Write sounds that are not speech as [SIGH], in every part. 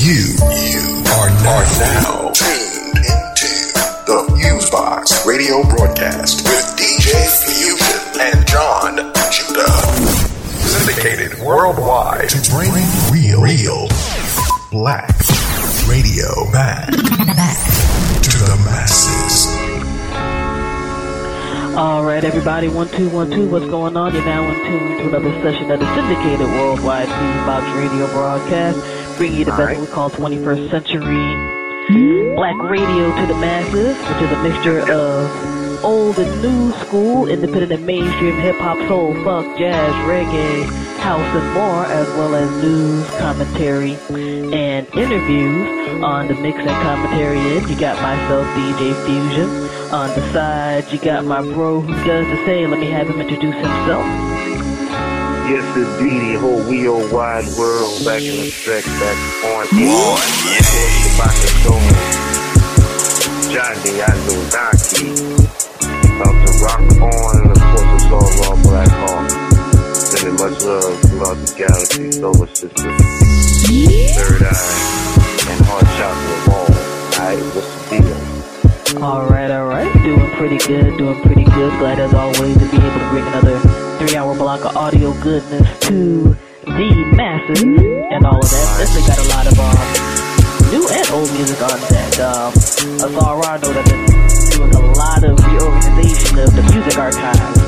You, you are now, are now tuned into the Fusebox radio broadcast with DJ Fusion and John Judah. Syndicated worldwide to bring real, real black radio back, back to the masses. All right, everybody, one two one two. What's going on? You're now in tune to another session of the syndicated worldwide Fusebox radio broadcast, bringing you the best right. we call 21st century black radio to the masses, which is a mixture of old and new school, independent and mainstream hip hop, soul, funk, jazz, reggae, house, and more, as well as news, commentary, and interviews. On the mix and commentary end, you got myself, DJ Fusion. On the side, you got my bro who does the same. Let me have him introduce himself. Yes, indeed, the whole we old wide world back in effect, back on Oh, yeah. Johnny Anunnaki. About to rock on, and of course it's all raw black hawk. Sending much love throughout the galaxy, solar system, third eye, and hard chocolate wall. Alright, what's the deal? Alright, alright. Doing pretty good, doing pretty good. Glad as always to be able to bring another three hour block of audio goodness to the masses and all of that. Definitely got a lot of um, new and old music on that. Um, Azar know that been doing a lot of reorganization of the music archives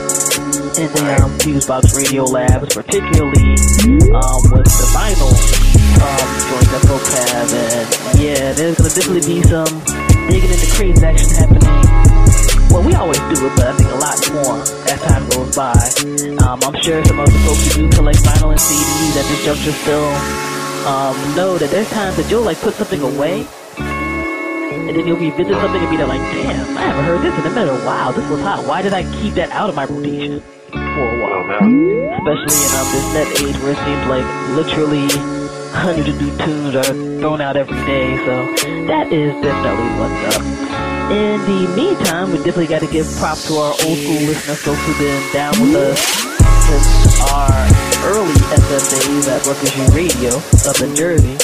And the um, Fusebox Radio Labs, particularly um, with the vinyl um, joint that folks have. And yeah, there's going to definitely be some digging into crazy action happening. Well, we always do it, but I think a lot more as time goes by. Um, I'm sure some of the folks who do collect vinyl and CDs at this juncture still um, know that there's times that you'll like put something away and then you'll revisit something and be there like, damn, I haven't heard this in a minute. Wow, this was hot. Why did I keep that out of my rotation for a while? Now. Especially in um, this net age where it seems like literally hundreds of new tunes are thrown out every day. So that is definitely what's up. In the meantime, we definitely got to give props to our old school listeners, folks who've been down with us since our early FM days at Rutgers Radio up in Jersey.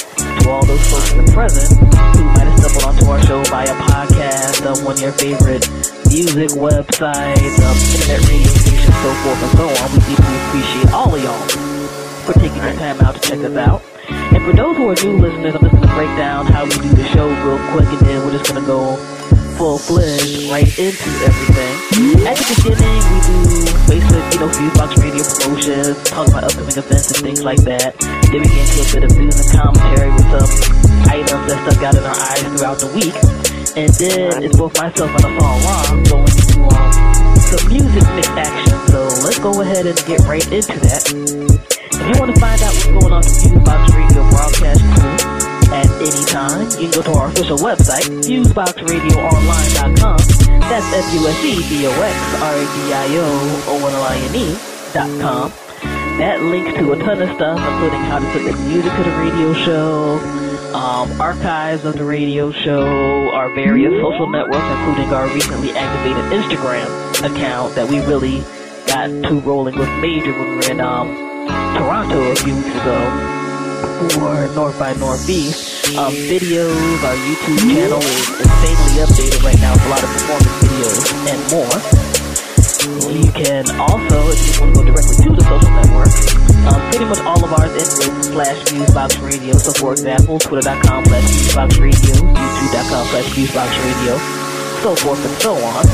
To all those folks in the present who might have stumbled onto our show via podcast, um, one of your favorite music websites, um, internet radio stations, so forth and so on. We deeply appreciate all of y'all for taking the time out to check us out. And for those who are new listeners, I'm just going to break down how we do the show real quick, and then we're just going to go full-fledged right into everything. At the beginning, we do basic, you know, Fusebox radio promotions, talk about upcoming events and things like that. Then we get into a bit of news and commentary with some items that stuff got in our eyes throughout the week. And then it's both myself and Asal Ron going into um, some music mix action. So let's go ahead and get right into that. If you want to find out what's going on with Fusebox Radio broadcast crew at any time, you can go to our official website, FuseboxRadioOnline.com. That's F-U-S-E-B-O-X-R-A-D-I-O-O-N-L-I-N-E dot com. That links to a ton of stuff, including how to submit music to the radio show, um, archives of the radio show, our various social networks, including our recently activated Instagram account that we really got to rolling with major when we were in um, Toronto a few weeks ago for North by Northeast. Um, videos, our YouTube channel is insanely updated right now with a lot of performance videos and more. You can also, if you want to go directly to the social network, um, pretty much all of ours end with slash Fusebox Radio. So for example, twitter.com slash Fusebox Radio, youtube.com slash Fusebox Radio, so forth and so on.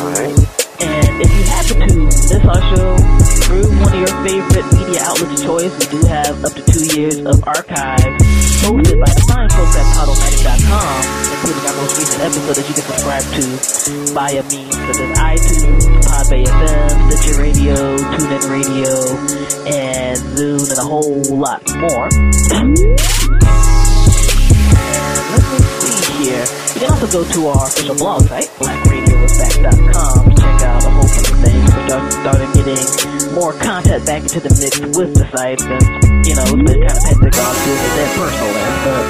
Alright. And if you happen to miss our show through one of your favorite media outlets of choice, we do have up to two years of archives hosted by the fine folks at Podomatic.com, including our most recent episode that you can subscribe to via means such as iTunes, Podbay FM, Stitcher Radio, TuneIn Radio, and Zoom, and a whole lot more. [COUGHS] and let me see here. You can also go to our official blog site, blackradioisback.com, to check out a whole bunch of things. We start- started getting more content back into the mix with the site, and you know, it's been kind of hectic on business and personal end, but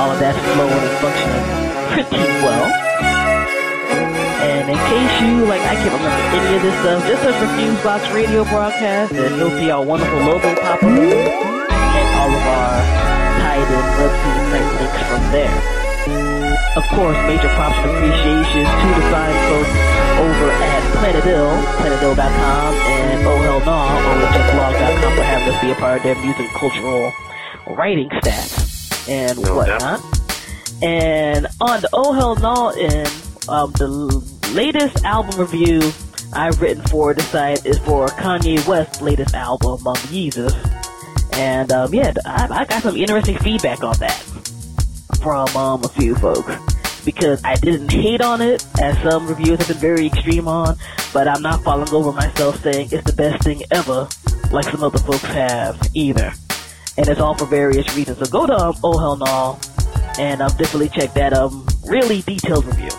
all of that's flowing and functioning pretty well. And in case you, like, I can't remember any of this stuff, just search for Fusebox Radio Broadcast, and you'll see our wonderful logo pop up, and all of our tied in website links from there. Of course, major props and appreciations to the fine folks over at Planet Ill, planetill.com, and Oh Hell Nah, OHFblog.com for having us be a part of their music and cultural writing stats and No whatnot. And on the Oh Hell no end, um, the latest album review I've written for the site is for Kanye West's latest album, um, Yeezus. And um, yeah, I, I got some interesting feedback on that from um, a few folks because I didn't hate on it, as some reviewers have been very extreme on, but I'm not falling over myself saying it's the best thing ever, like some other folks have either. And it's all for various reasons. So go to um, Oh Hell No and um, definitely check that um really detailed review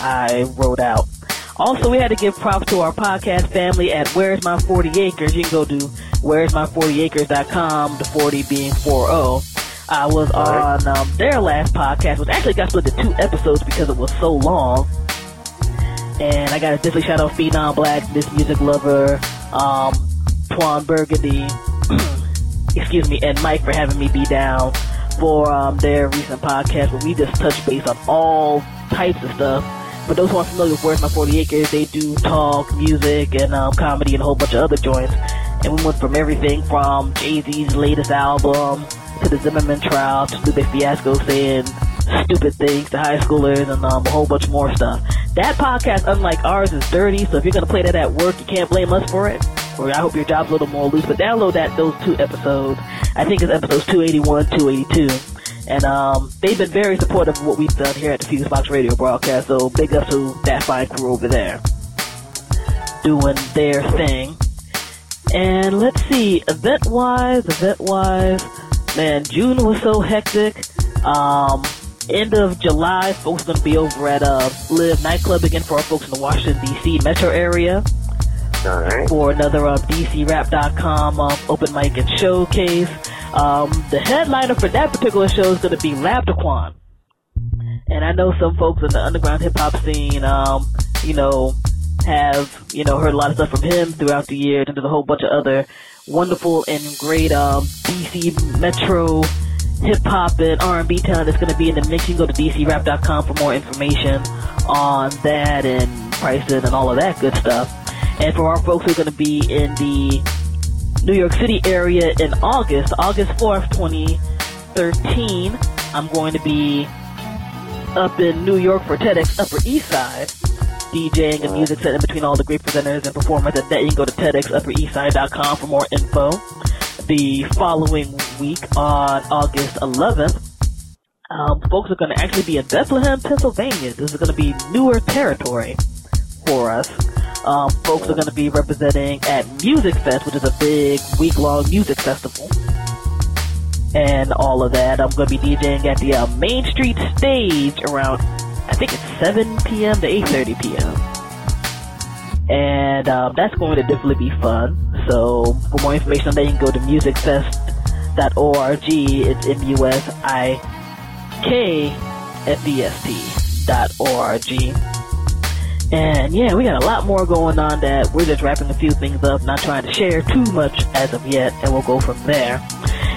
I wrote out. Also, we had to give props to our podcast family at Where's My 40 Acres. You can go to where'smy40acres.com, the 40 being 40. I was on um, their last podcast, which actually got split into two episodes because it was so long. And I got a definitely shout out Phenom Black, this music lover, um, Twan Burgundy, [CLEARS THROAT] excuse me, and Mike for having me be down for um, their recent podcast where we just touch base on all types of stuff. For those who aren't familiar with Where's My 40 Acres, they do talk, music, and um, comedy and a whole bunch of other joints. And we went from everything from Jay-Z's latest album to the Zimmerman trial to Lupe Fiasco saying stupid things to high schoolers and um, a whole bunch more stuff. That podcast, unlike ours, is dirty, so if you're going to play that at work, you can't blame us for it. Or I hope your job's a little more loose, but download that those two episodes. I think it's episodes 281, 282. And um, they've been very supportive of what we've done here at the Fusebox Radio broadcast, so big up to that fine crew over there. Doing their thing. And let's see, event wise, event wise, man, June was so hectic. Um, end of July, folks gonna be over at uh Live nightclub again for our folks in the Washington D.C. metro area All right. for another uh, DCRap.com um, open mic and showcase. Um, the headliner for that particular show is gonna be Labdaquan. And I know some folks in the underground hip hop scene, um, you know, have, you know, heard a lot of stuff from him throughout the years and there's a whole bunch of other wonderful and great, um, DC Metro hip hop and R&B talent that's going to be in the mix. You can go to DCRap.com for more information on that and pricing and all of that good stuff. And for our folks who are going to be in the New York City area in August, August 4th, 2013, I'm going to be up in New York for TEDx Upper East Side, DJing a music set in between all the great presenters and performers at that. You can go to TEDxUpperEastside.com for more info. The following week on August 11th, um, folks are going to actually be in Bethlehem, Pennsylvania. This is going to be newer territory for us. Um, folks are going to be representing at Musikfest, which is a big week-long music festival and all of that. I'm going to be DJing at the uh, Main Street stage around, I think it's 7 p.m. to 8.30 p.m. And um, that's going to definitely be fun. So for more information on that, you can go to musikfest.org. It's M-U-S-I-K-F-E-S-T dot O-R-G. And yeah, we got a lot more going on that we're just wrapping a few things up, not trying to share too much as of yet, and we'll go from there.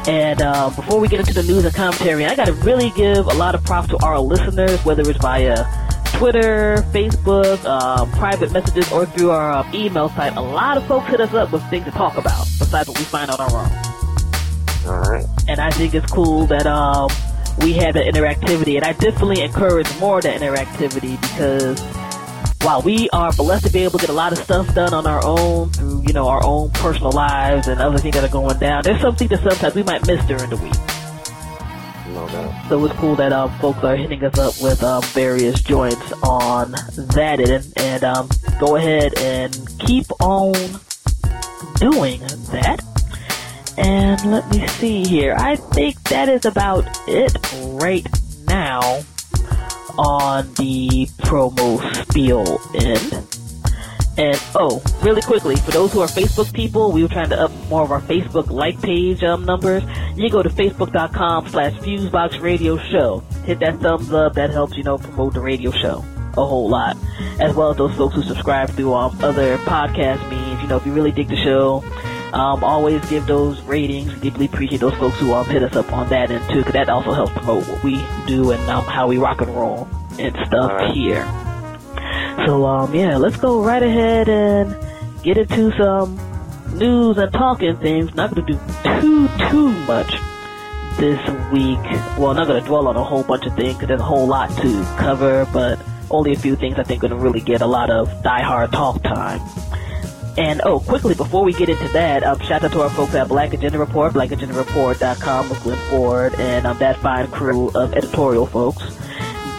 And uh, before we get into the news and commentary, I got to really give a lot of props to our listeners, whether it's via Twitter, Facebook, um, private messages, or through our uh, email site. A lot of folks hit us up with things to talk about besides what we find on our own. All right. And I think it's cool that um, we had that interactivity, and I definitely encourage more of that interactivity because while we are blessed to be able to get a lot of stuff done on our own through, you know, our own personal lives and other things that are going down, there's something that sometimes we might miss during the week. No doubt. So it's cool that um, folks are hitting us up with um, various joints on that and, and um, go ahead and keep on doing that. And let me see here. I think that is about it right now on the promo spiel end. And oh, really quickly, for those who are Facebook people, we were trying to up more of our Facebook like page um, numbers. You go to facebook.com slash fusebox radio show. Hit that thumbs up, that helps, you know, promote the radio show a whole lot. As well as those folks who subscribe through um, other podcast means. You know, if you really dig the show, Um, always give those ratings. Deeply appreciate those folks who um, hit us up on that end too, because that also helps promote what we do and um, how we rock and roll and stuff here. So um, yeah, let's go right ahead and get into some news and talking things. Not going to do too too much this week. Well, not going to dwell on a whole bunch of things because there's a whole lot to cover, but only a few things I think going to really get a lot of diehard talk time. And oh, quickly before we get into that, um, shout out to our folks at Black Agenda Report, blackagendareport.com with Glenn Ford and um, that fine crew of editorial folks.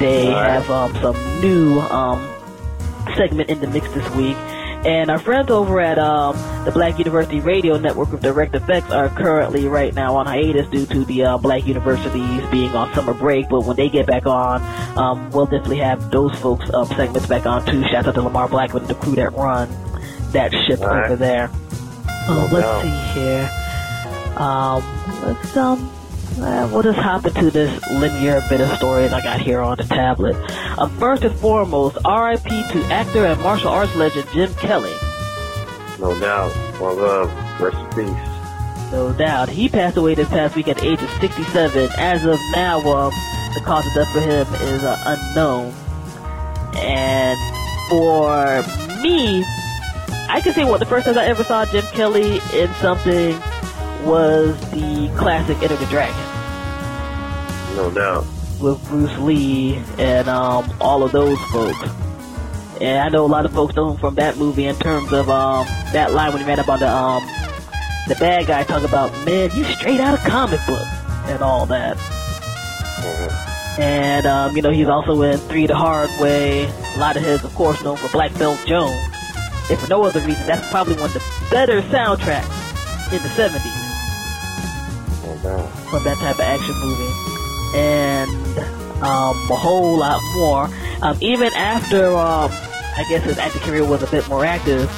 They right. have um, some new um, segment in the mix this week. And our friends over at um, the Black University Radio Network of Direct Effects are currently right now on hiatus due to the uh, Black universities being on summer break. But when they get back on, um, we'll definitely have those folks um, segments back on too. Shout out to Lamar Blackman and the crew that run that ship right. over there. Oh, No let's doubt. see here. Um, let's um, uh, we'll just hop into this linear bit of stories I got here on the tablet. Um, first and foremost, R.I.P. to actor and martial arts legend Jim Kelly. No doubt. One love. Rest in peace. No doubt, he passed away this past week at the age of 67. As of now, um, the cause of death for him is uh, unknown. And for me, I can say what the first time I ever saw Jim Kelly in something was the classic Enter the Dragon. No doubt. with Bruce Lee and um, all of those folks. And I know a lot of folks know him from that movie in terms of um, that line when he ran up on the um, the bad guy talking about, man, you straight out of comic book and all that. Mhm. And um, you know he's also in Three the Hard Way. A lot of his, of course, known for Black Belt Jones. If for no other reason, that's probably one of the better soundtracks in the '70s No doubt. from that type of action movie, and um, a whole lot more. Um, even after, um, I guess his acting career was a bit more active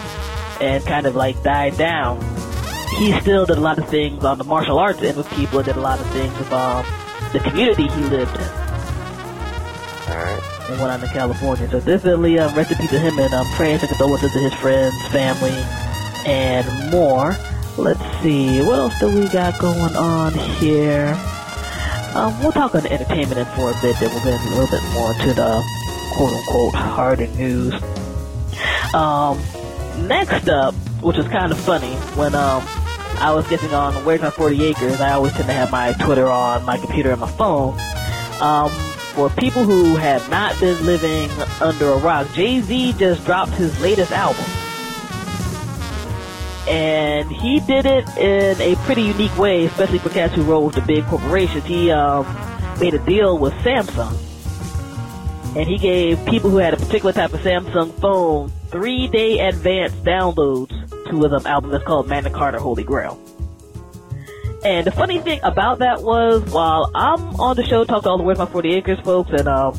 and kind of like died down, he still did a lot of things on the martial arts end with people, and did a lot of things with um, the community he lived in Alright. And went on to California. So definitely in peace to him and um, prayers and condolences to his friends, family, and more. Let's see, what else do we got going on here? Um, we'll talk on the entertainment end for a bit, then we'll get a little bit more to the quote-unquote harder news. Um, next up, which is kind of funny, when um, I was getting on Where's My 40 Acres, I always tend to have my Twitter on my computer and my phone. Um, for people who have not been living under a rock, Jay Z just dropped his latest album. And he did it in a pretty unique way, especially for cats who roll with the big corporations. He um, made a deal with Samsung. And he gave people who had a particular type of Samsung phone three day advance downloads to his um, album that's called Magna Carta Holy Grail. And the funny thing about that was, while I'm on the show talking all the Where's My 40 Acres folks, and um,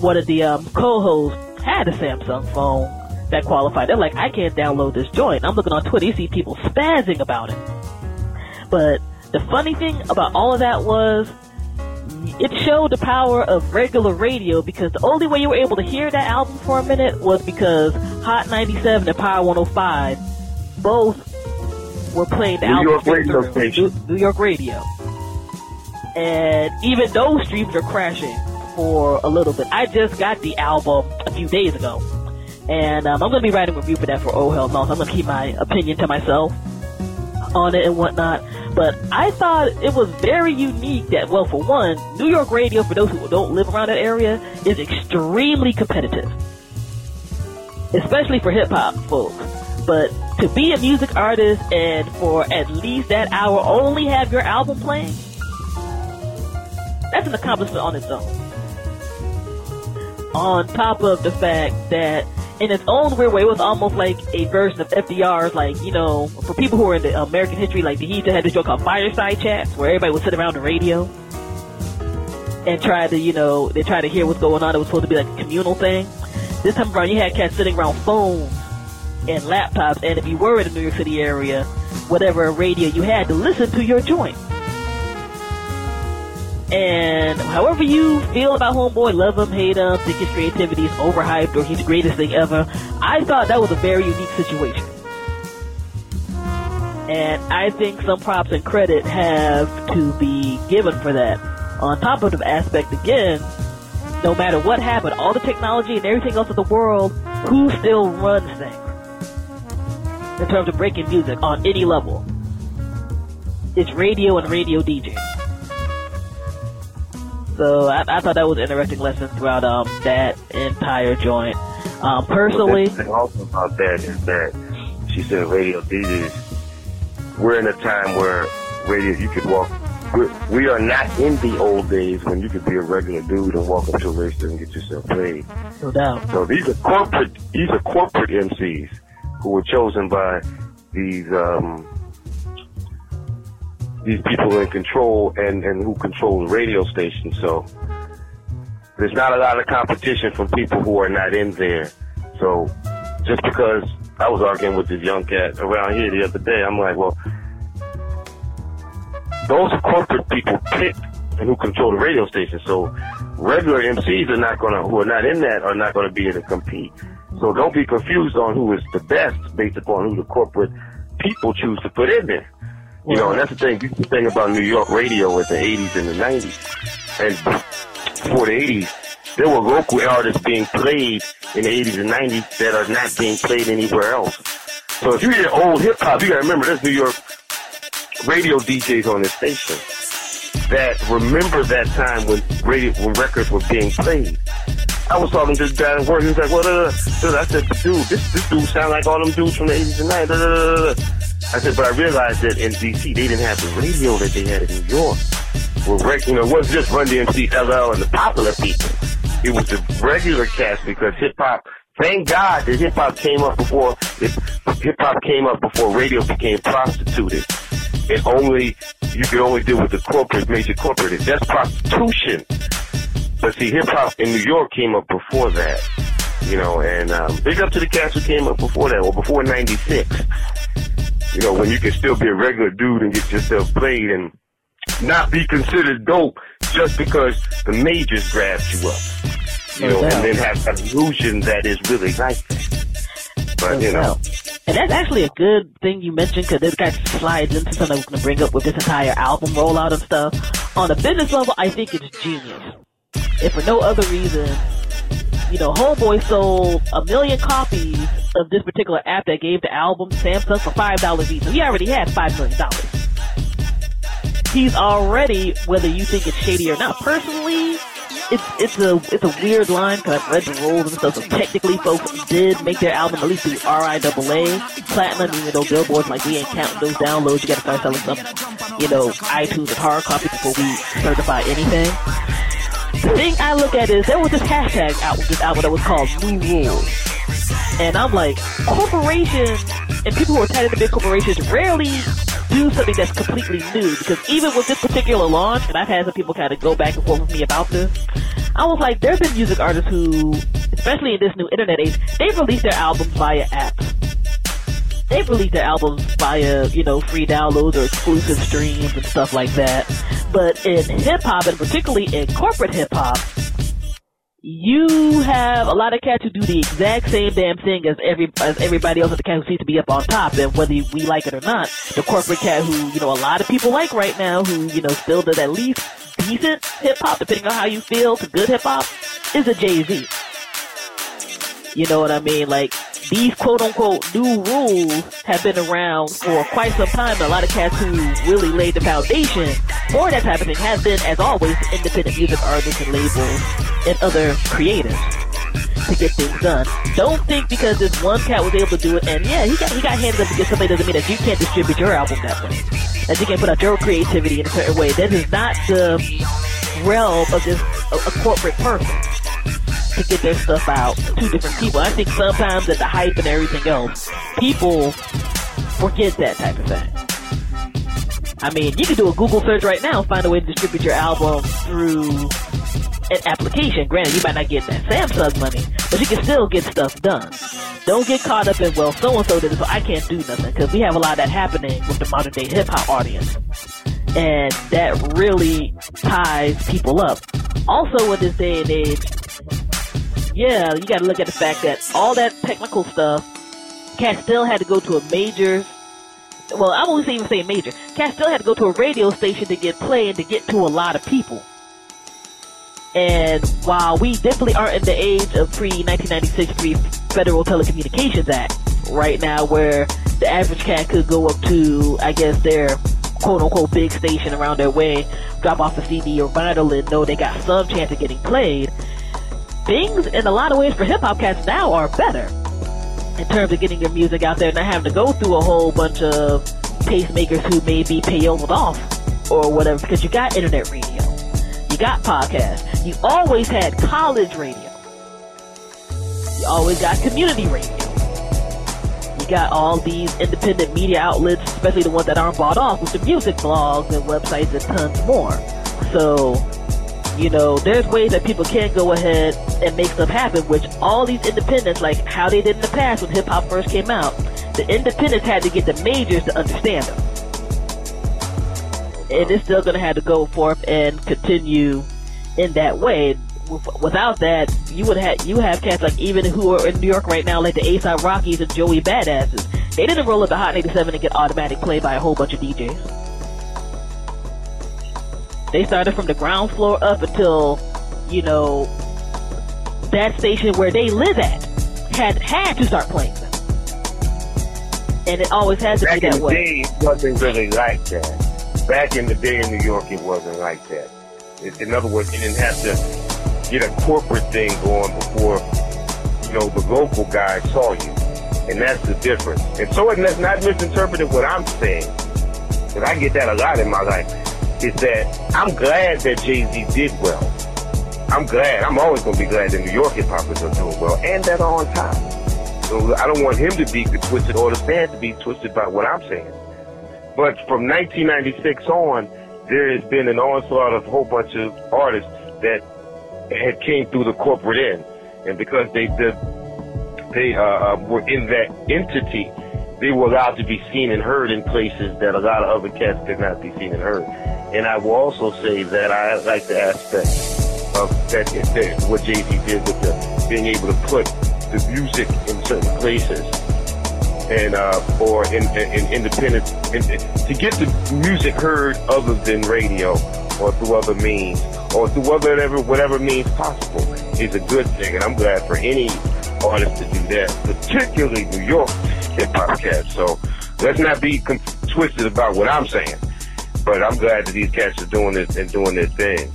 one of the um, co-hosts had a Samsung phone that qualified. They're like, I can't download this joint. I'm looking on Twitter, you see people spazzing about it. But the funny thing about all of that was, it showed the power of regular radio because the only way you were able to hear that album for a minute was because Hot 97 and Power 105 both were playing the New album York radio through. station. New, New York radio. And even those streams are crashing for a little bit. I just got the album a few days ago. And um, I'm going to be writing a review for that for Oh Hell No, so I'm going to keep my opinion to myself on it and whatnot. But I thought it was very unique that, well, for one, New York radio, for those who don't live around that area, is extremely competitive. Especially for hip hop folks. But to be a music artist and for at least that hour only have your album playing, that's an accomplishment on its own. On top of the fact that in its own weird way, it was almost like a version of FDR's, like, you know, for people who are in the American history, like, he used to have this show called Fireside Chats, where everybody would sit around the radio and try to, you know, they try to hear what's going on. It was supposed to be like a communal thing. This time around, you had cats sitting around phones and laptops, and if you were in the New York City area, whatever radio you had to listen to your joint. And however you feel about Homeboy, love him, hate him, think his creativity is overhyped or he's the greatest thing ever, I thought that was a very unique situation. And I think some props and credit have to be given for that. On top of the aspect again, no matter what happened, all the technology and everything else in the world, who still runs things? In terms of breaking music on any level. It's radio and radio DJ. So I, I thought that was an interesting lesson throughout um, that entire joint. Um, personally, well, the thing also about that is that she said radio DJs. We're in a time where radio you could walk. We're, we are not in the old days when you could be a regular dude and walk up to a race and get yourself played. No doubt. So these are corporate. These are corporate MCs who were chosen by these um, these people in control and and who control the radio station. So there's not a lot of competition from people who are not in there. So just because I was arguing with this young cat around here the other day, I'm like, well, those corporate people picked and who control the radio station. So regular MCs are not gonna, who are not in that, are not gonna be able to compete. So don't be confused on who is the best based upon who the corporate people choose to put in there. You know, and that's the thing. The thing about New York radio in the 80s and the 90s, and before the 80s, there were local artists being played in the 80s and 90s that are not being played anywhere else. So if you hear old hip hop, you gotta remember there's New York radio DJs on this station that remember that time when radio when records were being played. I was talking to this guy at work. He was like, "What?" Uh, I said, "Dude, this this dude sound like all them dudes from the 80s and 90s." I said, but I realized that in DC they didn't have the radio that they had in New York. Well, you know, it wasn't just Run DMC, LL, and the popular people. It was the regular cast because hip hop. Thank God that hip hop came up before hip hop came up before radio became prostituted. And only you could only deal with the corporate, major corporate. That's prostitution. But see, hip hop in New York came up before that. You know, and um, big up to the cast who came up before that, or before '96 you know, when you can still be a regular dude and get yourself played and not be considered dope just because the majors grabbed you up. You know, and then have an illusion that is really like that. But, you know. And that's actually a good thing you mentioned because this guy slides into something we're going to bring up with this entire album rollout and stuff. On a business level, I think it's genius. If for no other reason, you know, Homeboy sold a million copies of this particular app that gave the album Samsung for five dollars each. So he already had five million dollars. He's already, whether you think it's shady or not. Personally, it's it's a it's a weird line because I've read the rules and stuff. So technically, folks did make their album at least through RIAA platinum, even though Billboard's like we ain't counting those downloads. You got to start selling some, you know, iTunes and hard copy before we certify anything. The thing I look at is there was this hashtag out with this album that was called New Rules. And I'm like, corporations and people who are tied into big corporations rarely do something that's completely new. Because even with this particular launch, and I've had some people kind of go back and forth with me about this, I was like, there's been music artists who, especially in this new internet age, they've released their albums via apps they've released their albums via, you know, free downloads or exclusive streams and stuff like that. But in hip hop, and particularly in corporate hip hop, you have a lot of cats who do the exact same damn thing as every as everybody else at the cat who seems to be up on top. And whether we like it or not, the corporate cat who you know a lot of people like right now, who you know still does at least decent hip hop, depending on how you feel, to good hip hop, is a Jay Z. You know what I mean? Like these quote unquote new rules have been around for quite some time. A lot of cats who really laid the foundation for that type of thing have been, as always, independent music artists and labels and other creatives to get things done. Don't think because this one cat was able to do it, and yeah, he got he got hands up get somebody doesn't mean that you can't distribute your album that way. That you can't put out your creativity in a certain way. That is not the realm of just a, a corporate person to get their stuff out to different people. I think sometimes at the hype and everything else, people forget that type of thing. I mean, you can do a Google search right now, find a way to distribute your album through an application. Granted, you might not get that Samsung money, but you can still get stuff done. Don't get caught up in, well, so and so did it, so I can't do nothing, because we have a lot of that happening with the modern day hip hop audience. And that really ties people up. Also, in this day and age, yeah, you got to look at the fact that all that technical stuff, Cat still had to go to a major well, I won't even say major. Cats still had to go to a radio station to get played and to get to a lot of people. And while we definitely aren't in the age of pre 1996 pre Federal Telecommunications Act right now, where the average cat could go up to, I guess, their quote unquote big station around their way, drop off a CD or vinyl, and know they got some chance of getting played. Things in a lot of ways for hip hop cats now are better in terms of getting your music out there, and not having to go through a whole bunch of tastemakers who may be payoed off or whatever, because you got internet radio, you got podcasts, you always had college radio. You always got community radio. You got all these independent media outlets, especially the ones that aren't bought off, with the music blogs and websites and tons more. So, you know, there's ways that people can go ahead and make stuff happen, which all these independents, like how they did in the past when hip hop first came out, the independents had to get the majors to understand them. And it's still going to have to go forth and continue in that way. Without that, you would have you have cats like even who are in New York right now, like the ASAP Rockies and Joey Badasses. They didn't roll up the Hot 97 and get automatic play by a whole bunch of DJs. They started from the ground floor up until, you know, that station where they live at had had to start playing them. And it always has to Back be that in the way. day, it wasn't really like that. Back in the day in New York, it wasn't like that. It, in other words, you didn't have to get a corporate thing going before, you know, the local guy saw you. And that's the difference. And so let's not misinterpret what I'm saying. Because I get that a lot in my life. Is that I'm glad that Jay-Z did well. I'm glad. I'm always going to be glad that New York hip hoppers are doing well and that are on top. So I don't want him to be twisted or the fans to be twisted by what I'm saying. But from 1996 on, there has been an onslaught of a whole bunch of artists that had came through the corporate end, and because they the, they uh, uh, were in that entity, they were allowed to be seen and heard in places that a lot of other cats could not be seen and heard. And I will also say that I like the aspect of that, that what Jay Z did with the being able to put the music in certain places and uh, or in, in, in independent in, to get the music heard other than radio or through other means or through whatever whatever means possible is a good thing, and I'm glad for any artist to do that, particularly New York hip hop cats. So let's not be con- twisted about what I'm saying, but I'm glad that these cats are doing this and doing their thing.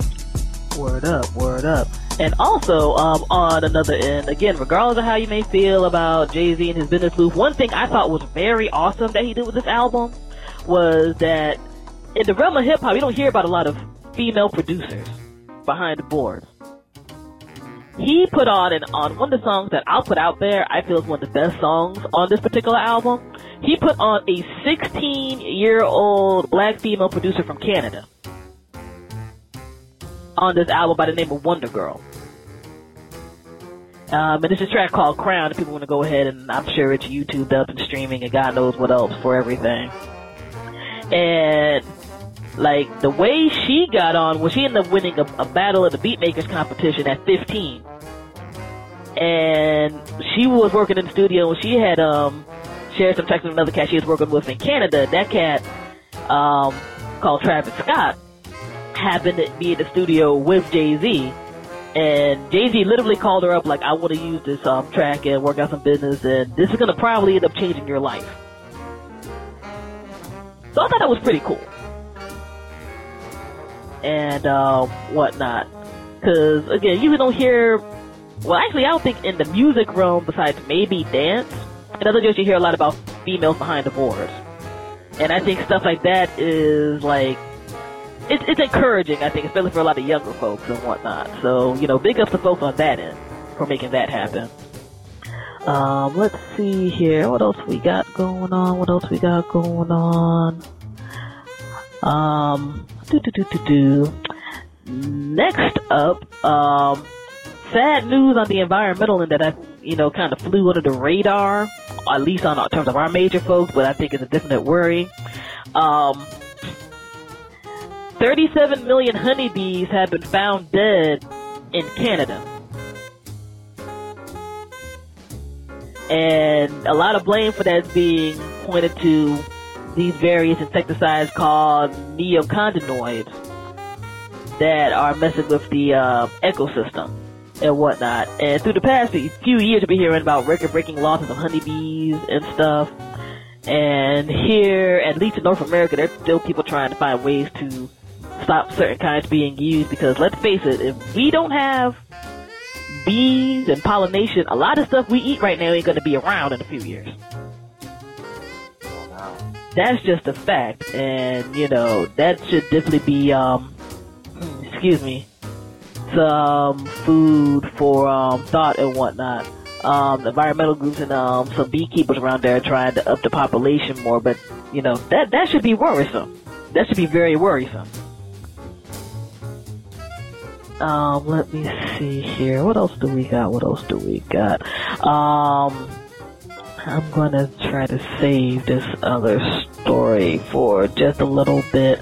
Word up, word up. And also, um, on another end, again, regardless of how you may feel about Jay-Z and his business move, one thing I thought was very awesome that he did with this album was that in the realm of hip hop, you don't hear about a lot of female producers behind the boards. He put on and on one of the songs that I'll put out there, I feel is one of the best songs on this particular album. He put on a 16 year old black female producer from Canada on this album by the name of WondaGurl. Um, and it's a track called Crown. If people want to go ahead and I'm sure it's YouTube up and streaming and God knows what else for everything. And like the way she got on was she ended up winning a, a battle of the beatmakers competition at 15. And she was working in the studio and she had um shared some tracks with another cat she was working with in Canada. That cat um called Travis Scott happened to be in the studio with Jay Z. And Jay Z literally called her up like, I want to use this um, track and work out some business, and this is going to probably end up changing your life. So I thought that was pretty cool. And uh, whatnot. Because, again, you don't hear. Well, actually, I don't think in the music realm, besides maybe dance, in other words, you hear a lot about females behind the boards. And I think stuff like that is like it's, it's encouraging, I think, especially for a lot of younger folks and whatnot. So, you know, big ups to folks on that end for making that happen. Um, let's see here. What else we got going on? What else we got going on? Um, do do do do do. Next up, um, sad news on the environmental end that I, you know, kind of flew under the radar, at least on in terms of our major folks, but I think it's a definite worry. Um, 37 million honeybees have been found dead in Canada. And a lot of blame for that is being pointed to these various insecticides called neonicotinoids that are messing with the uh, ecosystem and whatnot. And through the past few years, we've been hearing about record-breaking losses of honeybees and stuff. And here, at least in North America, there's still people trying to find ways to stop certain kinds being used because let's face it, if we don't have bees and pollination, a lot of stuff we eat right now ain't going to be around in a few years. That's just a fact, and you know that should definitely be, um, excuse me, some food for um, thought and whatnot. Um, environmental groups and um, some beekeepers around there trying to up the population more, but you know that that should be worrisome. That should be very worrisome. Um, let me see here. What else do we got? What else do we got? Um, I'm gonna try to save this other story for just a little bit.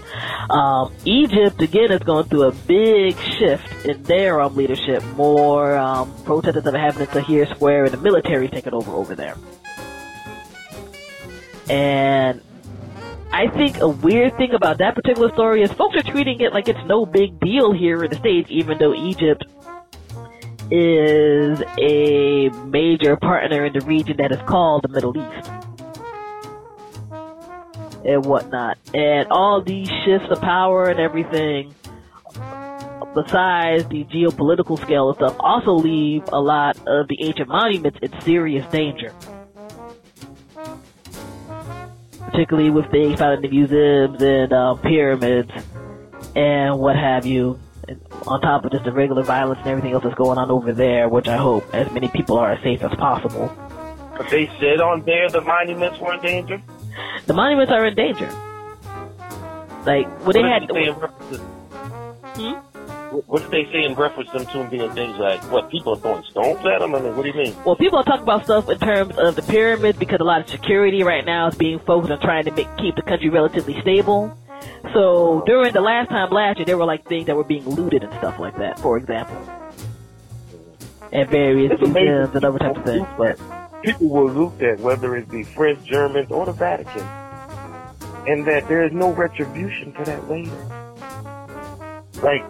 Um, Egypt again is going through a big shift in their um, leadership. More um, protesters are happening to Tahrir Square, and the military taking over over there. And I think a weird thing about that particular story is folks are treating it like it's no big deal here in the States, even though Egypt is a major partner in the region that is called the Middle East. And whatnot. And all these shifts of power and everything, besides the geopolitical scale and stuff, also leave a lot of the ancient monuments in serious danger. particularly with things found in the museums and uh, pyramids and what have you. And on top of just the regular violence and everything else that's going on over there, which I hope as many people are as safe as possible. But they said on there the monuments were in danger. The monuments are in danger. Like when What they had, he say in reference to- Hmm? What- What did they say in reference to them to being in danger? Like what? People are throwing stones at them? I mean, what do you mean? well, people are talking about stuff in terms of the pyramids because a lot of security right now is being focused on trying to make, keep the country relatively stable. So during the last time last year, there were like things that were being looted and stuff like that, for example, at various museums and other types of things. But People will loot that, whether it be French, Germans, or the Vatican, and that there is no retribution for that later. Like,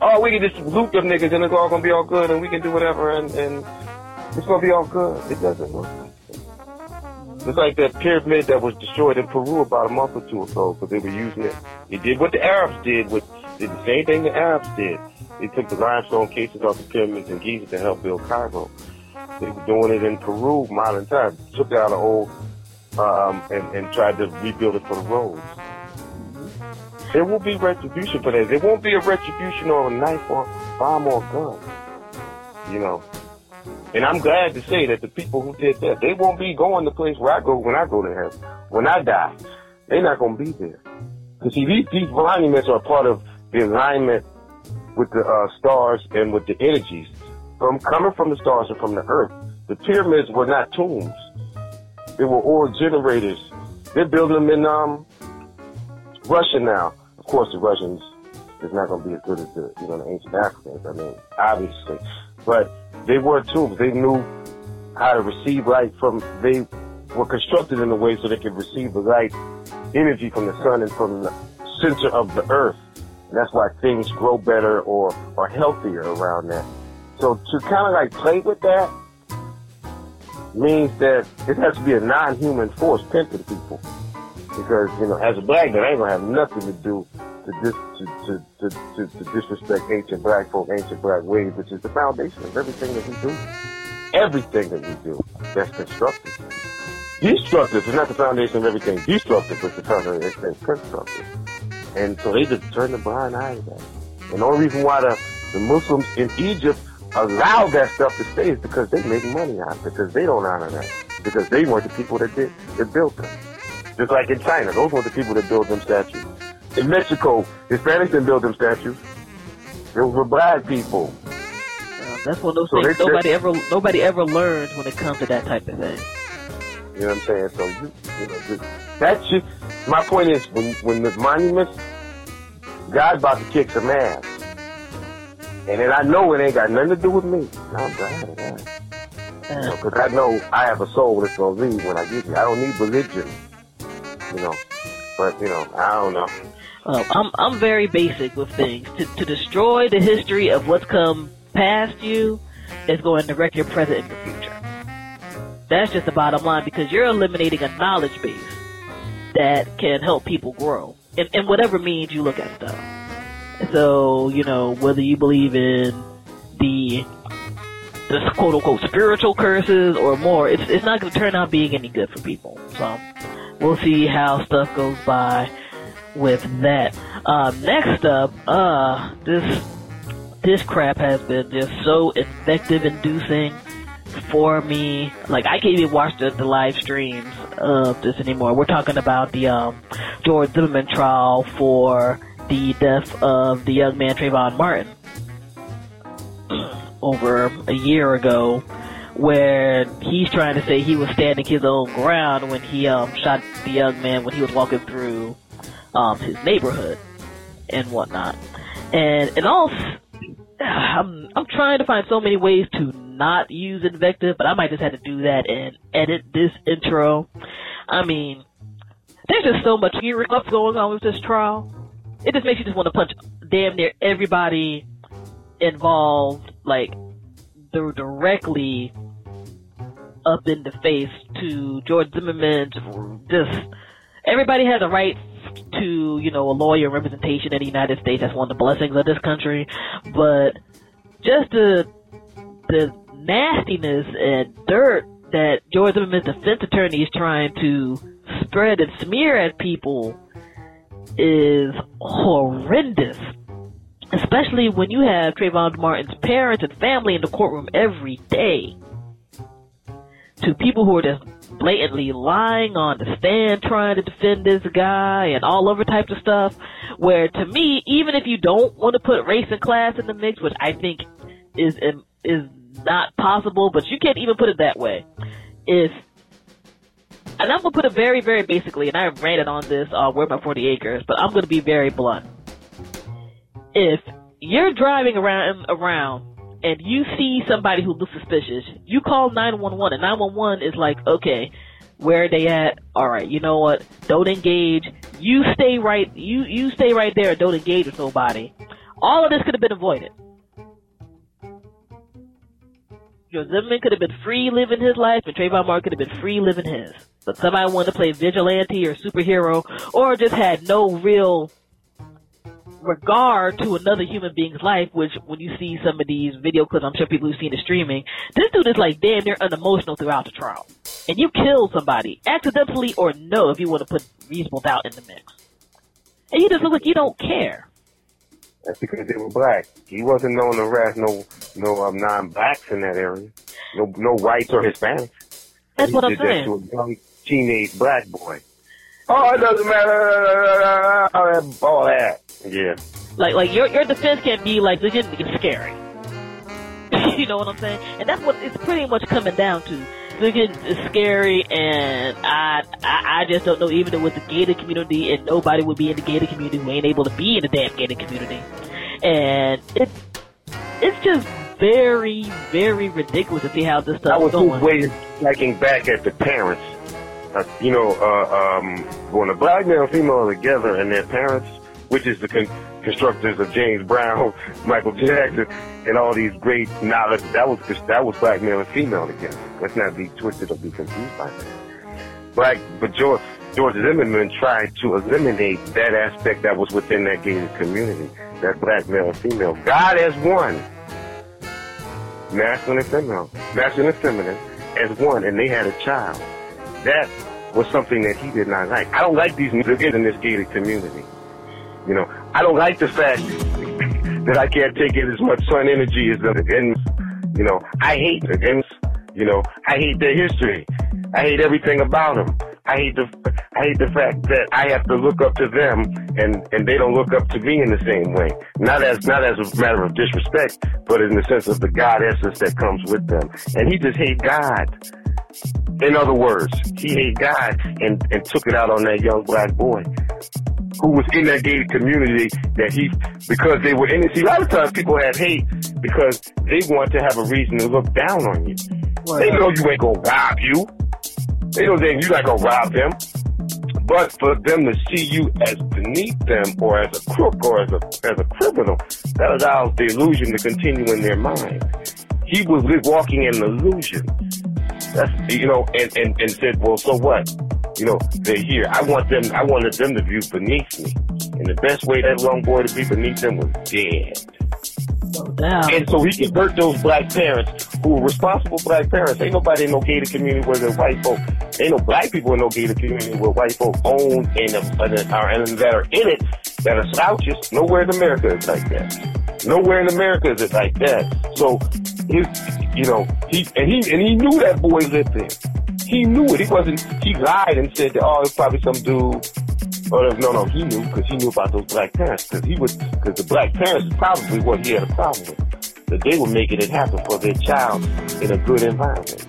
oh, we can just loot them niggas and it's all gonna be all good, and we can do whatever, and and it's gonna be all good. It doesn't work like that. It's like that pyramid that was destroyed in Peru about a month or two ago because they were using it. It did what the Arabs did, with did the same thing the Arabs did. They took the limestone cases off the pyramids in Giza to help build Cairo. They were doing it in Peru modern times. Took out an old um, and, and tried to rebuild it for the roads. There will be retribution for that. There won't be a retribution or a knife or bomb or gun. You know. And I'm glad to say that the people who did that, they won't be going the place where I go when I go to heaven. When I die, they're not going to be there. Because see, these, these monuments are part of the alignment with the uh, stars and with the energies from coming from the stars and from the earth. The pyramids were not tombs; they were oil generators. They're building them in um, Russia now. Of course, the Russians is not going to be as good as the you know the ancient Africans. I mean, obviously, but they were tombs. They knew how to receive light from. They were constructed in a way so they could receive the light energy from the sun and from the center of the earth. And that's why things grow better or are healthier around that. So to kind of like play with that means that it has to be a non-human force pimping people. Because, you know, as a black man, I ain't gonna have nothing to do to, dis, to, to, to, to, disrespect ancient black folk, ancient black ways, which is the foundation of everything that we do. Everything that we do that's constructive. Destructive is not the foundation of everything. Destructive is the foundation of everything constructive. And so they just turn the blind eye to that. And the only reason why the, the Muslims in Egypt allow that stuff to stay is because they make money out of it, because they don't honor that. Because they weren't the people that did that built them. Just like in China, those weren't the people that built them statues. In Mexico, Hispanics didn't build them statues. Those were black people. um, that's one of those So things nobody ever nobody ever learns when it comes to that type of thing. You know what I'm saying? So you, you know, just, that shit. My point is, when when the monuments, God's about to kick some ass, and then I know it ain't got nothing to do with me. I'm glad of that. Because I know I have a soul that's gonna leave when I get here. I don't need religion. You know, But you know, I don't know. Uh, I'm I'm very basic with things. To to destroy the history of what's come past you is going to wreck your present and your future. That's just the bottom line because you're eliminating a knowledge base that can help people grow in, in whatever means you look at stuff. So, you know, whether you believe in the the quote unquote spiritual curses or more, it's it's not to turn out being any good for people. So we'll see how stuff goes by with that. Um, next up, uh, this this crap has been just so infective inducing for me. Like I can't even watch the, the live streams of this anymore. We're talking about the um, George Zimmerman trial for the death of the young man Trayvon Martin [CLEARS THROAT] over a year ago, where he's trying to say he was standing his own ground when he um, shot the young man when he was walking through um, his neighborhood and whatnot. And in all, [SIGHS] I'm I'm trying to find so many ways to not use invective, but I might just have to do that and edit this intro. I mean, there's just so much stuff going on with this trial. It just makes you just want to punch damn near everybody involved, like, they're directly up in the face to George Zimmerman. Just everybody has a right to, you know, a lawyer representation in the United States. That's one of the blessings of this country. But just the the nastiness and dirt that George Zimmerman's defense attorney is trying to spread and smear at people is horrendous. Especially when you have Trayvon Martin's parents and family in the courtroom every day. To people who are just blatantly lying on the stand trying to defend this guy and all over types of stuff. Where to me, even if you don't want to put race and class in the mix, which I think is is not possible, but you can't even put it that way. If and I'm gonna put it very, very basically, and I ranted on this uh, Word by 40 Acres, but I'm gonna be very blunt. If you're driving around around and you see somebody who looks suspicious, you call 911, and 911 is like, okay, where are they at? All right, you know what? Don't engage. You stay right. You you stay right there. Don't engage with nobody. All of this could have been avoided. Joe Zimmerman could have been free living his life, and Trayvon Martin could have been free living his. But somebody wanted to play vigilante or superhero, or just had no real regard to another human being's life, which when you see some of these video clips, I'm sure people who've seen the streaming, this dude is like damn near unemotional throughout the trial. And you kill somebody, accidentally or no, if you want to put reasonable doubt in the mix. And you just look like you don't care. That's because they were black. He wasn't known to arrest no no um, non-blacks in that area. No no whites or Hispanics. That's he what I'm did saying. That to a young teenage black boy. Oh, it doesn't matter. All that. Yeah. Like like your your defense can be like legitimately scary. [LAUGHS] you know what I'm saying? And that's what it's pretty much coming down to. Looking scary, and I, I I just don't know. Even with the gated community, and nobody would be in the gated community who ain't able to be in the damn gated community, and it's it's just very very ridiculous to see how this I stuff was is going. waiting, striking back at the parents. Uh, you know, uh, um, when a black male and female are together and their parents, which is the con- constructors of James Brown, [LAUGHS] Michael Jackson, and all these great knowledge, that was that was black male and female again. Let's not be twisted or be confused by that. Black, but George, George Zimmerman tried to eliminate that aspect that was within that gated community, that black male and female. God as one masculine and feminine, masculine and feminine as one, and they had a child. That was something that he did not like. I don't like these niggas in this gated community. You know, I don't like the fact [LAUGHS] that I can't take in as much sun energy as them. And, you know, I hate the and, you know, I hate their history. I hate everything about them. I hate the, I hate the fact that I have to look up to them and, and they don't look up to me in the same way. Not as, not as a matter of disrespect, but in the sense of the God essence that comes with them. And he just hate God. In other words, he hate God and, and took it out on that young black boy who was in that gated community that he, because they were in it. See, a lot of times people have hate because they want to have a reason to look down on you. They know you ain't gonna rob you. They know that you're not gonna rob them. But for them to see you as beneath them or as a crook or as a as a criminal, that allows the illusion to continue in their mind. He was walking in an illusion. That's you know, and, and, and said, Well, so what? You know, they're here. I want them I wanted them to view beneath me. And the best way that young boy to be beneath them was dead. And so he can hurt those black parents who are responsible black parents. Ain't nobody in no gated community where the white folk, ain't no black people in no gated community where white folk own and, and, are, and that are in it that are slouches. Nowhere in America is like that. Nowhere in America is it like that. So, his, you know, he and he and he knew that boy lived there. He knew it. He wasn't. He lied and said that oh, it's probably some dude Oh no, no, he knew because he knew about those black parents. Because he was, because the black parents is probably what he had a problem with. That they were making it happen for their child in a good environment.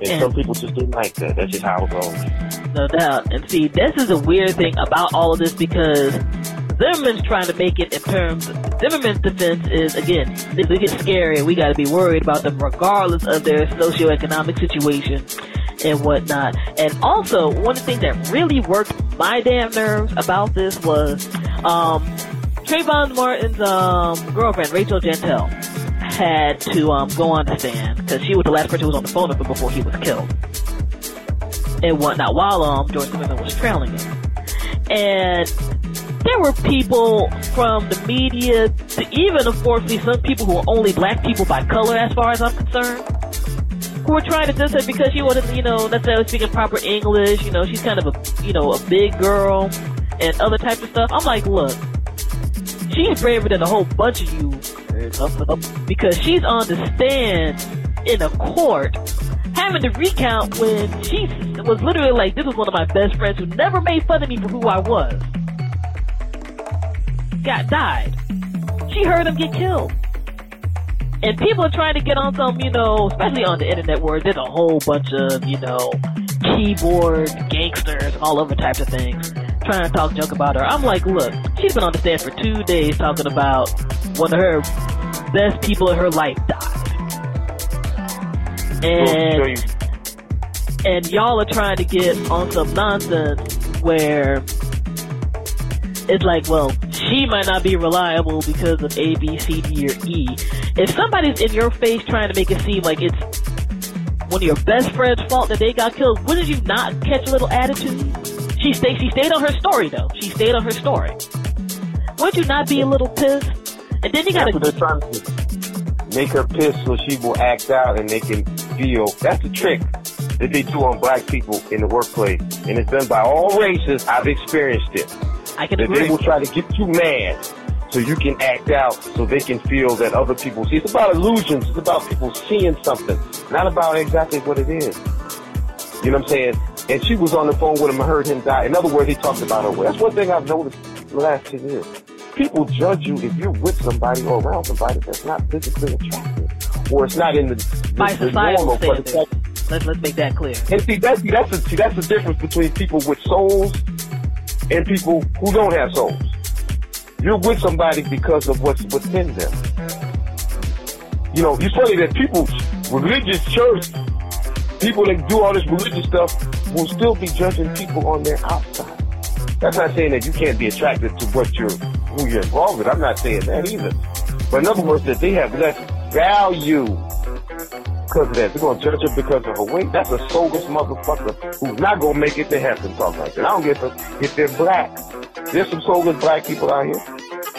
And, and some people just didn't like that. That's just how it goes. No doubt. And see, this is a weird thing about all of this because Zimmerman's trying to make it in terms. Zimmerman's defense is again, they get scary. We got to be worried about them regardless of their socioeconomic situation and whatnot. And also, one of the things that really worked my damn nerves about this was um, Trayvon Martin's um, girlfriend, Rachel Jeantel, had to um, go on the stand because she was the last person who was on the phone with him before he was killed and whatnot while um, George Zimmerman was trailing him. And there were people from the media to even, unfortunately, some people who are only black people by color, as far as I'm concerned, who were trying to diss her because she wasn't, you know, necessarily speaking proper English. You know, she's kind of a, you know, a big girl and other types of stuff. I'm like, look, she's braver than a whole bunch of you because she's on the stand in a court having to recount when she was literally like, this was one of my best friends who never made fun of me for who I was. Got died. She heard him get killed. And people are trying to get on some, you know, especially on the internet where there's a whole bunch of, you know, keyboard gangsters and all other types of things trying to talk junk about her. I'm like, look, she's been on the stand for two days talking about one of her best people in her life died. And, and y'all are trying to get on some nonsense where it's like, well, she might not be reliable because of A, B, C, D, or E. If somebody's in your face trying to make it seem like it's one of your best friend's fault that they got killed, wouldn't you not catch a little attitude? She stayed, she stayed on her story though. She stayed on her story. Would you not be a little pissed? And then you gotta. That's what they're trying to make her pissed so she will act out and they can feel. That's the trick that they do on black people in the workplace. And it's done by all races. I've experienced it. I can that agree. They will try to get you mad so you can act out so they can feel that other people see. It's about illusions. It's about people seeing something, not about exactly what it is. You know what I'm saying? And she was on the phone with him and heard him die. In other words, he talked about her. That's one thing I've noticed the last 10 years. People judge you if you're with somebody or around somebody that's not physically attractive. Or it's not in the, the, By the normal. standards. Let's, let's make that clear. And see, that's, see, that's, a, see, that's the difference between people with souls and people who don't have souls. You're with somebody because of what's within them. You know, it's funny that people, religious church, people that do all this religious stuff will still be judging people on their outside. That's not saying that you can't be attracted to what you're, who you're involved with. I'm not saying that either. But in other words, that they have less value because of that. They're going to judge her because of her weight. That's a soulless motherfucker who's not going to make it to heaven talk like that. I don't get them if they're black. There's some soulless black people out here.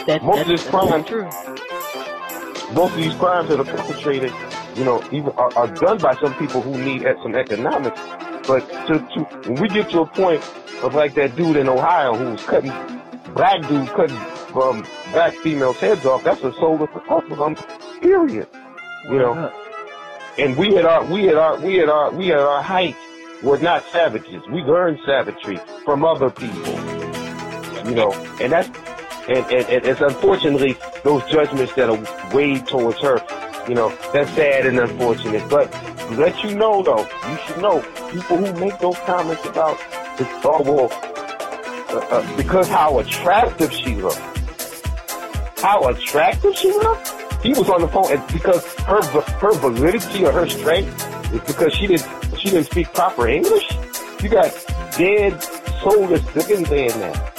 That, most of these crimes, true. most of these crimes that are perpetrated, you know, even are, are done by some people who need some economics. But to, to when we get to a point of like that dude in Ohio who's cutting black dudes cutting um, black females' heads off, that's a soulless um, period. You know. And we at our we at our we at our we at our height were not savages. We learned savagery from other people. You know, and that's and, and, and it's unfortunately those judgments that are weighed towards her. You know, that's sad and unfortunate. But let you know though, you should know people who make those comments about this oh well uh, uh, because how attractive she looked. How attractive she looked? He was on the phone and because her her validity or her strength is because she didn't she didn't speak proper English. You got dead soulless. Been saying that.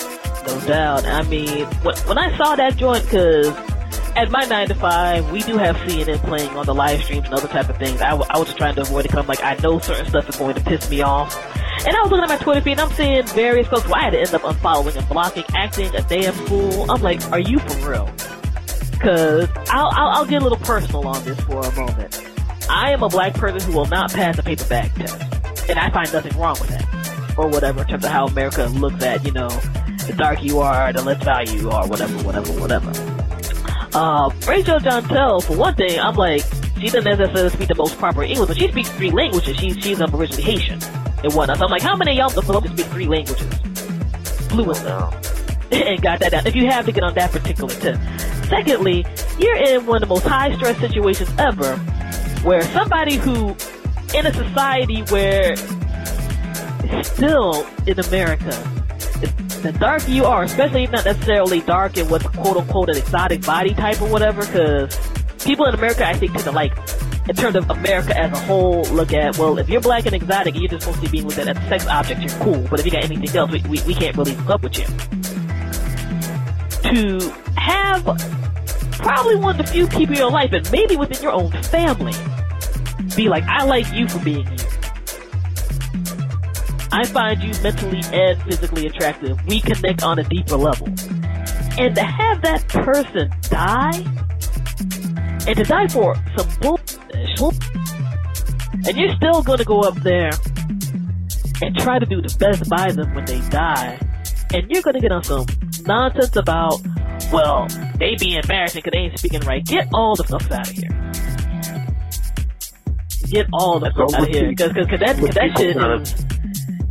No doubt. I mean, when, I saw that joint, because at my 9 to 5, we do have CNN playing on the live streams and other type of things. I, w- I was just trying to avoid it because I'm like, I know certain stuff is going to piss me off. And I was looking at my Twitter feed and I'm seeing various folks who I had to end up unfollowing and blocking, acting a damn fool. I'm like, are you for real? Cause I'll, I'll, I'll get a little personal on this for a moment. I am a black person who will not pass a paper bag test. And I find nothing wrong with that. Or whatever in terms of how America looks at, you know, the darker you are, the less value you are, whatever, whatever, whatever. Uh, Rachel Jeantel, for one thing, I'm like, she doesn't necessarily speak the most proper English, but she speaks three languages. She's, she's um, originally Haitian and whatnot. So I'm like, how many of y'all can speak three languages? Fluently. [LAUGHS] and got that down. If you have to get on that particular tip. Secondly, you're in one of the most high stress situations ever where somebody who, in a society where still in America, the darker you are, especially not necessarily dark in what's quote unquote an exotic body type or whatever, because people in America, I think, tend to like, in terms of America as a whole, look at, well, if you're black and exotic you're just mostly being looked at as a sex object, you're cool. But if you got anything else, we, we, we can't really hook up with you. To have probably one of the few people in your life, and maybe within your own family, be like, I like you for being you. I find you mentally and physically attractive. We connect on a deeper level. And to have that person die, and to die for some bullshit, and you're still gonna go up there and try to do the best by them when they die, and you're gonna get on some nonsense about, well, they be embarrassing because they ain't speaking right. Get all the stuff out of here. Get all the stuff out of here, because cause, cause that, cause that shit is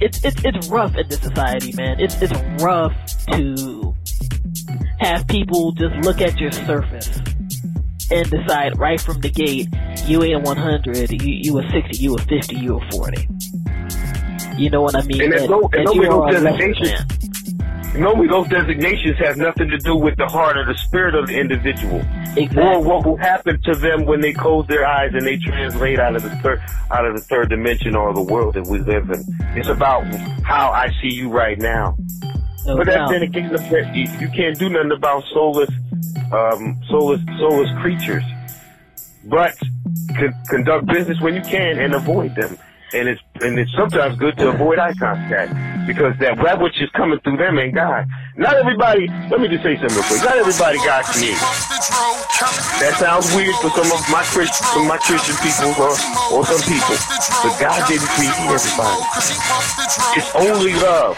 it's it's it's rough in this society, man. It's it's rough to have people just look at your surface and decide right from the gate you ain't 100, you you a 60, you a 50, you a 40. You know what I mean? And there's no, and you nobody are Normally, those designations have nothing to do with the heart or the spirit of the individual, or what will happen to them when they close their eyes and they translate out of the third, out of the third dimension or the world that we live in. It's about how I see you right now. No but that's then again, you you can't do nothing about soulless, um, soulless, soulless creatures. But con- conduct business when you can and avoid them. And it's and it's sometimes good to avoid eye contact because that that which is coming through them ain't God. Not everybody. Let me just say something real quick. Not everybody God created. That sounds weird for some of my Christian, some my Christian people or, or some people, but God didn't create everybody. It's only love.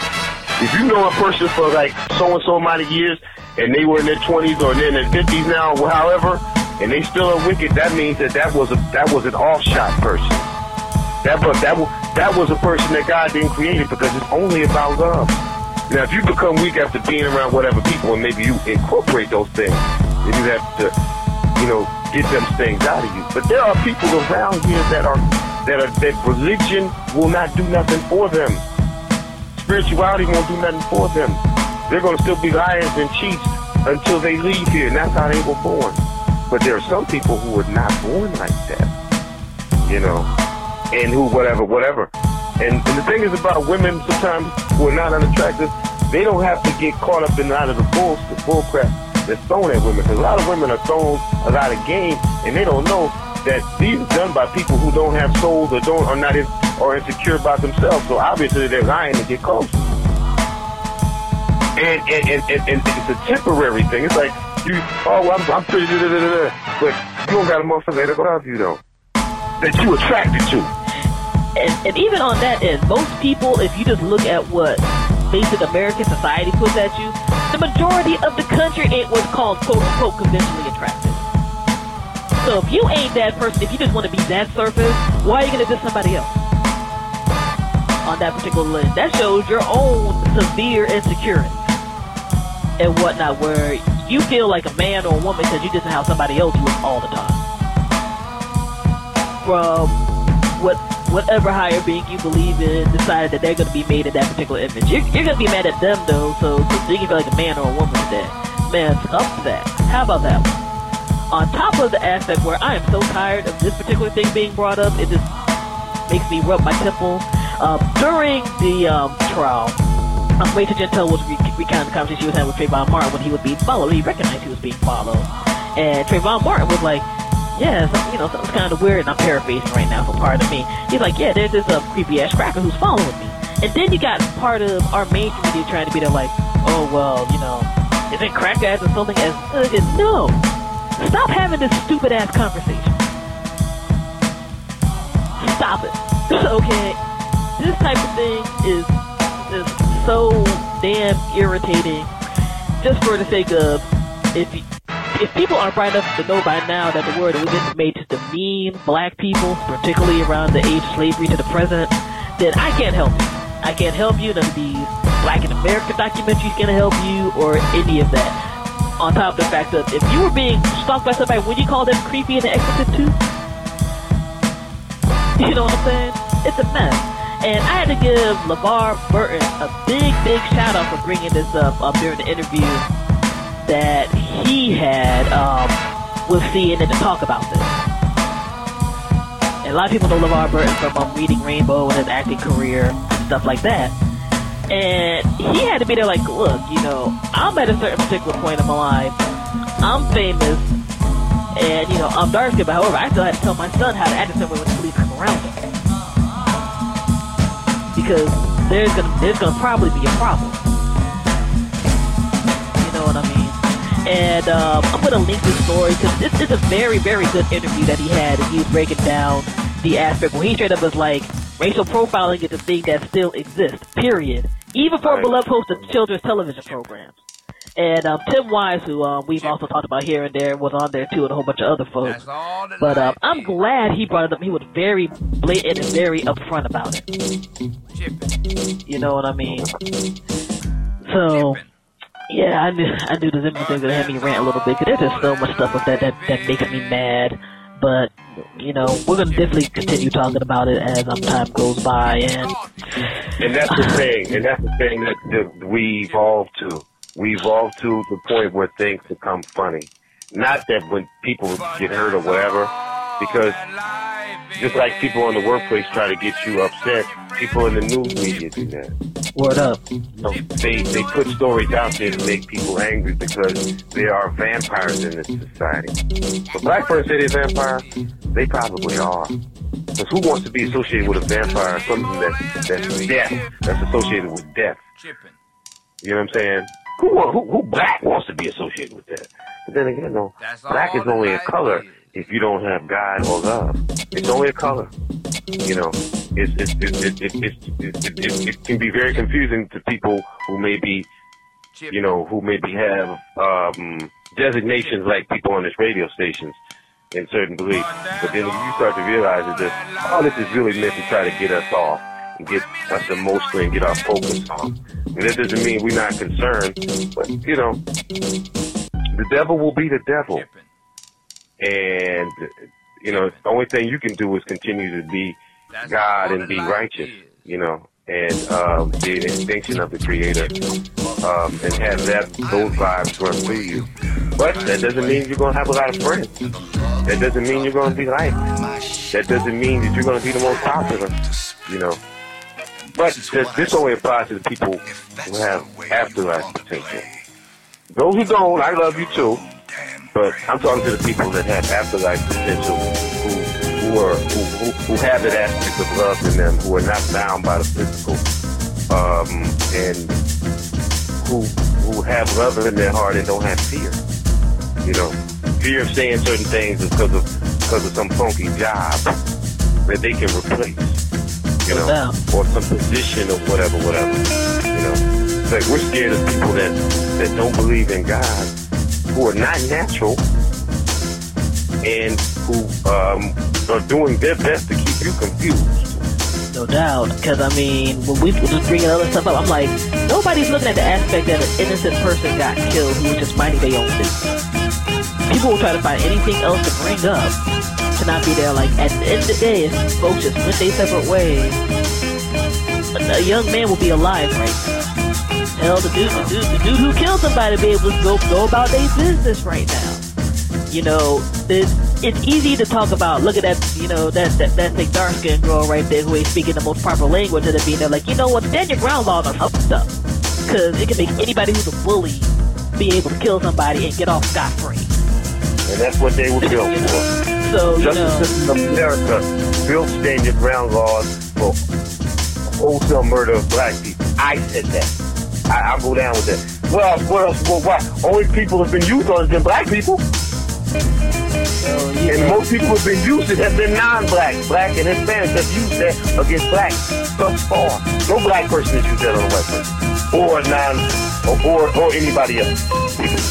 If you know a person for like so and so amount of years, and they were in their twenties or they're in their fifties now, or however, and they still are wicked, that means that that was a that was an off shot person. That was that was that was a person that God didn't create because it's only about love. Now, if you become weak after being around whatever people, and maybe you incorporate those things, then you have to, you know, get them things out of you. But there are people around here that are that are that religion will not do nothing for them. Spirituality won't do nothing for them. They're going to still be liars and cheats until they leave here, and that's how they were born. But there are some people who were not born like that, you know, and who whatever, whatever. And, and the thing is about women sometimes who are not unattractive, they don't have to get caught up in a lot of the bull, the bull crap that's thrown at women. Because a lot of women are thrown a lot of game, and they don't know that these are done by people who don't have souls or don't are not in, or insecure about themselves. So obviously they're lying to get close. And and, and, and, and it's a temporary thing. It's like you, oh, I'm, I'm pretty, da, da, da, da, but you don't got a motherfucker that love you though, that you attracted to. and, and even on that end, most people, if you just look at what basic American society puts at you, the majority of the country ain't what's called quote unquote conventionally attractive. So if you ain't that person, if you just want to be that surface, why are you gonna diss somebody else? On that particular list. That shows your own severe insecurity and whatnot, where you feel like a man or a woman because you just how somebody else looks all the time. From what whatever higher being you believe in decided that they're going to be made in that particular image. You're, you're going to be mad at them though, so, so you can feel like a man or a woman today. Man, up that. How about that one? On top of the aspect where I am so tired of this particular thing being brought up, it just makes me rub my temple. Um, during the um, trial, um, Rachel Jeantel was re- recounting the conversation she was having with Trayvon Martin when he was being followed. He recognized he was being followed. And Trayvon Martin was like, yeah, some, you know, something's kind of weird. And I'm paraphrasing right now, so pardon me. He's like, yeah, there's this uh, creepy ass cracker who's following me. And then you got part of our main community trying to be there like, oh, well, you know, isn't crack as insulting as, uh, no. Stop having this stupid ass conversation. Stop it. [LAUGHS] okay? This type of thing is, is so damn irritating just for the sake of, if you, if people aren't bright enough to know by now that the word was made to demean black people, particularly around the age of slavery to the present, then I can't help you. I can't help you. None of these Black in America documentaries can help you, or any of that. On top of the fact that if you were being stalked by somebody, would you call them creepy and Exorcist too? You know what I'm saying? It's a mess. And I had to give LeVar Burton a big, big shout out for bringing this up up during the interview that he had um, with CNN to talk about this. And a lot of people know LeVar Burton from um, Reading Rainbow and his acting career and stuff like that. And he had to be there like, look, you know, I'm at a certain particular point in my life. I'm famous. And, you know, I'm dark skinned, but however, I still had to tell my son how to act a certain way when the police come around him. Because there's gonna, there's gonna probably be a problem. You know what I mean? And um, I'm gonna link this story because this is a very, very good interview that he had, and he was breaking down the aspect where he straight up was like, racial profiling is a thing that still exists. Period. Even for a beloved host of children's television programs. And um, Tim Wise, who um, we've also talked about here and there, was on there too, and a whole bunch of other folks. But um, I'm glad he brought it up. He was very blatant and very upfront about it. You know what I mean? So, yeah, I knew I knew the thing was gonna have me rant a little bit. Cause there's just so much stuff with that that that makes me mad. But you know, we're gonna definitely continue talking about it as um, time goes by, and And that's the thing, and that's the thing that, that we evolve to. We evolve to the point where things become funny. Not that when people get hurt or whatever, because just like people in the workplace try to get you upset, people in the news media do that. word up. You know, they they put stories out there to make people angry because there are vampires in this society. If a black person say they're vampire, they probably are. Because who wants to be associated with a vampire? Something that that's death, that's associated with death. You know what I'm saying? Who who who black wants to be associated with that? But then again, no, black is only a color if you don't have God or love. It's only a color. You know, it's it's it, it, it, it, it, can be very confusing to people who maybe you know who maybe have um, designations like people on this radio stations in certain beliefs. But then you start to realize that all this is really meant to try to get us off and get us emotional and get our focus off. And that doesn't mean we're not concerned, but you know, the devil will be the devil. And, you know, the only thing you can do is continue to be God and be righteous, you know, and um, be an extension of the Creator um, and have that those vibes run through you. But that doesn't mean you're going to have a lot of friends. That doesn't mean you're going to be liked. That doesn't mean that you're going to be the most popular, you know. But this, this only applies to the people who have afterlife potential. Those who don't, I love you too. But I'm talking to the people that have afterlife potential, who who are who, who, who have that aspect of love in them, who are not bound by the physical, um, and who who have love in their heart and don't have fear. You know, fear of saying certain things is because of because of some funky job that they can replace. You know, or some position or whatever, whatever. You know, it's like we're scared of people that that don't believe in God, who are not natural, and who um, are doing their best to keep you confused. No doubt, because I mean, when we were just bringing other stuff up, I'm like, nobody's looking at the aspect that an innocent person got killed who was just minding their own business. People will try to find anything else to bring up to not be there. Like at the end of the day, if folks just went their separate ways, a, young man will be alive right now. Hell, the dude, the dude, the dude who killed somebody be able to go go about their business right now. You know, it's, it's easy to talk about. Look at that, you know, that that that thick dark skinned girl right there who ain't speaking the most proper language, and it being there like, you know what, stand your ground, law, or something stuff. because it can make anybody who's a bully be able to kill somebody and get off scot free. And that's what they were [LAUGHS] built for. So you Justice know, system of America built stand your ground laws for wholesale murder of black people. I said that. I, I'll go down with that. Well, what else? Well, why? Only people have been used on has been black people. so, And most people have been used it have been non-black. Black and Hispanics have used that against black thus far. No black person has used that on a white person. Or non, or, or, or anybody else.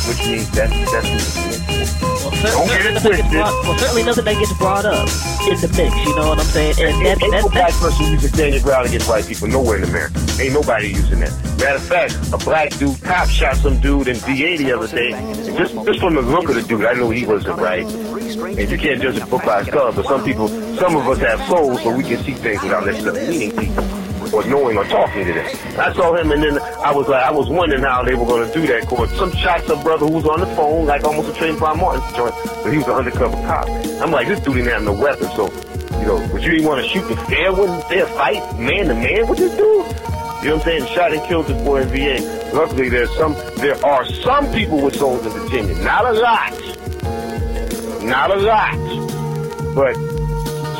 Which means that, that's well, don't certainly, get nothing that gets twisted. brought, well, certainly nothing that gets brought up in the mix. You know what I'm saying? And that, Ain't that, no black that, person using your ground against white people nowhere in America. Ain't nobody using that. Matter of fact, a black dude cop shot some dude in VA the other day. Just, just from the look of the dude, I know he wasn't right. And you can't judge a book by its cover, but some people, some of us have souls so we can see things without necessarily meeting people or knowing or talking to them. I saw him and then I was like, I was wondering how they were going to do that. Cause some shots of brother who was on the phone, like almost a Trayvon Martin joint, but he was an undercover cop. I'm like, this dude didn't have no weapon, so, you know, would you even want to shoot the fair one, fair fight, man to man with this dude? You know what I'm saying? Shot and killed this boy in VA. Luckily, there's some, there are some people with souls in Virginia. Not a lot. Not a lot. But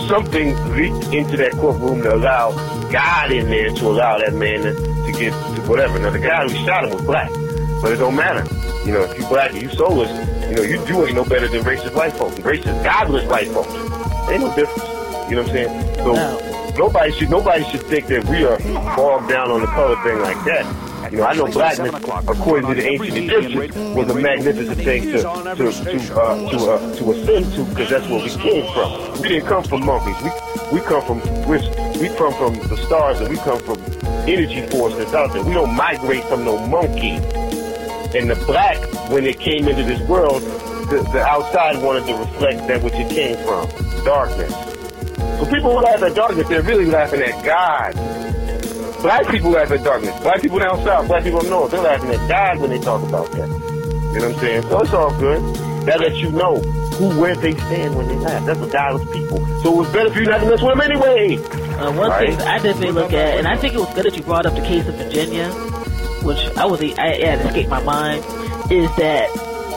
something leaked into that courtroom to allow God in there to allow that man to, to get to whatever. Now, the guy who shot him was black. But it don't matter. You know, if you black and you soulless, you know, you do ain't no better than racist white folks. Racist, godless white folks. Ain't no difference. You know what I'm saying? So No. nobody should nobody should think that we are bogged down on the color thing like that. You know, I know blackness, according to the ancient Egyptians, was a magnificent thing to to to uh, to uh, to ascend to because that's where we came from. We didn't come from monkeys. We we come from we we come from the stars and we come from energy force that's out there. We don't migrate from no monkey. And the black, when it came into this world, the, the outside wanted to reflect that which it came from, darkness. So people who laugh at darkness, they're really laughing at God. Black people laugh at darkness. Black people down south, black people up north, they're laughing at God when they talk about that. You know what I'm saying? So it's all good. That lets you know who, where they stand when they laugh. That's what godless people. So it's better for you not to mess with them anyway. Uh, one thing I definitely look at, and I think it was good that you brought up the case of Virginia, which I was I, it had escaped my mind, is that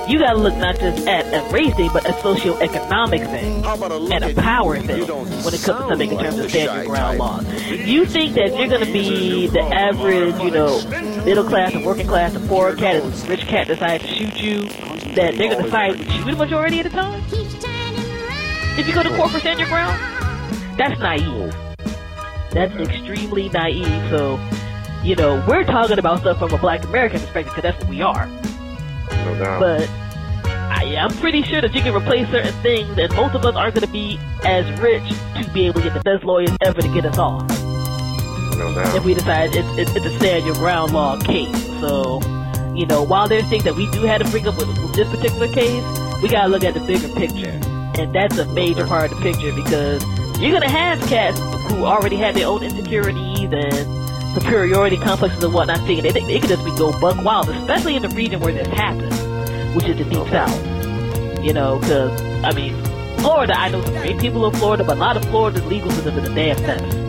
you got to look not just at a race thing, but a socioeconomic thing and a power thing when it comes to something in terms of stand your ground laws. You think that you're to be the average, you know, middle class and working class or poor cat, and rich cat decides to shoot you, that they're to decide to shoot the majority of the time? If you go to court for stand your ground, that's naive. That's extremely naive. So, you know, we're talking about stuff from a black American perspective because that's what we are. No doubt. But I, I'm pretty sure that you can replace certain things, and most of us aren't going to be as rich to be able to get the best lawyers ever to get us off no doubt. if we decide it's, it's, it's a stand your ground law case. So, you know, while there's things that we do have to bring up with, with this particular case, we gotta look at the bigger picture, and that's a major part of the picture because you're gonna have cats who already have their own insecurities and superiority complexes and whatnot. Thinking they, they could just be go buck wild, especially in the region where this happens, which is the deep south. You know, because I mean, Florida. I know some great people in Florida, but a lot of Florida's legal system is a damn mess.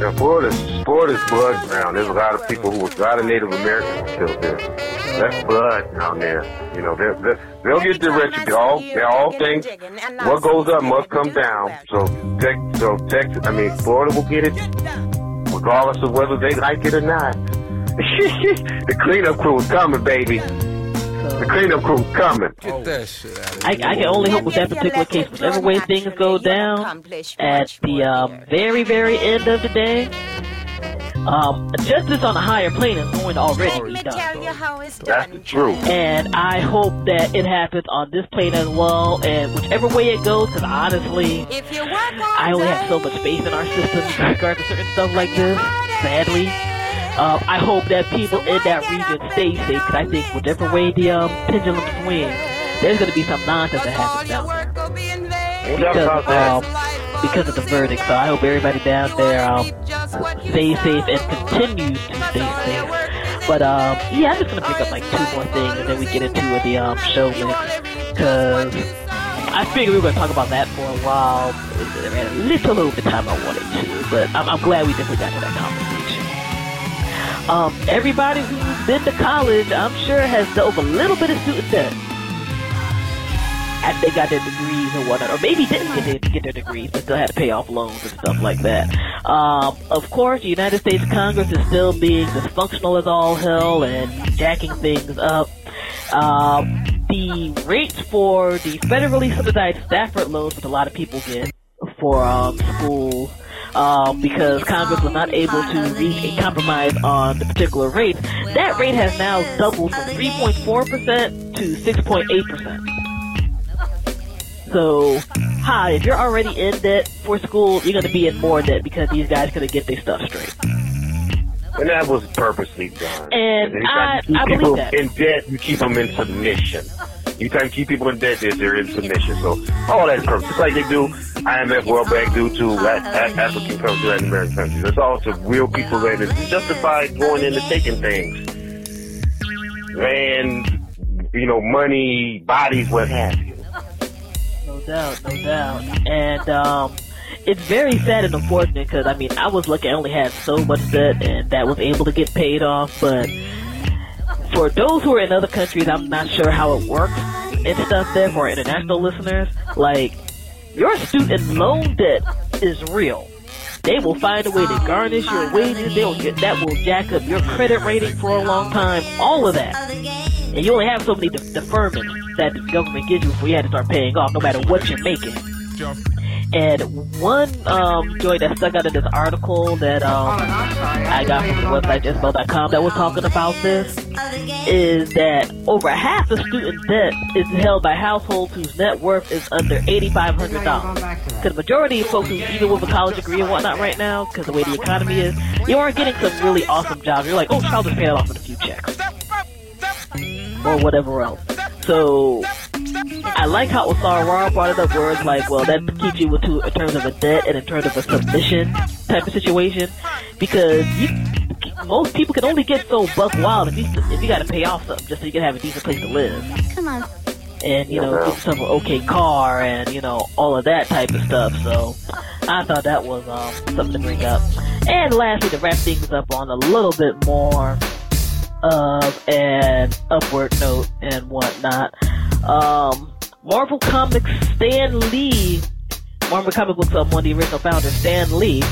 Now, Florida's, Florida's blood ground. There's a lot of people who, a lot of Native Americans killed there. That's blood down there. You know, they're, they're, they'll get their retribution. All, they're all things. What goes up must come down. So, tech, so Texas, I mean, Florida will get it, regardless of whether they like it or not. [LAUGHS] the cleanup crew is coming, baby. The cleanup crew is coming. Get that shit out of I, I can only hope with that particular case, whatever way things go down, at the um, very, very end of the day, um, justice on a higher plane is going to already be done. That's the truth. And I hope that it happens on this plane as well, and whichever way it goes, because honestly, if you work I only have so much faith in our system in regards to certain stuff like this, sadly. Um, I hope that people in that region stay safe, because I think whichever way the um, pendulum swings, there's going to be some nonsense that happens down there Ain't nothing because that. um, because of the verdict. So I hope everybody down there um stay safe and continues to stay safe. But um yeah, I'm just gonna pick up like two more things and then we get into the um show mix because I figured we were gonna talk about that for a while. It ran a little over the time I wanted to, but I'm, I'm glad we definitely got to that conversation. Um, everybody who's been to college, I'm sure, has dealt with a little bit of student debt. After they got their degrees or whatnot, or maybe didn't get their, get their degrees, but still had to pay off loans and stuff like that. Um, of course, the United States Congress is still being dysfunctional as all hell and jacking things up. Um, the rates for the federally subsidized Stafford loans, which a lot of people get for um, schools, um, because Congress was not able to reach a compromise on the particular rate, that rate has now doubled from 3.4% to 6.8%. So, hi, if you're already in debt for school, you're going to be in more debt because these guys couldn't get their stuff straight. And that was purposely done. And I, keep I people believe that. in debt, you keep them in submission. You try to keep people in debt, they're, they're in submission. So all that's purpose. Just like they do, IMF, World Bank do to African countries, Latin American countries. It's all to real people that is justified going into taking things. Land, you know, money, bodies, what have you. No doubt, no doubt. And um, it's very sad and unfortunate because I mean I was lucky I only had so much debt and that was able to get paid off. But for those who are in other countries, I'm not sure how it works and stuff there for international listeners. Like your student loan debt is real. They will find a way to garnish your wages. They will get that will jack up your credit rating for a long time. All of that. And you only have so many de- deferments that the government gives you before you had to start paying off, no matter what you're making. And one um, that stuck out in this article that um, I got from the website JustBell.com that was talking about this is that over half of student debt is held by households whose net worth is under $8,500. Because the majority of folks who even with a college degree and whatnot right now, because the way the economy is, you aren't getting some really awesome jobs. You're like, oh, I'll just pay it off with a few checks or whatever else. So I like how Osara Ra brought it up where it's like, well, that keeps you into in terms of a debt and in terms of a submission type of situation because you most people can only get so buck wild if you if you got to pay off something just so you can have a decent place to live. Come on. And you know, get yourself an okay car and you know all of that type of stuff. So I thought that was um, something to bring up. And lastly, to wrap things up on a little bit more of an upward note and whatnot. Um, Marvel Comics Stan Lee, Marvel Comic Books, um, one of the original founders, Stan Lee,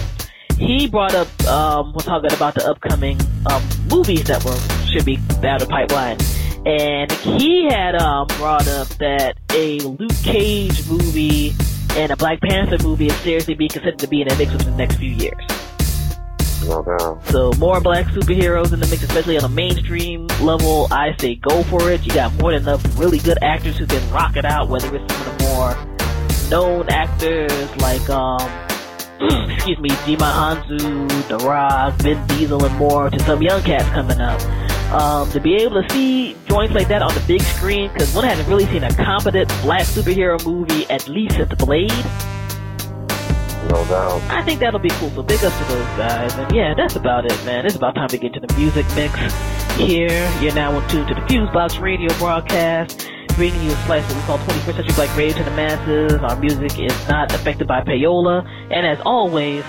he brought up, um, was talking about the upcoming um, movies that were should be down the pipeline. And he had um, brought up that a Luke Cage movie and a Black Panther movie is seriously being considered to be in the mix within the next few years. No doubt. So more black superheroes in the mix, especially on a mainstream level. I say go for it. You got more than enough really good actors who can rock it out. Whether it's some of the more known actors like um, [CLEARS THROAT] excuse me, Djimon Hounsou, The Rock, Vin Diesel, and more, to some young cats coming up. Um, to be able to see joints like that on the big screen, because one hasn't really seen a competent black superhero movie at least since Blade. I think that'll be cool. So big ups to those guys. And yeah, that's about it, man. It's about time to get to the music mix. Here, you're now in tune to the Fusebox radio broadcast, bringing you a slice of what we call 21st century black radio to the masses. Our music is not affected by payola. And as always,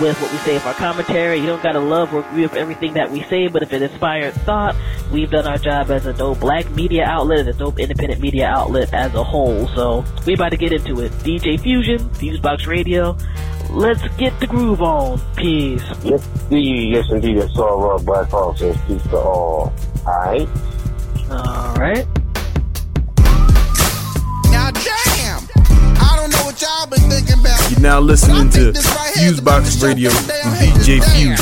with what we say for our commentary, you don't gotta love or agree with everything that we say, but if it inspired thought, we've done our job as a dope black media outlet, as a dope independent media outlet as a whole. So we about to get into it. DJ Fusion, Fusebox Radio. Let's get the groove on. Peace. Yes, indeed. Yes, indeed. It's all Rob Black Hawk says peace to all. Alright? All right. You're now listening to think this right here is the Fusebox Radio with of the day. DJ Fuse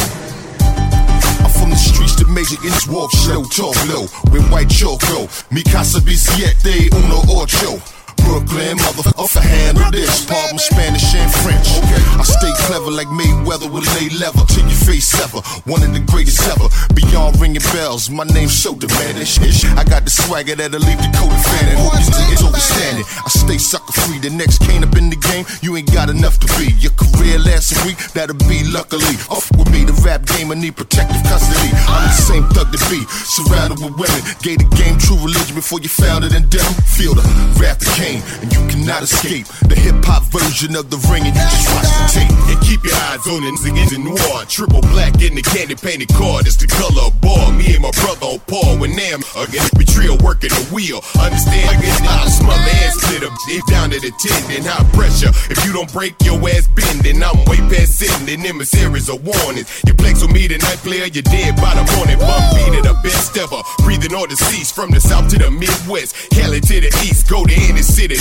I'm from the streets that major inch walk slow, talk low. With white chalk go. Mi casa bisiete, uno ocho. Brooklyn, motherfucker, handle this. Pardon Spanish and French. Okay. I stay clever like Mayweather with lay leather. till your face ever. One of the greatest ever. Beyond ringing bells, my name's so diminished. I got the swagger that'll leave the coat fan and hope it's overstanding. I stay sucker free. The next cane up in the game, you ain't got enough to be. Your career lasts a week, that'll be luckily. Off with me, the rap game, I need protective custody. I'm the same thug to be, surrounded with women. Gave the game true religion before you found it in them. Feel the wrath that came. Game, and you cannot escape the hip hop version of the ring, and you just watch the tape. And keep your eyes on it, against the noir. Triple black in the candy painted card, it's the color of ball. Me and my brother on Paul, when them against we trio working the wheel. Understand, again, I smother ass split up, it down to the tendon. High pressure, if you don't break your ass bending, I'm way past sitting, and them series of warnings. You flex with me tonight, player, you're dead by the morning. Bump beat it, the best ever. Breathing all the seas from the south to the midwest. Cali to the east, go to any city.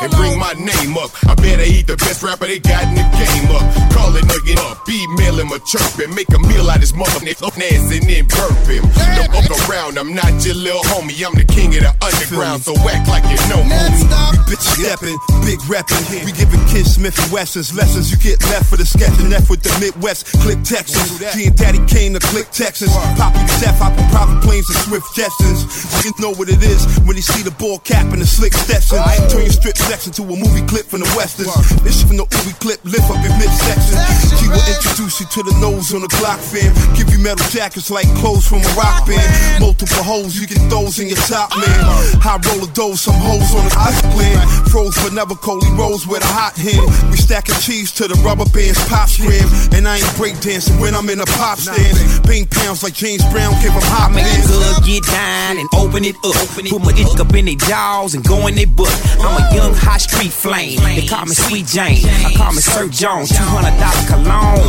And bring my name up. I better eat the best rapper they got in the game up. Call it nugget up, email him a chirping. Make a meal out of this mother ass and then burp him. Don't walk around, I'm not your little homie. I'm the king of the underground, so act like you know me. We bitch stepping, big rapping. We giving kids Smith and Wessons lessons. You get left for the sketching, F with the Midwest, click Texans. G and Daddy came to click Texas. Poppy Steph, hopping private planes and swift Jetsons. You know what it is when you see the ball cap and the slick Stetson. Turn your strip section to a movie clip from the Westerns. This shit from the Ubi clip, lift up your midsection. She will introduce you to the nose on the Glock fam. Give you metal jackets like clothes from a rock band. Multiple holes, you get those in your top man. High roller dose, some holes on the ice plan. Froze but never Coley rolls with a hot hand. We stacking cheese to the rubber bands, pop scram. And I ain't breakdancing when I'm in a pop stand. Ping pounds like James Brown, give them hot Make man. good, get down and open it up. Put my dick up in their jaws and go in their butt. I'm a young hot street flame. They call me Sweet Jane. I call me Sir Jones. Two hundred dollar cologne.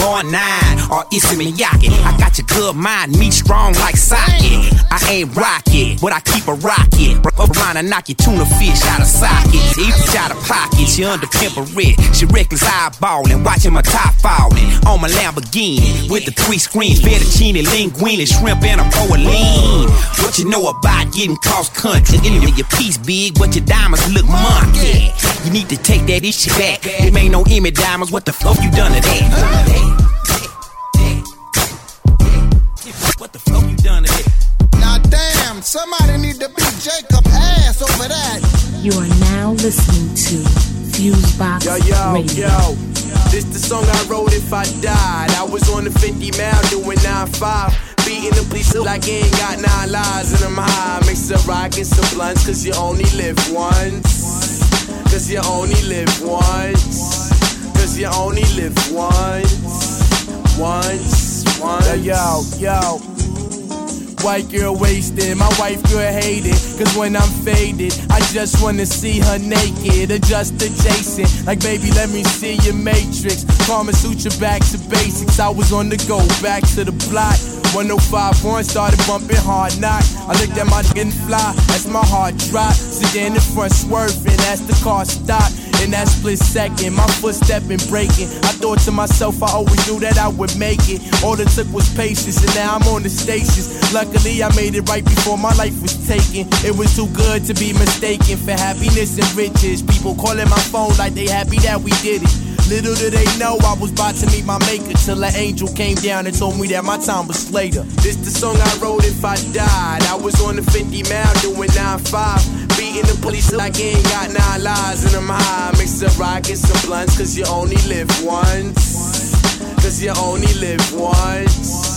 Born nine or Issey Miyake. I got your good mind, me strong like socket. I ain't rocket, but I keep a rocket. Around and knock your tuna fish out of sockets. Each out of pockets, you under pimperette. She reckless eyeballing, watching my top falling. On my Lamborghini with the three screens, fettuccine, linguine, shrimp, and a lean. What you know about getting cross country? Your piece big, but your diamonds look monkey. You need to take that issue back. Them ain't no Emmy diamonds. What the fuck you done to that? What the fuck you done to that? Now damn, somebody need to beat Jacob ass over that. You are now listening to Fusebox Yo, yo, Radio. yo. This the song I wrote if I died. I was on the 50 mile doing 9-5. Beating the up like you ain't got nine lives and I'm high. Mix a rock and some blunts, cause you only live once. Cause you only live once. Cause you only live once. Once, once. Yo, yo, yo. White girl wasted, my wife girl hated. Cause when I'm faded, I just wanna see her naked. Adjust adjacent, like baby, let me see your matrix. Kama Sutra back to basics. I was on the go, back to the block. plot. 1051 started bumping hard knock. I looked at my and fly, as my heart dropped. Sedan in front swerving as the car stopped. In that split second, my footstep been breaking. I thought to myself, I always knew that I would make it. All it took was patience, and now I'm on the stations. I made it right before my life was taken. It was too good to be mistaken for happiness and riches. People calling my phone like they happy that we did it. Little do they know I was about to meet my maker till an angel came down and told me that my time was later. This the song I wrote if I died. I was on the 50 mile doing 9-5. Beating the police like you ain't got nine lives and I'm high. Mix a rock and blunts cause you only live once. Cause you only live once.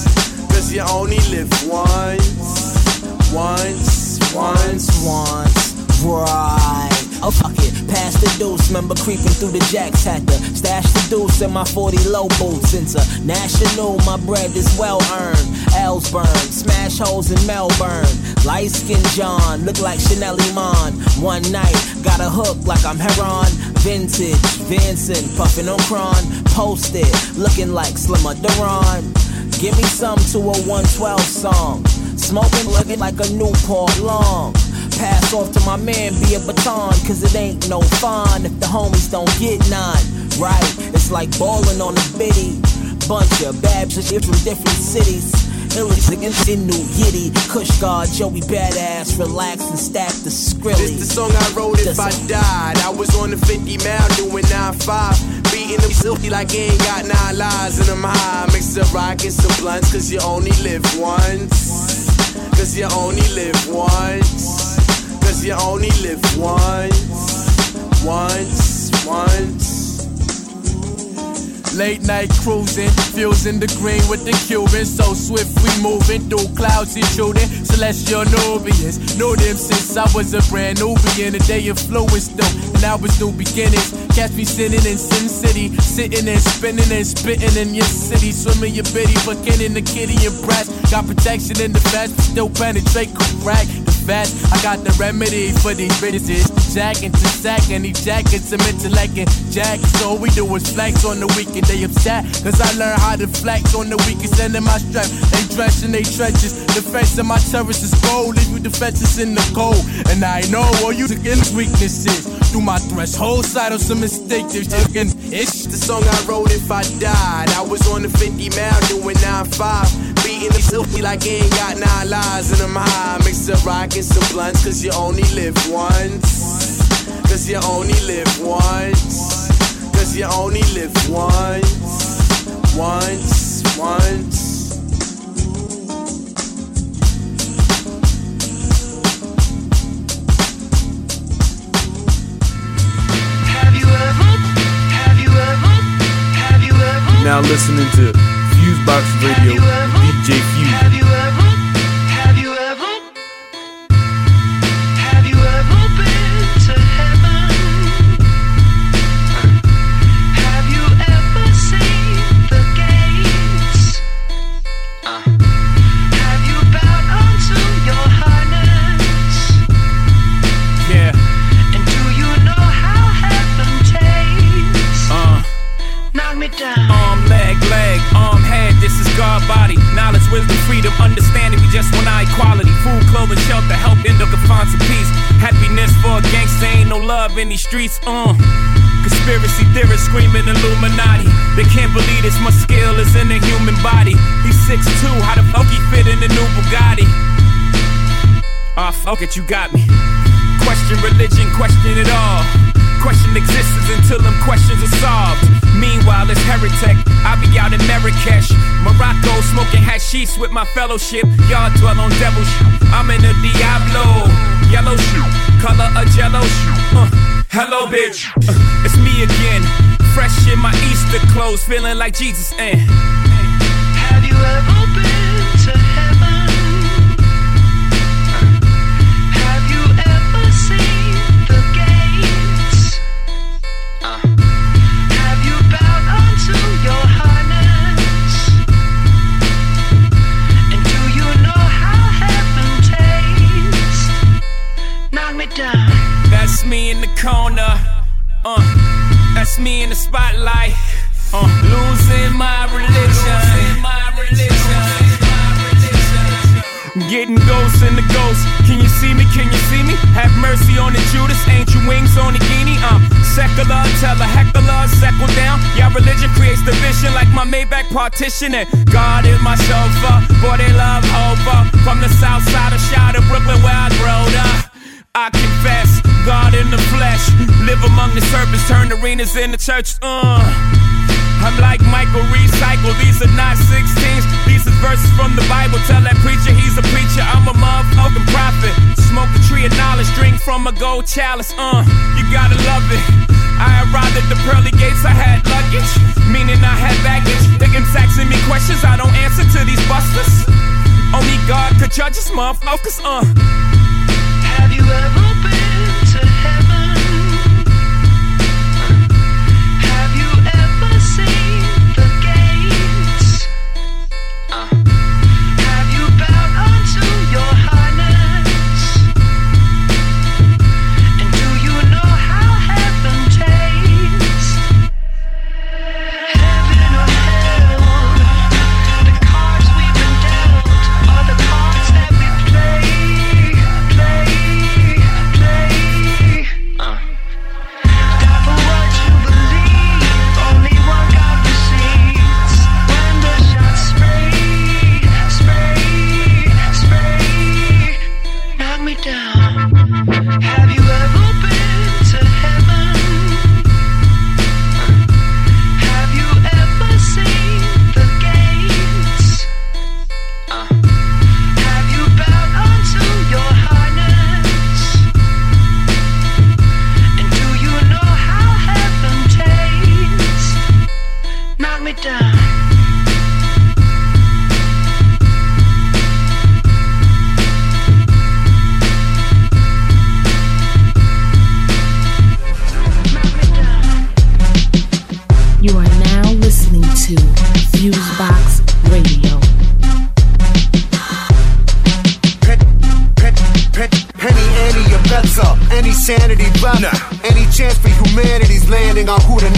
Cause you only live once. Once, once, once. Right. Oh fuck it, pass the deuce. Remember creeping through the jacks had to stash the deuce in my 40 low boots. International, my bread is well earned. L's burn, smash holes in Melbourne. Light skin John, look like Chanel Iman. One night, got a hook like I'm Heron. Vintage, Vincent, puffin' on Cron. Posted, looking like Slimmer Duran. Give me some to a 112 song. Smoking looking like a Newport long. Pass off to my man, be a baton, cause it ain't no fun if the homies don't get none. Right, it's like ballin' on a biddy. Bunch of babs and shit from different cities. Illest niggas in New Yiddy. Kush God, Joey Badass, relax and stack the skrilly. This the song I wrote if I died. I was on the 50 mile doing 9-5. Beating them silky like you ain't got nine lives and I'm high. Mix a rock and blunts cause you only live once. Cause you only live once. Cause you only live once. Once, once. Late night cruising, fusing the green with the Cuban. So swift we moving through clouds and shooting. Celestial Nubians. Knew them since I was a brand newbie. In the day influenced them, and I was new beginnings. Catch me sitting in Sin City, sitting and spinning and spitting in your city. Swimming your bitty, fucking in the kitty and brass. Got protection in the but still penetrate crack. The I got the remedy for these bitches. Jack into sack, and these jackets are meant to like it. Jack, so we do is flex on the weekend. They upset, cause I learned how to flex on the weekend. Sending my strap, they dress in they trenches. Defense of my terrorists is gold, leave you defenses in the cold. And I know all you again weaknesses. Through my threshold side of some mistakes. it's the song I wrote if I died. I was on the 50 mile doing 9-5. Beating the silky like I ain't got nine lives and I'm high. Mix a rock and some blunts, cause you only live once. Cause you only live once. Cause you only live once. Once, once. Now listening to Fusebox Radio, DJ Food, clothing, shelter, help, end up find some peace. Happiness for a gangsta, ain't no love in these streets, uh. Conspiracy theorists screaming Illuminati. They can't believe this much skill is in the human body. He's 6'2, how the fuck he fit in the new Bugatti? Ah, fuck it, you got me. Question religion, question it all. Question existence until them questions are solved. Meanwhile, it's heretic. I be out in Marrakesh, Morocco, smoking hashish with my fellowship. Y'all dwell on devil. I'm in a Diablo, yellow shoe, color of jello shoe. Uh, hello, bitch. Uh, it's me again, fresh in my Easter clothes, feeling like Jesus. And Have you ever corner. Uh, that's me in the spotlight. Uh, losing my religion. Getting ghosts in the ghost. Can you see me? Can you see me? Have mercy on the Judas. Ain't you wings on the guinea? I'm secular. Tell a heckler, settle down. Your religion creates division like my Maybach partition. And God is my chauffeur. Boy, they love over. From the south side of of Brooklyn where I growed up. I confess, God in the flesh. Live among the serpents, turn arenas into churches. Uh. I'm like Michael Recycle, these are not 16s. These are verses from the Bible. Tell that preacher he's a preacher. I'm a motherfucking prophet. Smoke a tree of knowledge, drink from a gold chalice. Uh, you gotta love it. I arrived at the pearly gates, I had luggage, meaning I had baggage. Can asking me questions, I don't answer to these busters. Only God could judge us, motherfuckers. Uh. Have you ever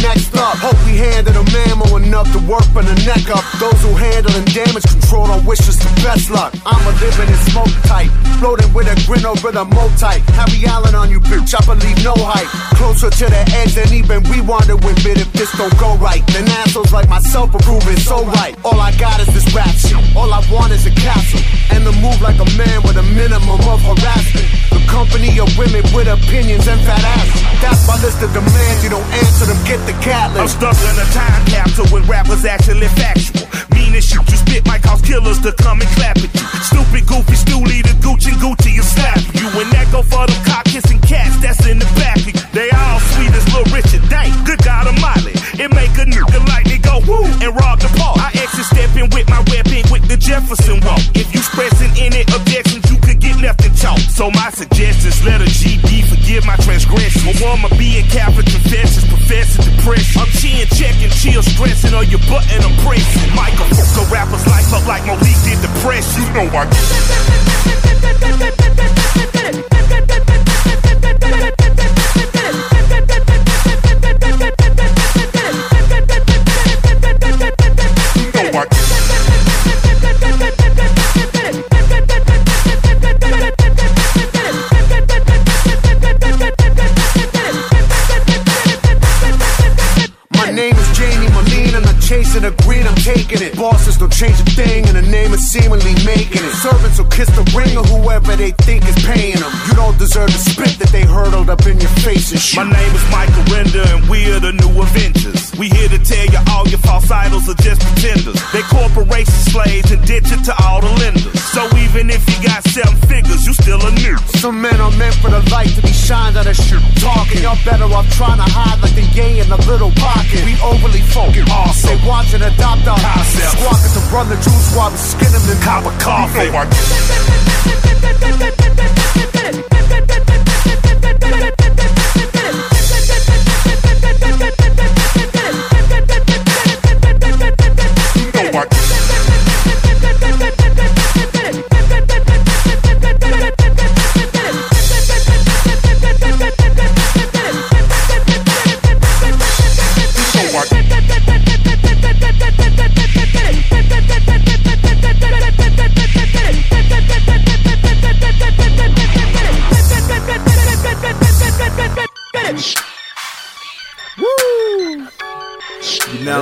next up. Hope we handle the mammal enough to work from the neck up. Those who handling damage control don't wish us the best luck. I'm a living in smoke type, floating with a grin over the multi. Harry Allen on you, bitch. I believe no height. Closer to the edge than even we want to admit if this don't go right. Then assholes like myself are proving so right. All I got is this rap shit. All I want is a castle and to move like a man with a minimum of harassment. The company of women with opinions and fat asses. That's my list of demands. You don't answer them, get the cat I'm stuck in a time capsule when rappers actually factual. Mean shit, you spit might cause killers to come and clap at you. Stupid, goofy, stoolie, the Gucci Gucci and slap you. And that go for them cock kissing cats that's in the back. They all sweet as Lil Richard. Dang, good God Almighty. It make a nigga like they go woo and rob the park. I exit stepping with my weapon with the Jefferson walk. If you expressing any objections, you could get left in chalk. So my suggestions, let a GD forgive my transgression. I'm a woman being Catholic confessions, professing depression. I'm chin checking, chill stressing on your button, I'm pressing. Michael, so rappers life up like Malik did depression. You know I My change a thing in the name of seemingly making it. Servants will kiss the ring of whoever they think is paying them. You don't deserve the spit that they hurled up in your face and shit. My name is Michael Render and we're the new Avengers. We here to tell you all your false idols are just pretenders. They corporation slaves and ditch it to all the lenders. So even if you got seven figures, you still a new. Some men are meant for the light to be shined on a shit. Talking, y'all better off trying to hide like the gay in a little pocket. We overly focused. Awesome. They watch and adopt our Concept. Squawking to run the juice while we skin them in Cop a coffee.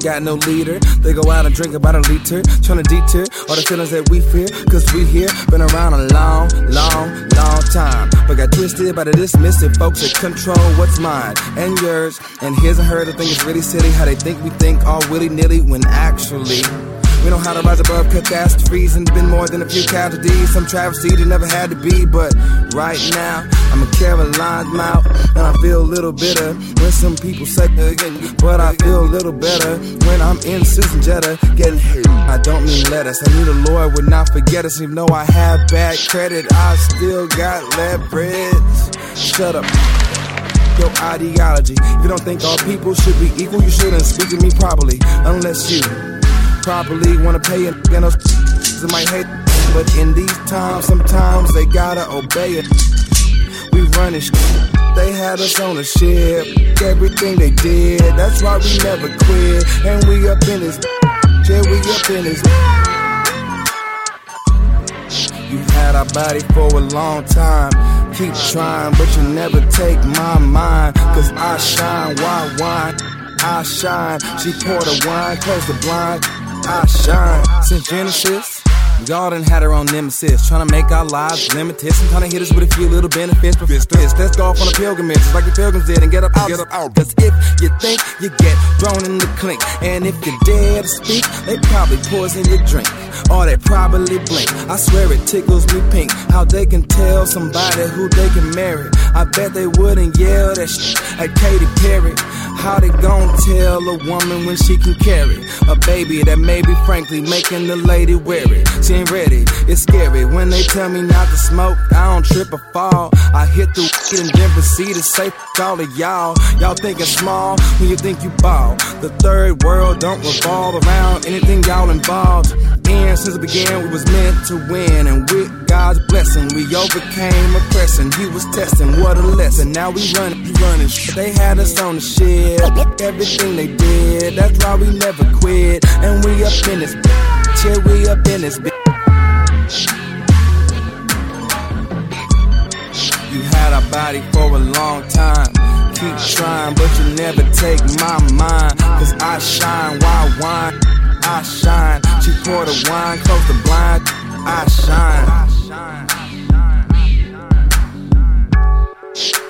Ain't got no leader, they go out and drink about a liter, trying to deter all the feelings that we fear. Cause we here, been around a long, long, long time. But got twisted by the dismissive folks that control what's mine and yours. And his and hers, I think it's really silly how they think we think all willy nilly when actually. We know how to rise above catastrophes and been more than a few casualties. Some travesty that never had to be, but right now I'm a Caroline's mouth and I feel a little bitter when some people say again. But I feel a little better when I'm in Susan Jetta getting hit. I don't mean let us. I knew the Lord would not forget us. Even though I have bad credit, I still got leverage. Shut up your ideology. If you don't think all people should be equal, you shouldn't speak to me properly. Unless you properly wanna pay it. You know, they might hate, but in these times, sometimes they gotta obey it. We running sh- they had us on a ship. Everything they did, that's why we never quit. And we up in this, yeah, we up in this. You had our body for a long time. Keep trying, but you never take my mind. Cause I shine, why wine? I shine. She poured a wine, close the blind. I shine. Since Genesis, God done had her own nemesis. Trying to make our lives limited. Sometimes they hit us with a few little benefits. But this, let's go off on a pilgrimage. Just like the pilgrims did and get up out. Get up out. Cause if you think you get thrown in the clink. And if you dare to speak, they probably poison your drink. Or they probably blink. I swear it tickles me pink. How they can tell somebody who they can marry. I bet they wouldn't yell that shit at Katy Perry. How they gon' tell a woman when she can carry a baby that maybe frankly making the lady weary? Ready, it's scary when they tell me not to smoke. I don't trip or fall. I hit the weed [LAUGHS] and then proceed to say all of y'all. Y'all thinking small when you think you ball. The third world don't revolve around anything y'all involved in. Since the began, we was meant to win, and with God's blessing, we overcame oppression. He was testing, what a lesson. Now we running, we running. They had us on the shit, everything they did. That's why we never quit, and we up in this. Yeah, we up in this. bitch. You had a body for a long time. Keep trying, but you never take my mind. Cause I shine, why wine? I shine. She poured the wine, close the blind. I shine. You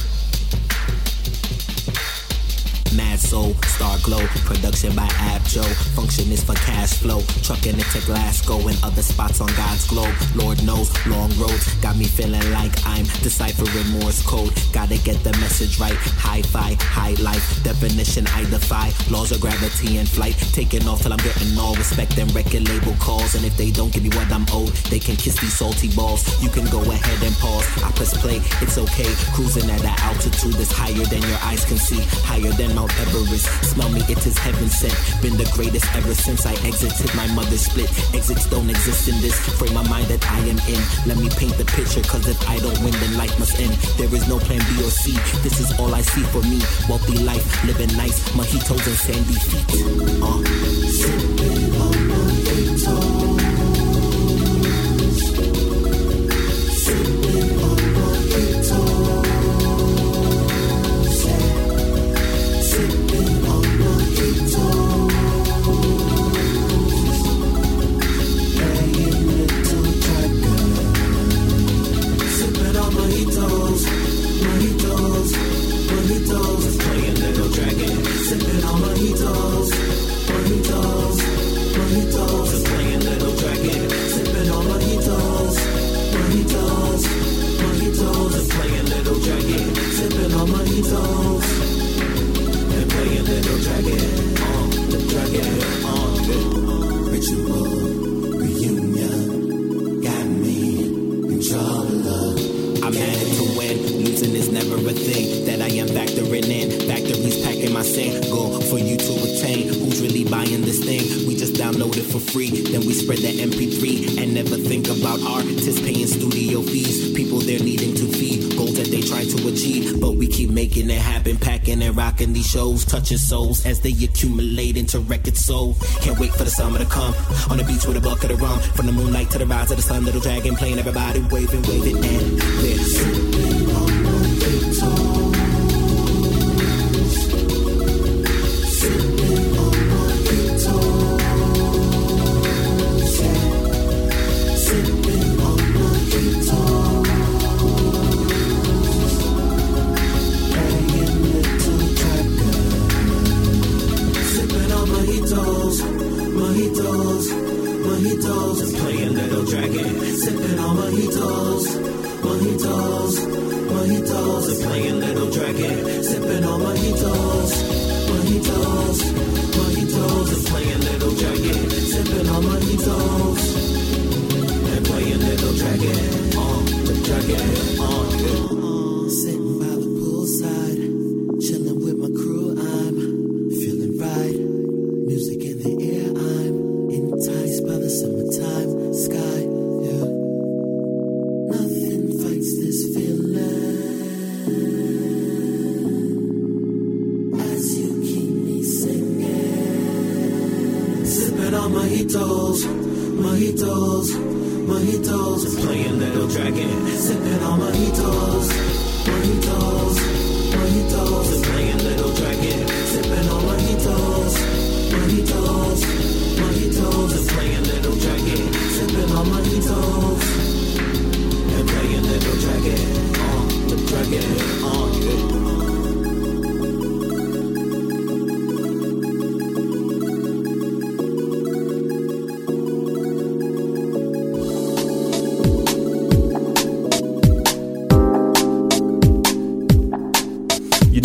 Mad Soul, Star Glow, production by Ab Joe. Function is for cash flow. Trucking it to Glasgow and other spots on God's globe. Lord knows, long roads got me feeling like I'm deciphering Morse code. Gotta get the message right. Hi fi, high life. Definition I defy. Laws of gravity and flight. Taking off till I'm getting all respect and record label calls. And if they don't give me what I'm owed, they can kiss these salty balls. You can go ahead and pause. I press play, it's okay. Cruising at an altitude that's higher than your eyes can see. Higher than Mount Everest. Smell me, it is heaven sent. Been the greatest ever since I exited my mother's split. Exits don't exist in this frame of mind that I am in. Let me paint the picture, cause if I don't win, then life must end. There is no plan B or C. This is all I see for me. Wealthy life, living nice, mojitos and sandy feet. Uh. Sipping on mojitos. Shows. Touching souls as they accumulate into record soul. Can't wait for the summer to come. On the beach with a bucket of rum. From the moonlight to the rise of the sun. Little dragon playing everybody waving, waving. And they're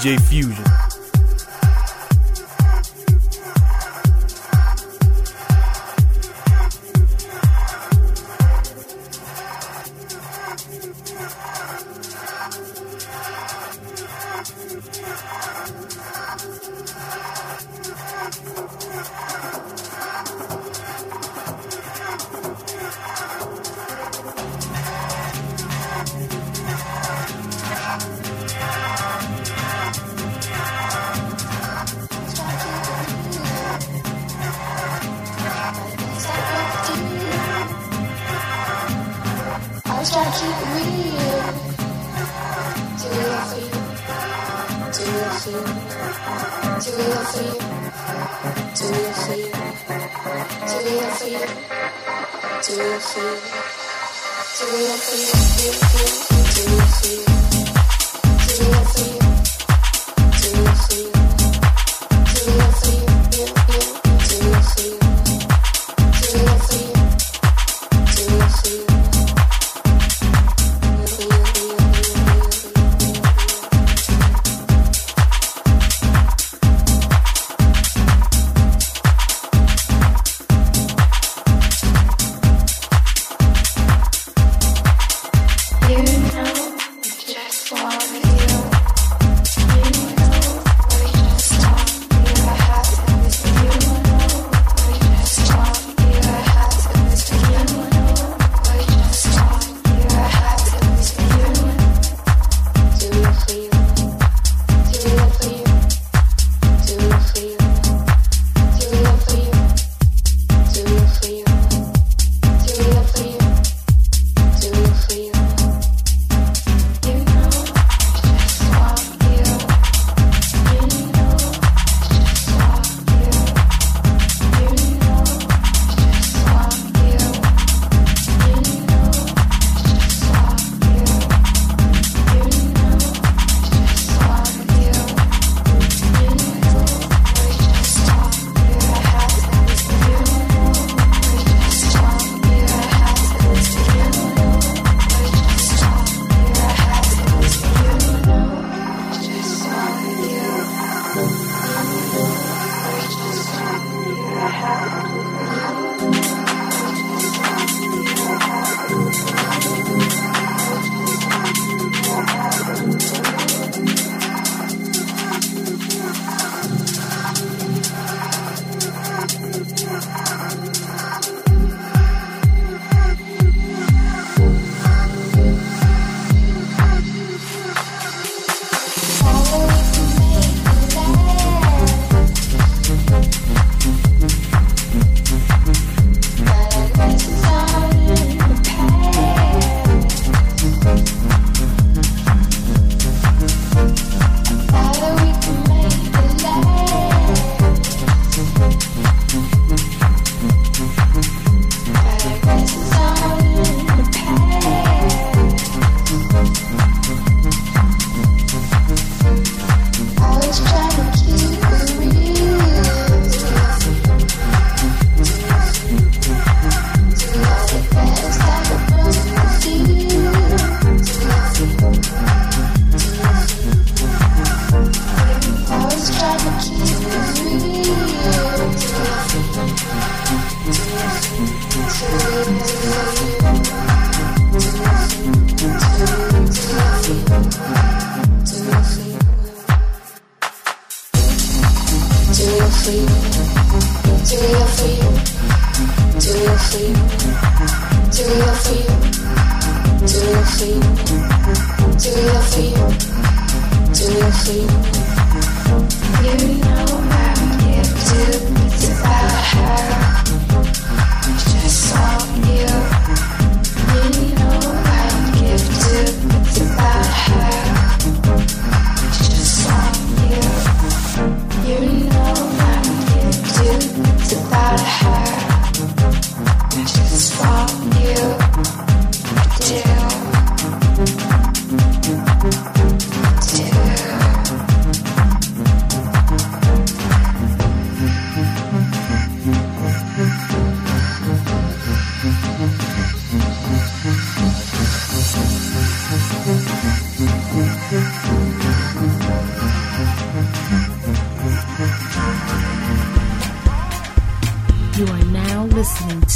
DJ Fusion.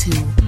To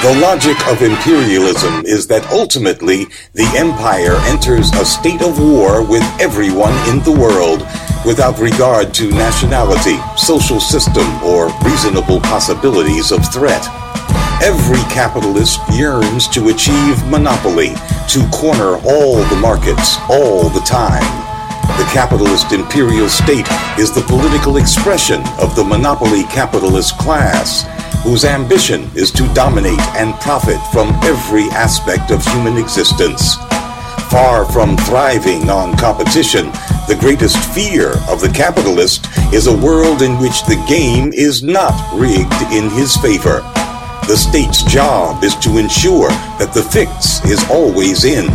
The logic of imperialism is that ultimately the empire enters a state of war with everyone in the world without regard to nationality, social system, or reasonable possibilities of threat. Every capitalist yearns to achieve monopoly, to corner all the markets all the time. Capitalist imperial state is the political expression of the monopoly capitalist class, whose ambition is to dominate and profit from every aspect of human existence. Far from thriving on competition, the greatest fear of the capitalist is a world in which the game is not rigged in his favor. The state's job is to ensure that the fix is always in.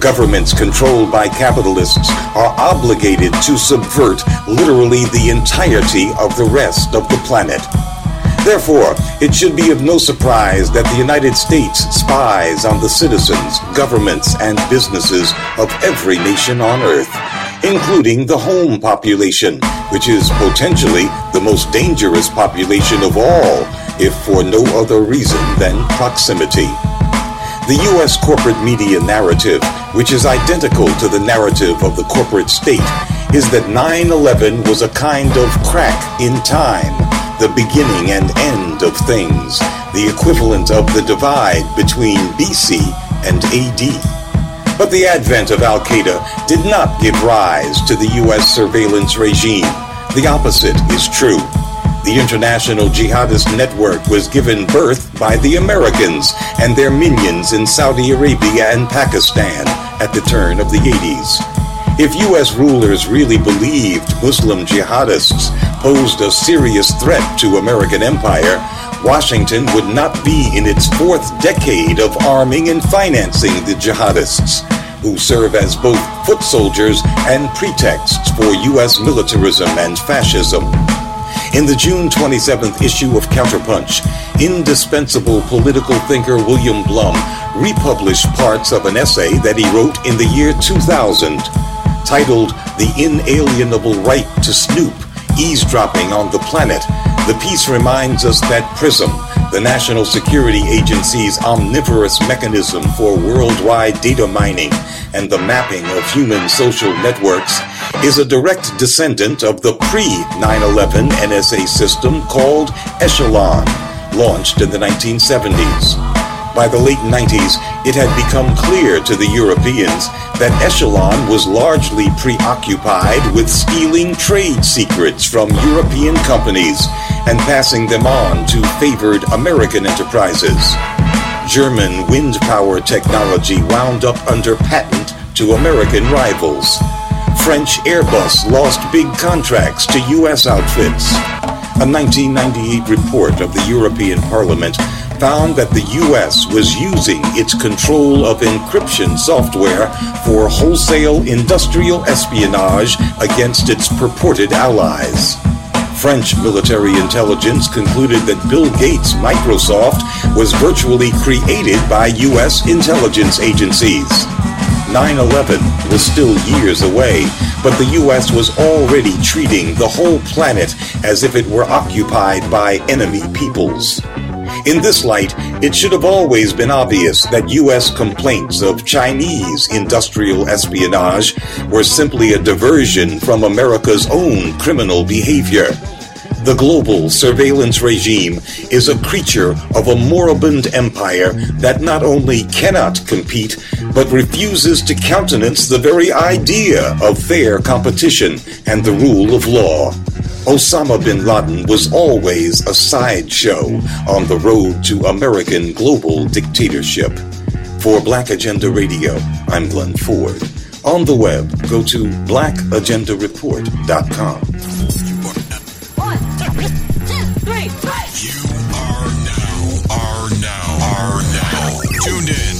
Governments controlled by capitalists are obligated to subvert literally the entirety of the rest of the planet. Therefore, it should be of no surprise that the United States spies on the citizens, governments, and businesses of every nation on Earth, including the home population, which is potentially the most dangerous population of all, if for no other reason than proximity. The U.S. corporate media narrative, which is identical to the narrative of the corporate state, is that 9 11 was a kind of crack in time, the beginning and end of things, the equivalent of the divide between BC and AD. But the advent of Al Qaeda did not give rise to the U.S. surveillance regime. The opposite is true. The international jihadist network was given birth by the Americans and their minions in Saudi Arabia and Pakistan at the turn of the 80s. If U.S. rulers really believed Muslim jihadists posed a serious threat to American empire, Washington would not be in its fourth decade of arming and financing the jihadists, who serve as both foot soldiers and pretexts for U.S. militarism and fascism. In the June 27th issue of Counterpunch, indispensable political thinker William Blum republished parts of an essay that he wrote in the year 2000, titled The Inalienable Right to Snoop Eavesdropping on the Planet. The piece reminds us that PRISM, the National Security Agency's omnivorous mechanism for worldwide data mining and the mapping of human social networks, is a direct descendant of the pre 9 11 NSA system called Echelon, launched in the 1970s. By the late 90s, it had become clear to the Europeans that Echelon was largely preoccupied with stealing trade secrets from European companies and passing them on to favored American enterprises. German wind power technology wound up under patent to American rivals. French Airbus lost big contracts to U.S. outfits. A 1998 report of the European Parliament found that the U.S. was using its control of encryption software for wholesale industrial espionage against its purported allies. French military intelligence concluded that Bill Gates' Microsoft was virtually created by U.S. intelligence agencies. 9 11 was still years away, but the U.S. was already treating the whole planet as if it were occupied by enemy peoples. In this light, it should have always been obvious that U.S. complaints of Chinese industrial espionage were simply a diversion from America's own criminal behavior. The global surveillance regime is a creature of a moribund empire that not only cannot compete, but refuses to countenance the very idea of fair competition and the rule of law. Osama bin Laden was always a sideshow on the road to American global dictatorship. For Black Agenda Radio, I'm Glen Ford. On the web, go to blackagendareport.com. You Are now, are now are now tuned in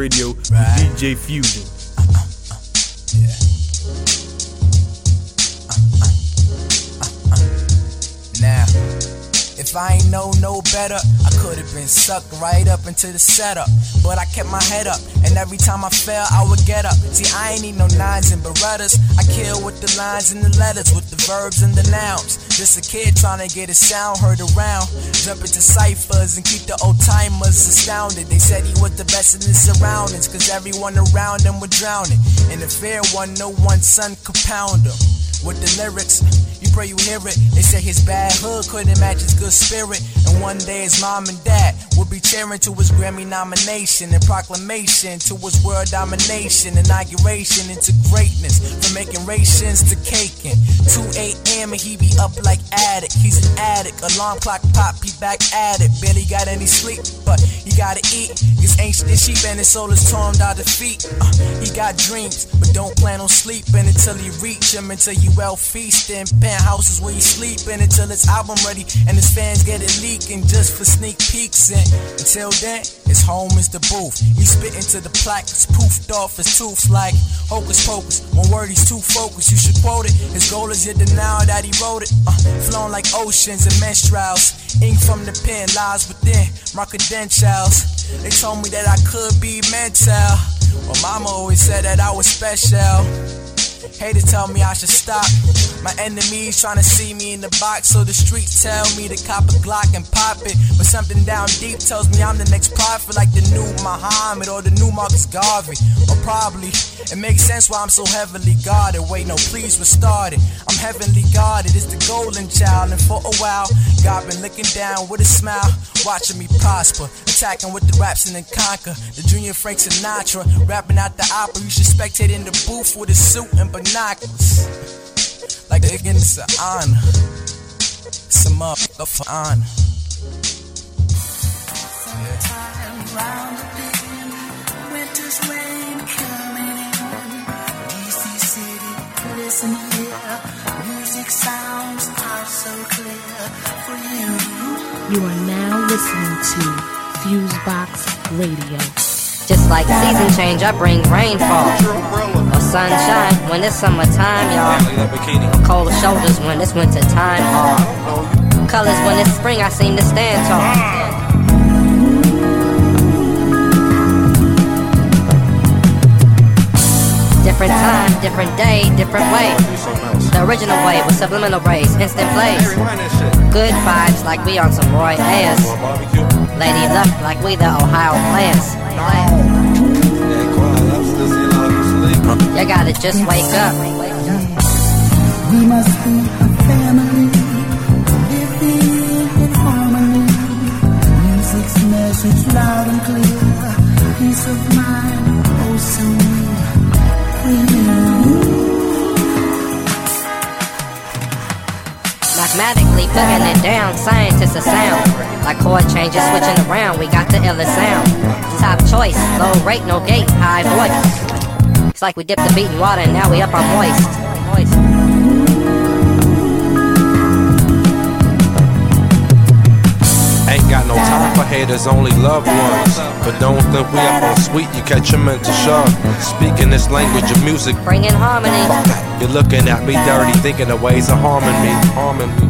Radio with DJ Fusion. Now, if I ain't know no better, I could have been sucked right up into the setup. But I kept my head up, and every time I fell, I would get up. See, I ain't need no nines and berettas. I kill with the lines and the letters, with the verbs and the nouns. Just a kid trying to get his sound heard around. Jump into ciphers and keep the old timers astounded. They said he was the best in his surroundings, cause everyone around him was drowning. In the fair one, no one son could pound him. With the lyrics, you pray you hear it. They say his bad hood couldn't match his good spirit. And one day his mom and dad would be cheering to his Grammy nomination and proclamation to his world domination, inauguration into greatness. From making rations to caking. 2 a.m. and he be up addict. He's an addict. Alarm clock pop, he back at it. Barely got any sleep, but he gotta eat. His ancient sheep and his soul is torn out of feet. Uh, he got dreams, but don't plan on sleeping until he reach him, until you well feasting. Penthouses where you sleeping until it's album ready and his fans get it leaking just for sneak peeks. And until then, his home is the booth. He spit into the plaque, it's poofed off his tooth like hocus pocus. One word, he's too focused. You should quote it. His goal is your denial that he wrote it. Uh, flowing like oceans and menstruals. Ink from the pen lies within my credentials. They told me that I could be mental. Well, mama always said that I was special. Haters tell me I should stop. My enemies trying to see me in the box, so the streets tell me to cop a Glock and pop it. But something down deep tells me I'm the next prophet, like the new Muhammad or the new Marcus Garvey. Or probably it makes sense why I'm so heavily guarded. Wait, no, please, we're started. I'm heavenly guarded, it's the golden child. And for a while, God been looking down with a smile, watching me prosper. Attacking with the raps and then conquer. The junior Frank Sinatra, rapping out the opera. You should spectate in the booth with a suit and binoculars. Like, again, it's honor. some a motherfucker honor. Yeah. Round the bend, winter's. listen here. Music sounds are so clear for you. You are now listening to Fusebox Radio. Just like season change, I bring rainfall. Or sunshine when it's summertime, y'all. Cold shoulders when it's winter time, all. Colors when it's spring, I seem to stand tall. Different time, different day, different way. The original way with subliminal rays, instant plays. Good vibes like we on some Roy Ayers. Lady luck like we the Ohio players. You gotta just wake up. We must be a family. mathematically putting it down. Scientists are sound. Like chord changes, switching around, we got the illest sound. Top choice, low rate, no gate, high voice. It's like we dipped the beat in water and now we up our moist. Ain't got no time for haters, only loved ones. But don't think we up on sweet, you catch them into shove. Speaking this language of music, bringing harmony. You're looking at me dirty, thinking of ways of harming me, harming me.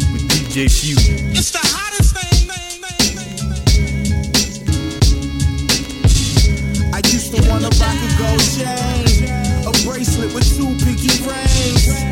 DJ Few. It's the hottest thing, man, I used to wanna rock a gold chain, a bracelet with two pinky rings.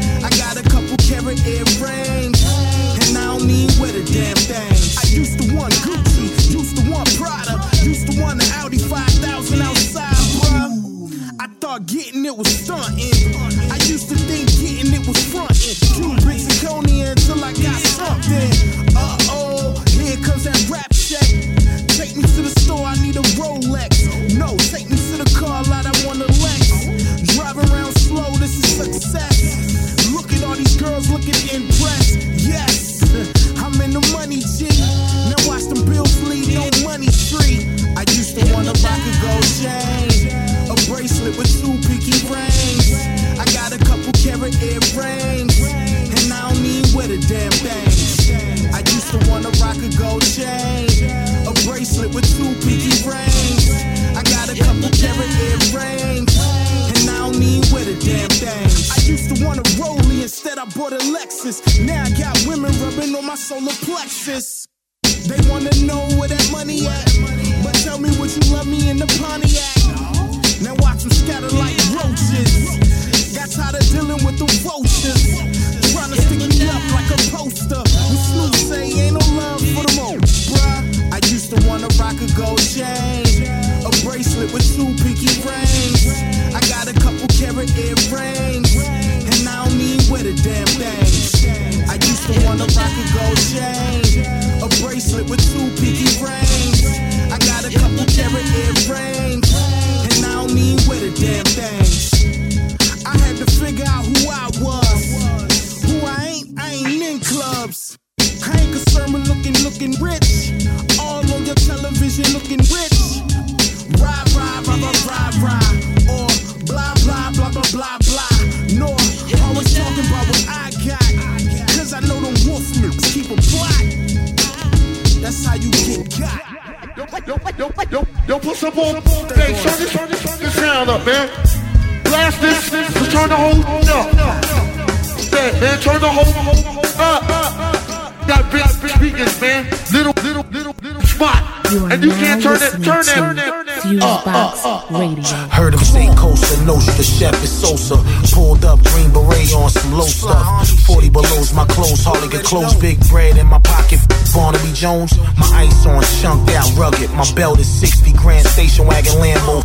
Clothes. Big bread in my pocket, Barnaby Jones. My ice on, chunked out, rugged. My belt is 60 grand, station wagon Lambo.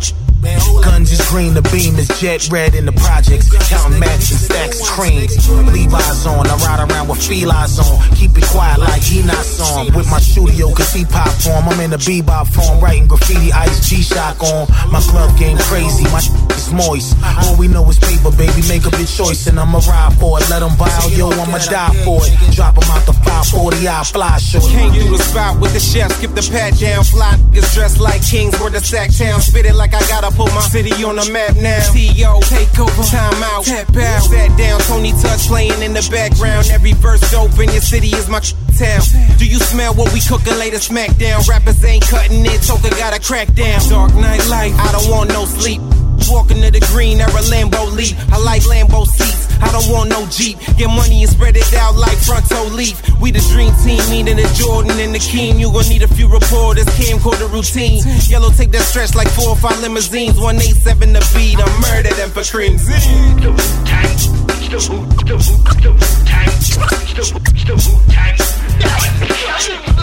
Guns is green, the beam is jet red in the projects. Counting mats and stacks. Levi's on, I ride around with felines on. Keep it quiet like he not on. With my studio, cause he pop form. I'm in the bebop form, writing graffiti, ice G-Shock on. My glove game crazy, my sh- is moist. All we know is paper, baby. Make up your choice and I'ma ride for it. Let them vial, yo, I'ma die for it. Drop Drop 'em out the 540, I fly short. Came through the spot with the chef, skip the pat down. Fly niggas dressed like kings, where the sack town. Spit it like I gotta put my city on the map now. CEO, take over, time out, tap out. Sat down, Tony Touch playing in the background. Every verse dope in your city is my town. Do you smell what we cooking later? Smackdown. Rappers ain't cutting it, Toka got a crack down. Dark night light, I don't want no sleep. Walking to the green, era Lambo leap. I like Lambo seats. I don't want no Jeep. Get money and spread it out like fronto leaf. We the dream team, needing the Jordan and the King. You gon' need a few reporters, camcorder routine. Yellow take that stretch like four or five limousines. 187 the beat, I'm murder them for cream. I'm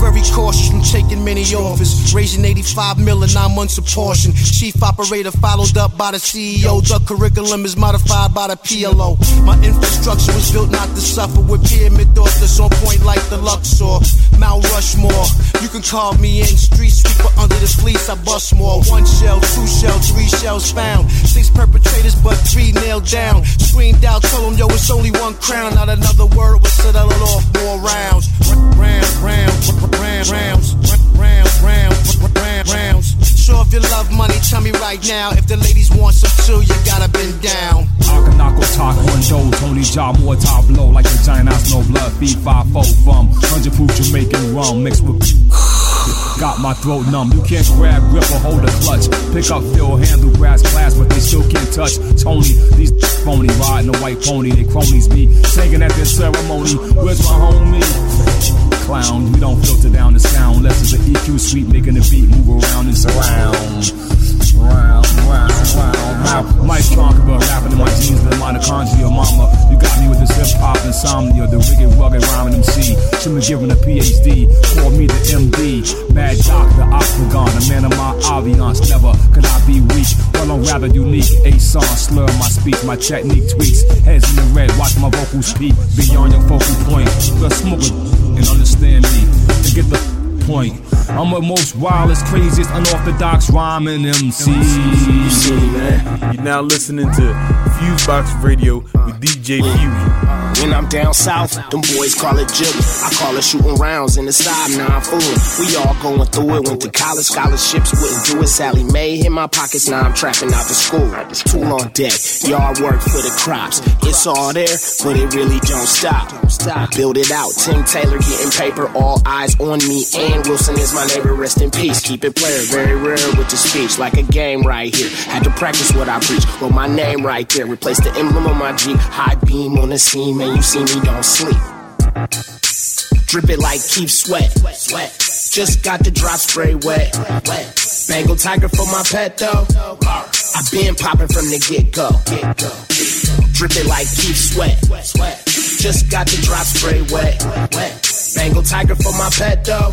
very cautious from taking many offers. Raising 85 mil in nine months of portion. Chief operator followed up by the CEO. The curriculum is modified by the PLO. My infrastructure was built not to suffer with pyramid thoughts that's on point like the Luxor. Mount Rushmore. You can call me in. Street sweeper under the fleece. I bust more. One shell, two shell, three shells found. Six perpetrators, but three nailed down. Screamed out, told them, yo, it's only one crown. Not another word was settle it off. More rounds. Rounds, rounds, rounds, rounds, rounds, rounds, rounds, rounds. So if you love money, tell me right now. If the ladies want some too, you gotta bend down. Akanako talk one dough, Tony Jaw more top blow like a giant ass no blood, feed five four from hundred proof Jamaican rum mixed with [SIGHS] Got my throat numb. You can't grab, grip, or hold a clutch. Pick up, fill, handle, grass, class, but they still can't touch. Tony, these [LAUGHS] phony riding a white pony. They cronies be singing at this ceremony. Where's my homie? Clown, we don't filter down the sound unless it's an EQ suite making the beat move around and surround. Round, round, round, round. Mike Conqueror rapping in my jeans, the mitochondria mama. You got me with this hip hop insomnia, the wicked, rugged rhyming MC. Should be given a PhD, call me the MD. Mad Doc, the octagon, a man of my audience. Never could I be weak, well, I'm rather unique. A song, slur my speech, my technique tweaks. Heads in the red, watch my vocals peak beyond your focal point. Let's smoke it and understand me and get the point. I'm the most wildest, craziest, unorthodox rhyming MC. You're now listening to Fusebox Radio with DJ Fusion. When I'm down south, them boys call it jigging. I call it shooting rounds in the side, now I'm fooling. We all going through it. Went to college, scholarships wouldn't do it. Sallie Mae hit my pockets, now I'm trapping out the school. Tool on deck, yard work for the crops. It's all there, but it really don't stop. Build it out. Tim Taylor getting paper, all eyes on me. And Wilson is my neighbor, rest in peace. Keep it player, very rare with the speech, like a game right here. Had to practice what I preach. Wrote my name right there, replace the emblem on my Jeep. High beam on the scene, man, you see me, don't sleep. Drip it like Keith Sweat. Sweat. Just got the drop spray wet. Wet. Bengal tiger for my pet though. I been popping from the get go. Drip it like Keith Sweat. Sweat. Just got the drop spray wet. Wet. Bengal tiger for my pet though.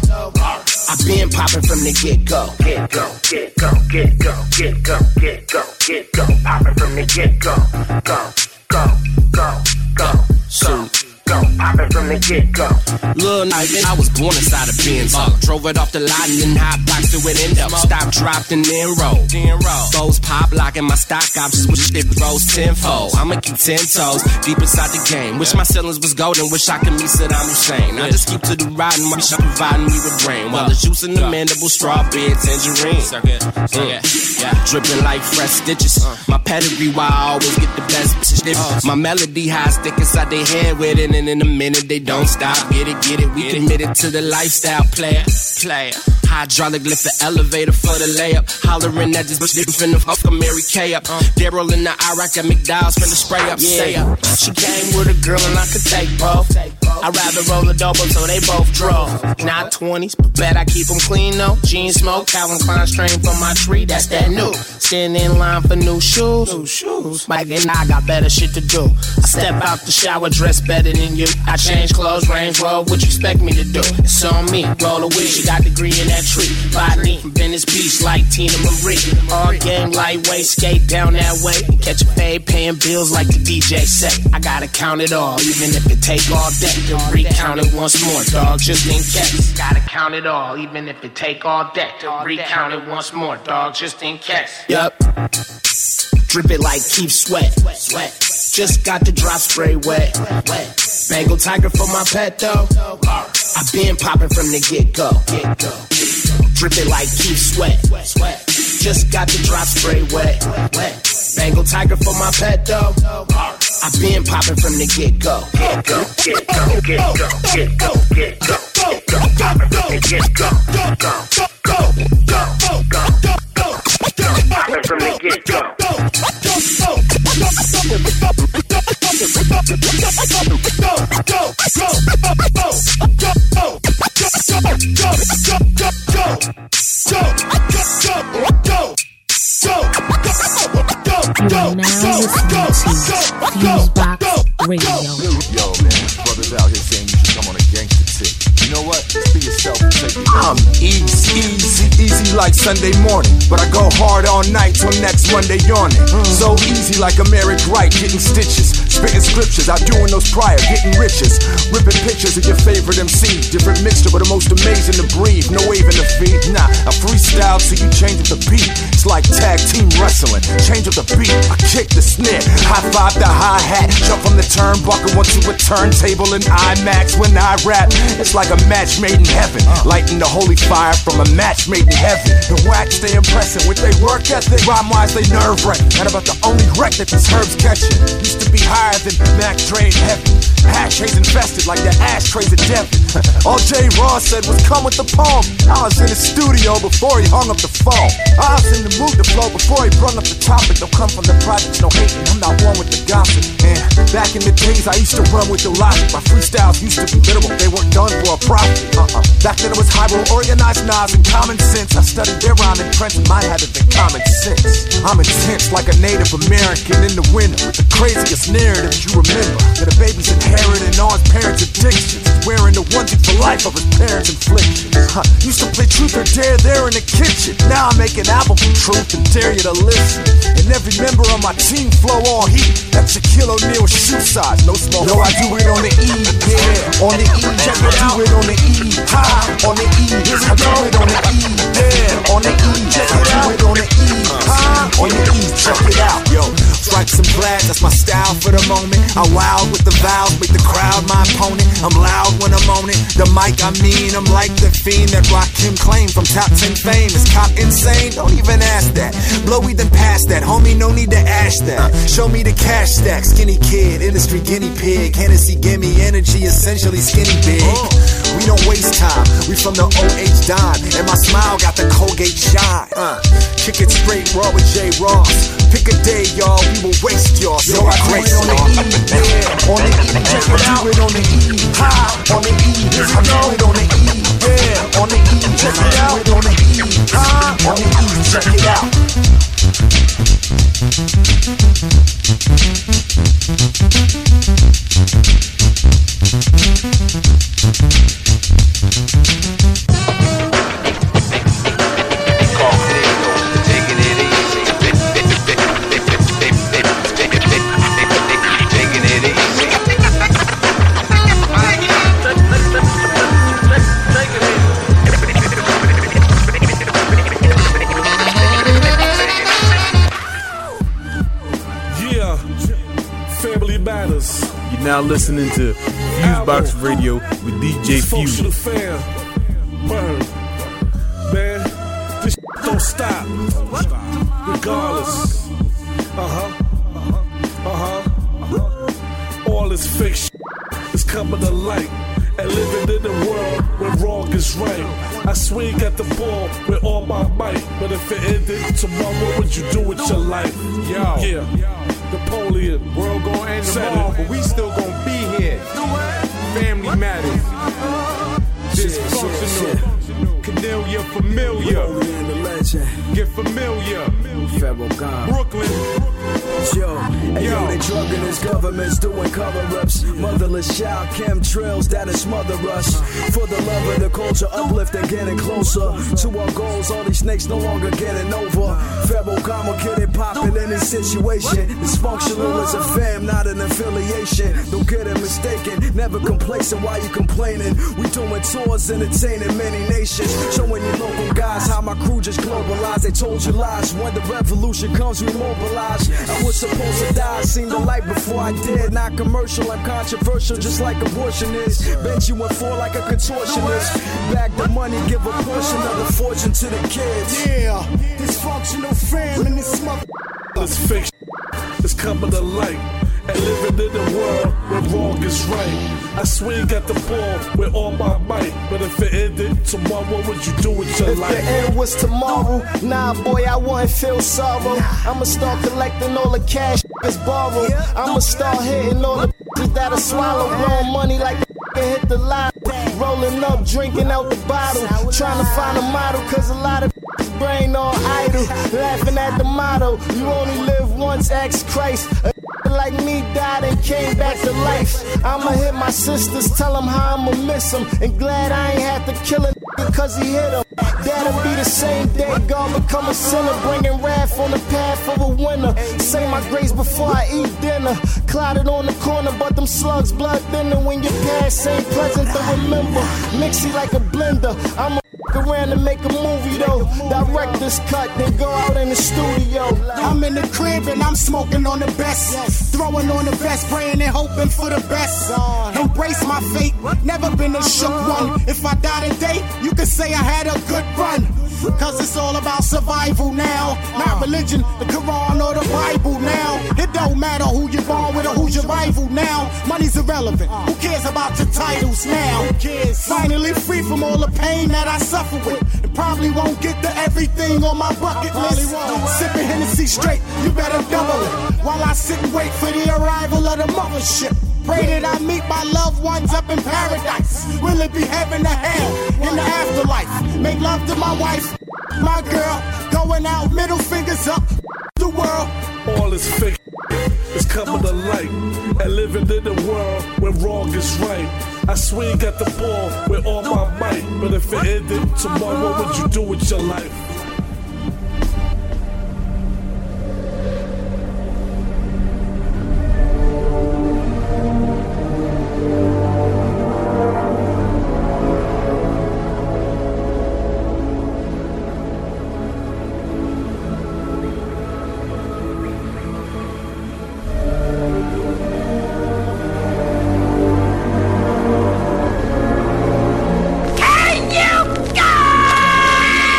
I been popping from the get go. Get go, get go, get go, get go, get go, get go. Popping from the get go. Go, go, go, go, go. Go, popping from the get go. Little night, I was born inside a Benz. Uh, drove it off the lot and uh. then hot boxed it with endo. Stop, dropped, and then rolled. Then roll. Foes pop, locking my stock options with it rose tenfold. I'ma keep ten toes deep inside the game. Wish my ceilings was golden, wish I could meet Saddam Hussein. I just keep to the riding, my shop providing me with brain. While the uh. juice in the uh. mandible, strawberry, tangerine. Mm. Yeah. Dripping like fresh stitches. My pedigree, why I always get the best bitches. My melody high stick inside their head with it, and in a minute they don't stop. Get it, get it. We committed to the lifestyle, player, player. Hydraulic lift the elevator for the layup. Hollering at this bitch finna fuck a Mary Kay up. Uh. Daryl in the Iraq at McDowell's finna spray up, stay up. She came with a girl and I could take both. I'd rather roll a double so they both draw. Not 20s, but bet I keep them clean though. Jean smoke, Calvin Klein strain from my tree, that's that new. Standing in line for new shoes. New shoes. Mike and I got better shit to do. I step out the shower dressed better than you. I change clothes, Range Rover, what you expect me to do? It's on me. Roll a weed, she got the green in that tree. Rodney from Venice Beach like Teena Marie. All game lightweight, skate down that way. Catch a fade, paying bills like the DJ say. I gotta count it all, even if it take all day. Then recount it once more, dog, just in case. Gotta count it all, even if it take all day. To recount it once more, dog, just in case. Yup. Drip it like Keith Sweat. Sweat. Just got the drop spray wet. Wet. Bengal tiger for my pet though. I been popping from the get go. Get go. Drip it like Keith Sweat. Sweat. Just got the drop spray wet. Wet. Bengal tiger for my pet though. I been popping from the get go. Get go. Get go. Get go. Get go. Get go. Get go. Popping from the get go. Go. Go. Go. Go. Go. Popping from the get go. Fusebox Radio. Yo, man, brothers out here saying tip. You know what? Just be yourself and it I'm easy, easy, easy like Sunday morning. But I go hard all night till next Monday yawning. So easy like a Merrick Wright, getting stitches. Spitting scriptures, outdoing those prior, getting riches. Ripping pictures of your favorite MC. Different mixture, but the most amazing to breathe. No waving the feet, nah. I freestyle till you change up the beat. It's like tag team wrestling. Change up the beat, I kick the snare. High five the hi hat. Jump from the turnbuckle onto a turntable in IMAX when I rap. It's like a match made in heaven. Lighting the holy fire from a match made in heaven. The wax they impressing with their work ethic. Rhyme wise they nerve wracking. And about the only wreck that these herbs catching. Used to be higher than Mac Dre in heaven. Ashtrays infested like the ashtrays of Devon. [LAUGHS] All J. Ross said was come with the poem. I was in the studio before he hung up the phone. I was in the mood to flow before he brung up the topic. Don't come from the projects, no hating. I'm not one with the gossip. And back in the days, I used to run with the logic. My freestyles used to be literal. They weren't done for a profit. Uh-uh. Back then it was high organized knives and common sense. I studied their rhyme and Prince. Mine had to think common sense. I'm intense like a Native American in the winter with the craziest narrative you remember. That a baby's inheriting all his parents' addictions. Wearing the onesie for life of his parents' inflictions. Huh. Used to play truth or dare there in the kitchen. Now I make an album for truth and dare you to listen. And every member of my team flow all heat. That's Shaquille O'Neal shoe size, no small. No, I do it on the E, yeah. On the E, check Do it on the E, high. On the E, go. Do it on the E, yeah. On the E, out. Do it on the E, high. On the E, check it out. Yo, stripes and plaid, that's my style for the moment. I wild with the vowels, make the crowd my opponent. I'm loud when I'm on it. The mic, I mean, I'm like the fiend that Rakim claim from top 10 fame. Is cop insane? Don't even ask that. Blowy then past that, homie, no need to ash that. Show me the cash stack, skinny kid, industry guinea pig. Hennessy give me energy, essentially skinny big. We don't waste time, we from the OH dime. And my smile got the Colgate shine. Uh, kick it straight, raw with J. Ross. Pick a day, y'all, we will waste y'all. So I grace on the E, yeah. On the E, check it out. On the E, high. On the E, here we go. Listening to Fusebox Radio with DJ Dysfunctional child chemtrails that'll smother us. For the love of the culture, uplift and getting closer to our goals. All these snakes no longer getting over. Pharaoh Gama getting popping in this situation. Dysfunctional is a fam, not an affiliation. Don't get it mistaken, never complacent while you complaining. We doing tours, entertaining many nations. Showing you local guys how my crew just globalized. They told you lies. When the revolution comes, we mobilize. I was supposed to die, seen the light before I did. Not commercial, I'm controversial, just like abortion is. Bent you and four like a contortionist. Bag the money, give a portion of the fortune to the kids. Yeah, dysfunctional fam in this mother. This fake is coming to light and living in a world where wrong is right. I swing at the ball with all my might, but if it ended tomorrow, what would you do with your If life? the end was tomorrow, nah, boy, I wouldn't feel sorrow. I'ma start collecting all the cash is borrowed. I'ma start hitting all the [LAUGHS] that'll swallow. Blowing money like [LAUGHS] hit the line. Rolling up, drinking out the bottle. Trying to find a model, cause a lot of brain all idle. Laughing at the motto, you only live once, ask Christ. A [LAUGHS] like me died and came back to life. I'ma hit my sisters, tell them how I'ma miss them. And glad I ain't had to kill a [LAUGHS] cause he hit him. That'll be the same day God become a sinner, bringing wrath on the path of a winner. Say my grace before I eat dinner. Clouded on the corner, but them slugs blood thinner. When your past ain't pleasant to remember. Mixy like a blender. I'ma around and make a movie though. Director's cut, then go out in the studio. I'm in the crib and I'm smoking on the best. Throwing on the best, praying and hoping for the best. Embrace my fate, never been a shook one. If I die today, you can say I had a good run. Cause it's all about survival now. Not religion, the Quran or the Bible now. It don't matter who you're born with or who's your rival now. Money's irrelevant. Who cares about your titles now? Finally free from all the pain that I suffer with. And probably won't get to everything on my bucket list. Sipping Hennessy straight, you better double it. While I sit and wait for the arrival of the mothership. Pray that I meet my loved ones up in paradise. Will it be heaven or hell in the afterlife? Make love to my wife, my girl. Going out, middle fingers up, the world. All this fake is coming to light and living in a world where wrong is right. I swing at the ball with all my might, but if it ended tomorrow, what would you do with your life?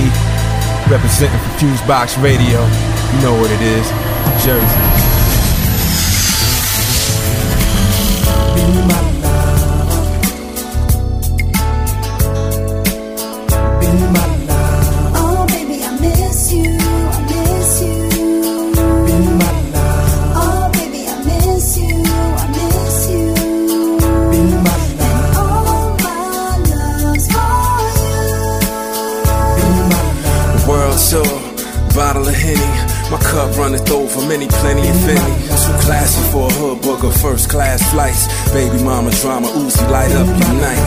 Representing for Fusebox Radio. You know what it is, Jersey. Many, plenty, if any. Too classy for a hood booger, first class flights. Baby mama drama, Uzi, light up your night.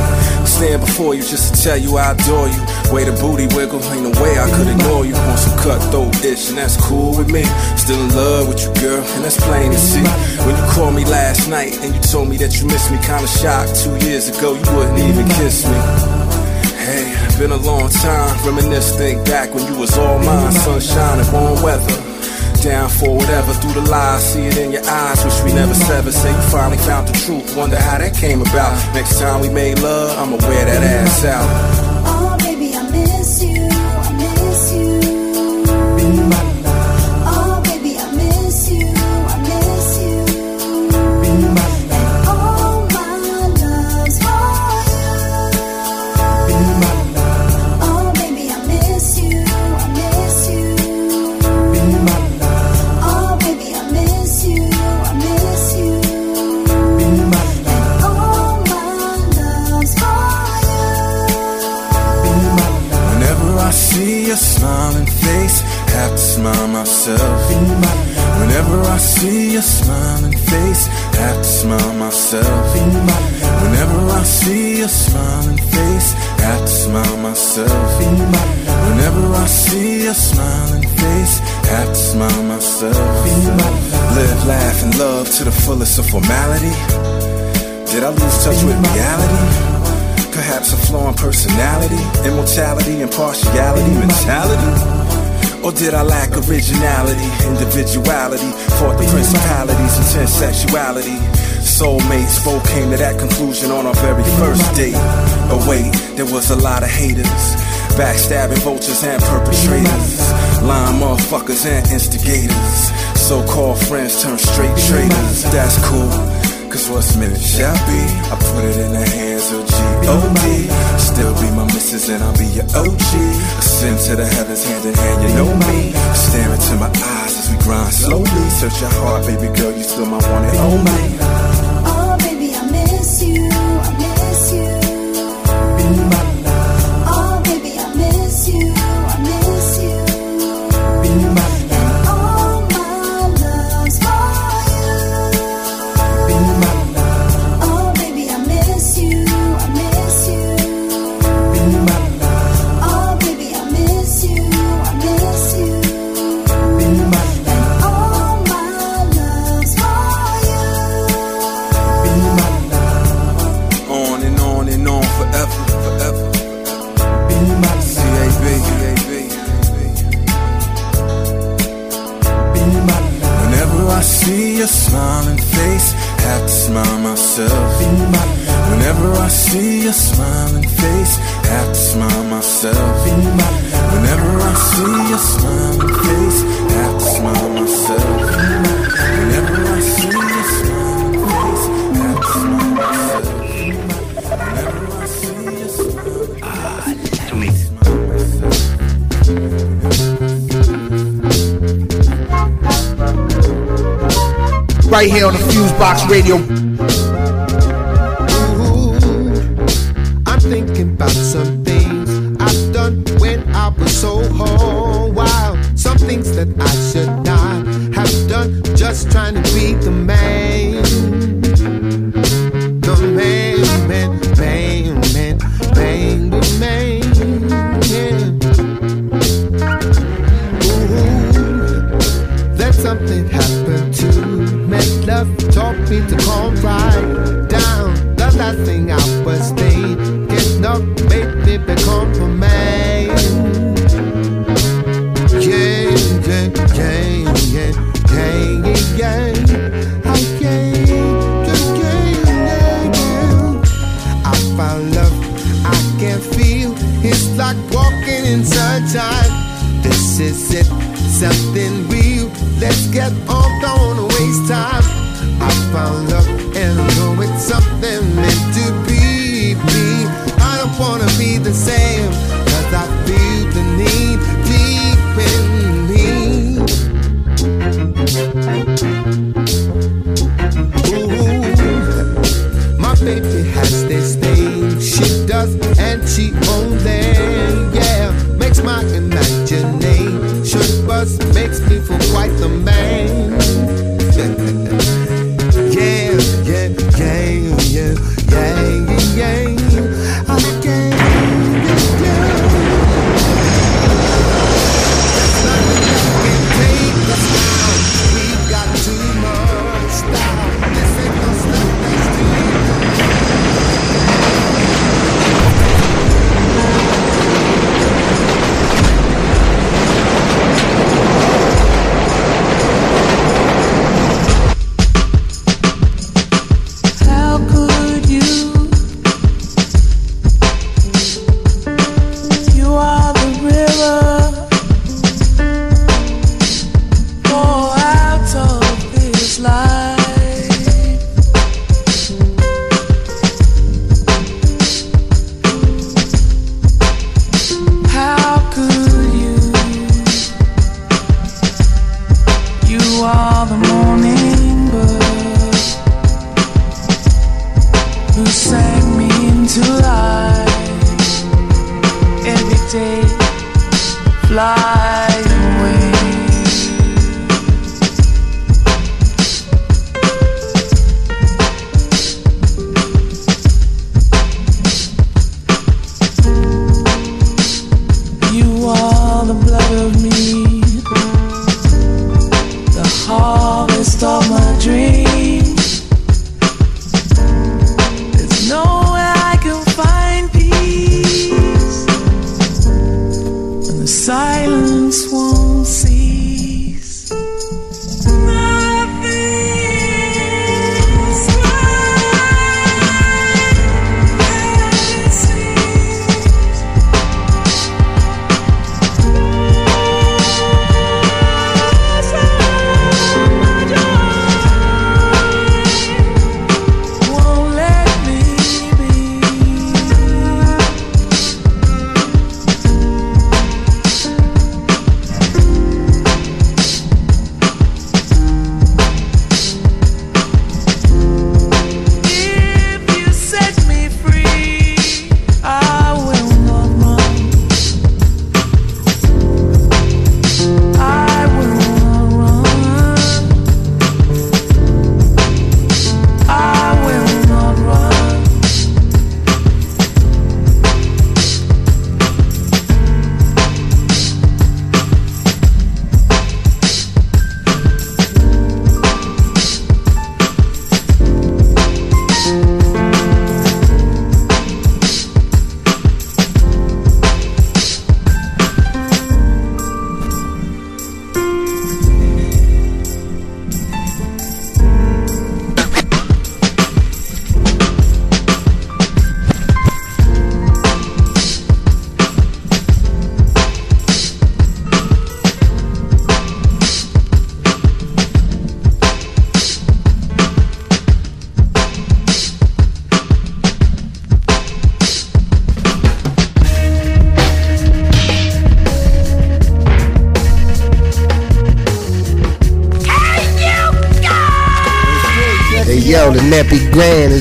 Stand before you just to tell you I adore you. Way the booty wiggle, ain't no way I could ignore you. Want some cutthroat ish, and that's cool with me. Still in love with you, girl, and that's plain to see. When you called me last night and you told me that you missed me, kinda shocked. Two years ago, you wouldn't even kiss me. Hey, been a long time. Reminisce, think back when you was all mine. Sunshine and warm weather. Down for whatever, through the lies, see it in your eyes. Wish we never severed. Say you finally found the truth. Wonder how that came about. Next time we made love, I'ma wear that ass out. Immortality, impartiality, mentality? Or did I lack originality, individuality, fought the principalities, intense sexuality? Soulmates both came to that conclusion on our very first date. But wait, there was a lot of haters, backstabbing vultures and perpetrators, lying motherfuckers and instigators. So called friends turn straight traitors. That's cool. Cause what's meant shall be. I put it in the hands of G.O.D. Still be my missus and I'll be your OG. Ascend to the heavens hand in hand, you know me. Stare into my eyes as we grind slowly. Search your heart, baby girl, you still my one and only. Box Radio. Ooh, I'm thinking about some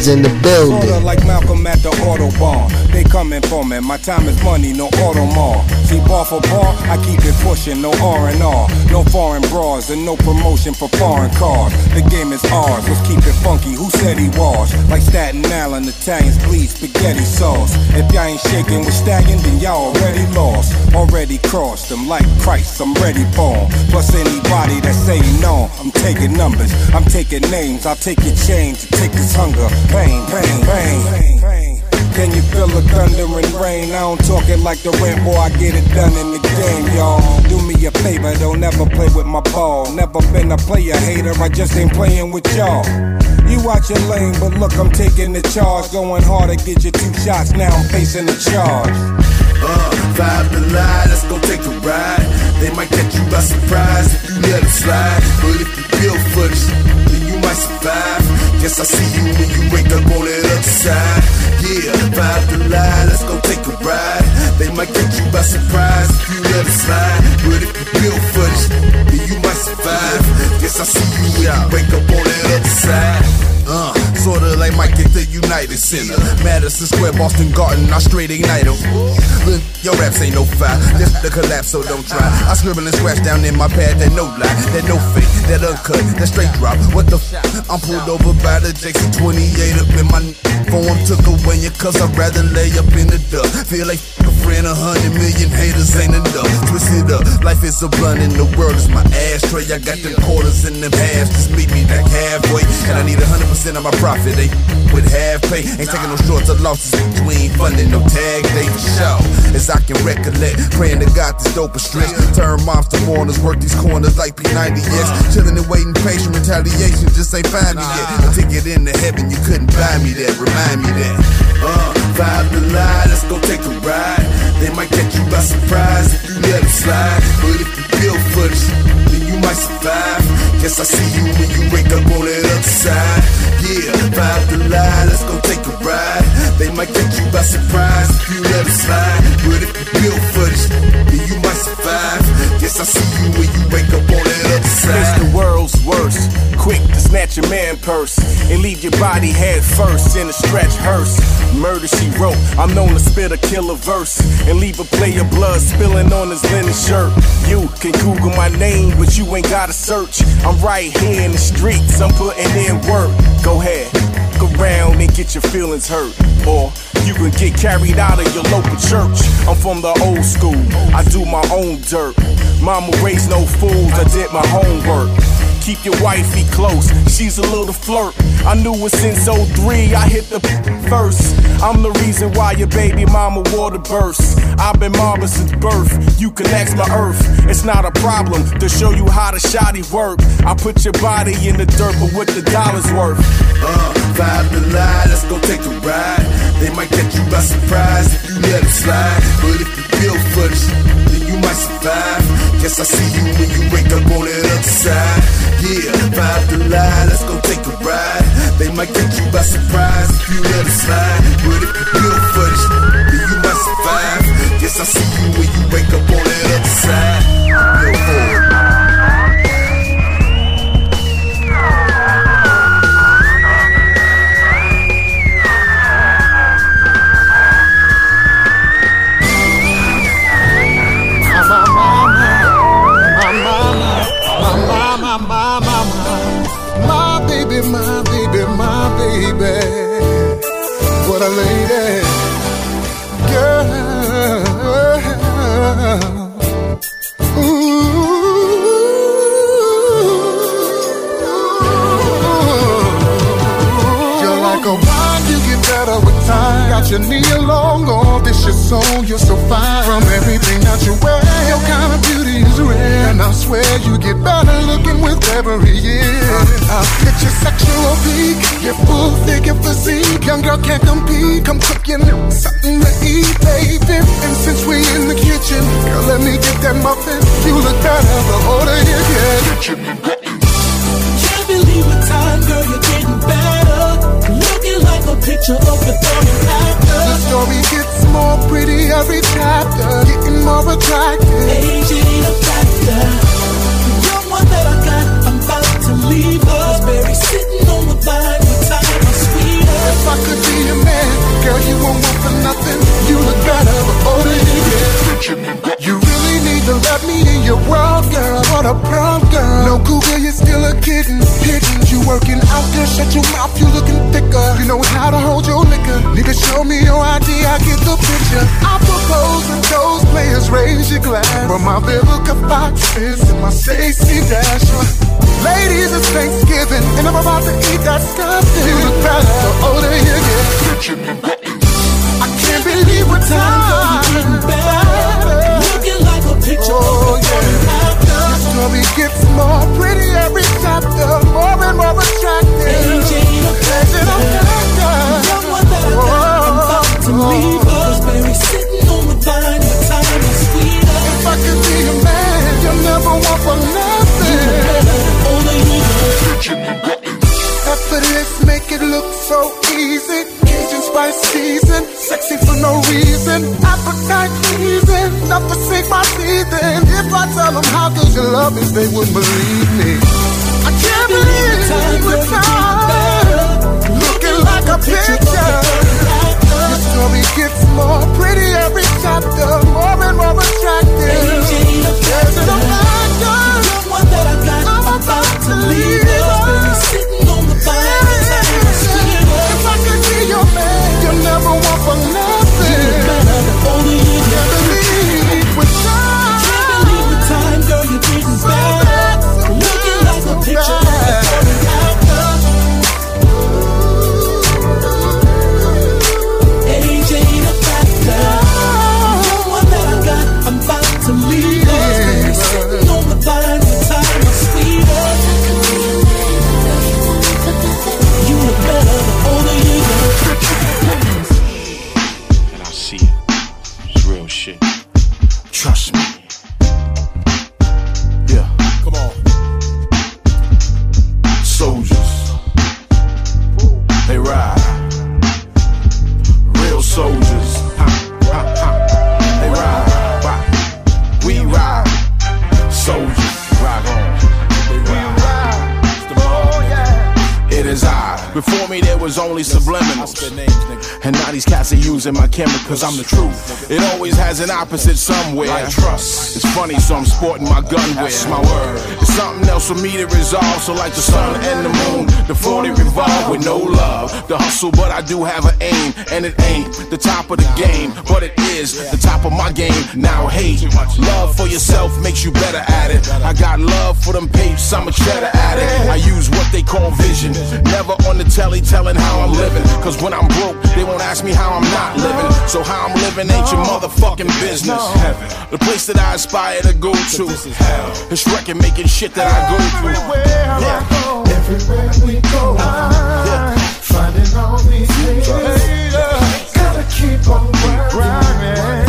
In the building. Sorta like Malcolm at the Audubon. They coming for me. My time is money, no Audemars. See, bar for bar, I keep it pushing, no R&R. No foreign bras and no promotion for foreign cars. The game is ours, let's keep it funky. Who said he was? Like Staten Island, Italians bleed spaghetti sauce. If y'all ain't shaking names, I'll take your chains, take this hunger. Pain, pain, pain, pain. Can you feel the thunder and rain? I don't talk it like the rain, boy. I get it done in the game, y'all. Do me a favor, don't ever play with my ball. Never been a player hater, I just ain't playing with y'all. You watch your lane, but look, I'm taking the charge. Going hard to get you two shots, now I'm facing the charge. Uh, five to lie, let's go take a ride. They might catch you by surprise if you let it slide. But if you build for this, then you might survive. Guess I see you when you wake up on that other side. Yeah, five to lie, let's go take a ride. They might catch you by surprise if you let it slide. But if you build for this, then you might survive. Yes, I see you when you wake up on that other side. Uh, sorta like Mike at the United Center. Madison Square, Boston Garden, I straight ignite 'em. Look, your raps ain't no fire. This the collapse, so don't try. I scribble and scratch down in my pad, that no lie, that no fake, that uncut, that straight drop. What the f? I'm pulled over by the Jackson 28 up in my phone Took away ya, cause I'd rather lay up in the duck. Feel like friend, a hundred million haters ain't enough. Twist it up, life is a blunt and the world is my ashtray. I got them quarters in them halves, just meet me back halfway. And I need a hundred percent of my profit, they with half pay. Ain't taking no shorts or losses between funding, no tag day for show. As I can recollect, praying to God this dope is stretch. Turn moms to mourners, work these corners like P90X. Chilling and waiting, patient retaliation just ain't find me yet. A ticket into heaven, you couldn't buy me that, remind me that. Uh, five to lie, let's go take a ride. They might catch you by surprise if you let it slide. But if you build for this, then you might survive. Guess I see you when you wake up on that other side. Yeah, five the lie, let's go take a ride. They might catch you by surprise if you let it slide. But if you build for this, then you might survive. Guess I see you when you wake up on that other It's side. the world's worst. Quick to snatch your man purse and leave your body head first in a stretch hearse. Murder she wrote. I'm known to spit a killer verse and leave a player blood spilling on his linen shirt. You can Google my name, but you ain't gotta search. I'm right here in the streets. I'm putting in work. Go ahead, go around and get your feelings hurt, or you can get carried out of your local church. I'm from the old school. I do my own dirt. Mama raised no fools. I did my homework. Keep your wifey close, she's a little flirt. I knew it since 03, I hit the first. I'm the reason why your baby mama water bursts. I've been mobbing since birth, you can ask my earth. It's not a problem to show you how the shoddy work. I put your body in the dirt, but what the dollar's worth? Uh, five to lie, let's go take a ride. They might catch you by surprise if you let it slide. But if you build for this, you might. Guess I see you when you wake up on the other side. Yeah, five to lie, let's go take a ride. They might catch you by surprise if you let it slide. But if you build for this, then you might survive. Guess I see you when you wake up on that What I lady. Knee along, all this your soul, you're so fine. From everything that you wear, your kind of beauty is rare. And I swear you get better looking with every year. I'll hit your sexual peak, your full figure physique. Young girl can't compete. Come cook you something to eat, baby. And since we in the kitchen, girl, let me get that muffin. You look better the older you get. Can't believe the time, girl, you're getting better. Looking like a picture of your morning after. The story gets more pretty every chapter, getting more attractive. Age ain't a factor. The young one that I got, I'm about to leave her. Berry sitting on the vine with time, my sweeter. If I could be a man, girl, you won't want for nothing. You look better the older you get. You really need to let me in your world, girl. What a pearl, girl. No cougar, you're still a kitten. Hidden, you working out there, shut your mouth, you looking thicker. You know how to hold your liquor. Need to show me your ID, I get the picture. I propose that those players raise your glass. For my Vivica Foxes and my Stacey Dashes. Ladies, it's Thanksgiving, and I'm about to eat that stuffing. You look better the older you get. I can't believe what time. Oh yeah. Your story gets more pretty every chapter, more and more attractive. AJ the Legend of character. Young one that oh. got, I'm about to oh. leave her. Cause Berry's sitting on the vine, the time is. If I could be a man, you'll never want for nothing. Older you Effortless, make it look so easy. Cajun spice season, sexy for no reason. Appetite pleasing, to sink my in. If I tell them how good your love is, they wouldn't believe me. I can't believe the time. Looking like a picture. Your story gets more pretty every chapter, more and more attractive. There's an factor. one that I got, I'm about to leave. And are using my chemicals. I'm the truth. It always has an opposite somewhere. Like trust. It's funny, so I'm sporting my gun with my word. It's something else for me to resolve. So like the sun and the moon, the 40 revolve with no love. The hustle, but I do have an aim, and it ain't the top of the game, but it is the top of my game. Now hate, love for yourself makes you better at it. I got love for them papes, I'm a cheddar at it. I use what they call vision, never on the telly telling how I'm living. Cause when I'm broke, they won't ask me how I'm not living. So how I'm living ain't your motherfucking business. Heaven, the place that I aspire to go to. It's record making shit that I go through. Yeah. Everywhere we go, Yeah. finding all these haters. Gotta keep on grinding.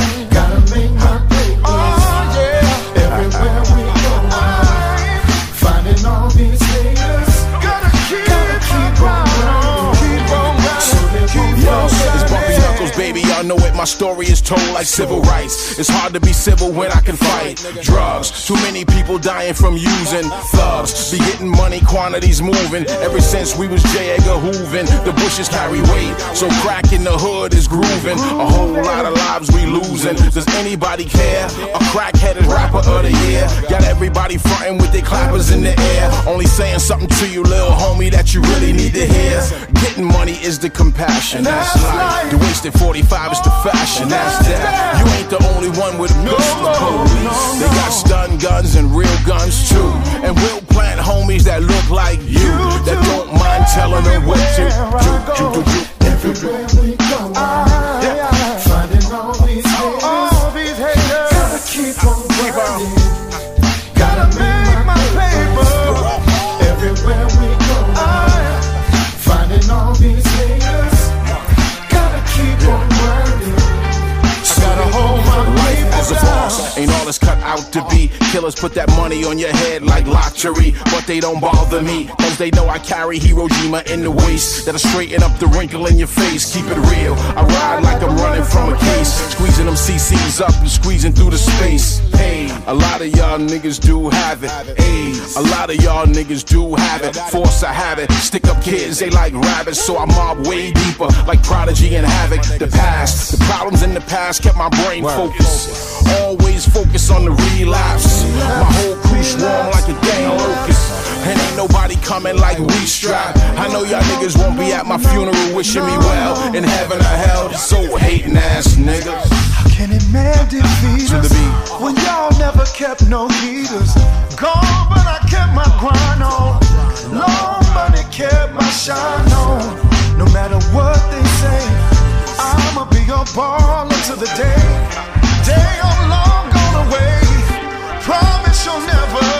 My story is told like civil rights. It's hard to be civil when I can fight drugs. Too many people dying from using thugs. Be getting money, quantities moving. Ever since we was J. Edgar the bushes carry weight. So crack in the hood is grooving. A whole lot of lives we losing. Does anybody care? A crackheaded rapper of the year. Got everybody fronting with their clappers in the air. Only saying something to you, little homie, that you really need to hear. Getting money is the compassion. That's life. The wasted 45 is the fashion. That's that. You ain't the only one with a pistol. Police. They got stun guns and real guns too. And we'll plant homies that look like you. That don't mind telling them what to do. do, do, do. Everywhere we go, ah, finding all these haters. Gotta keep on grinding. Boss ain't all it's cut out to be. Killers put that money on your head like lottery, but they don't bother me. Cause they know I carry Hiroshima in the waist. That'll straighten up the wrinkle in your face. Keep it real. I ride like I'm running from a case. Squeezing them CC's up and squeezing through the space. Hey, a lot of y'all niggas do have it. Hey, a lot of y'all niggas do have it. Force a habit. Stick up kids, they like rabbits. So I mob way deeper, like Prodigy and Havoc. The past, the problems in the past kept my brain focused. Always focus on the relapse. My whole crew swarm like a gang locust. And ain't nobody coming like we strap. I know y'all niggas won't be at my funeral wishing me well. In heaven or hell, so hating ass niggas. How can a man defeat us when y'all never kept no heaters? Gone, but I kept my grind on. Long money kept my shine on. No matter what they say, I'ma be a baller to the day. Day Promise you'll never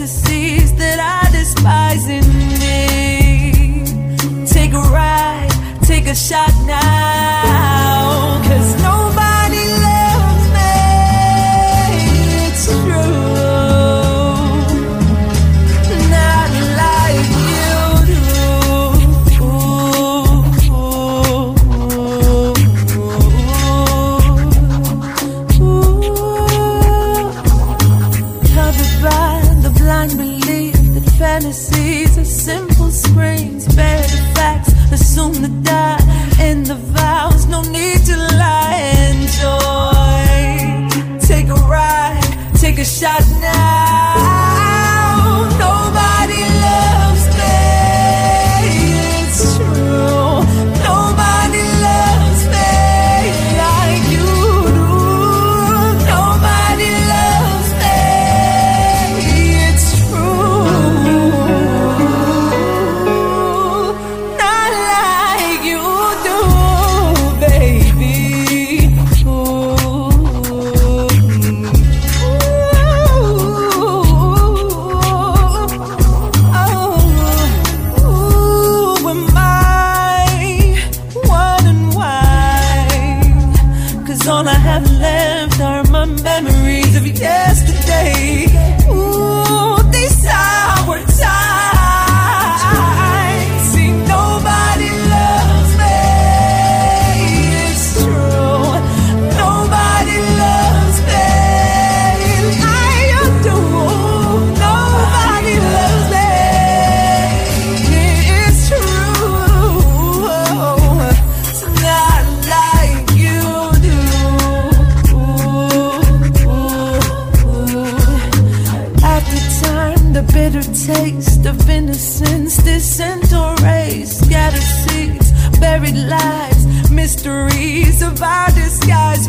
courtesies that I despise in me. Take a ride, take a shot now, our disguise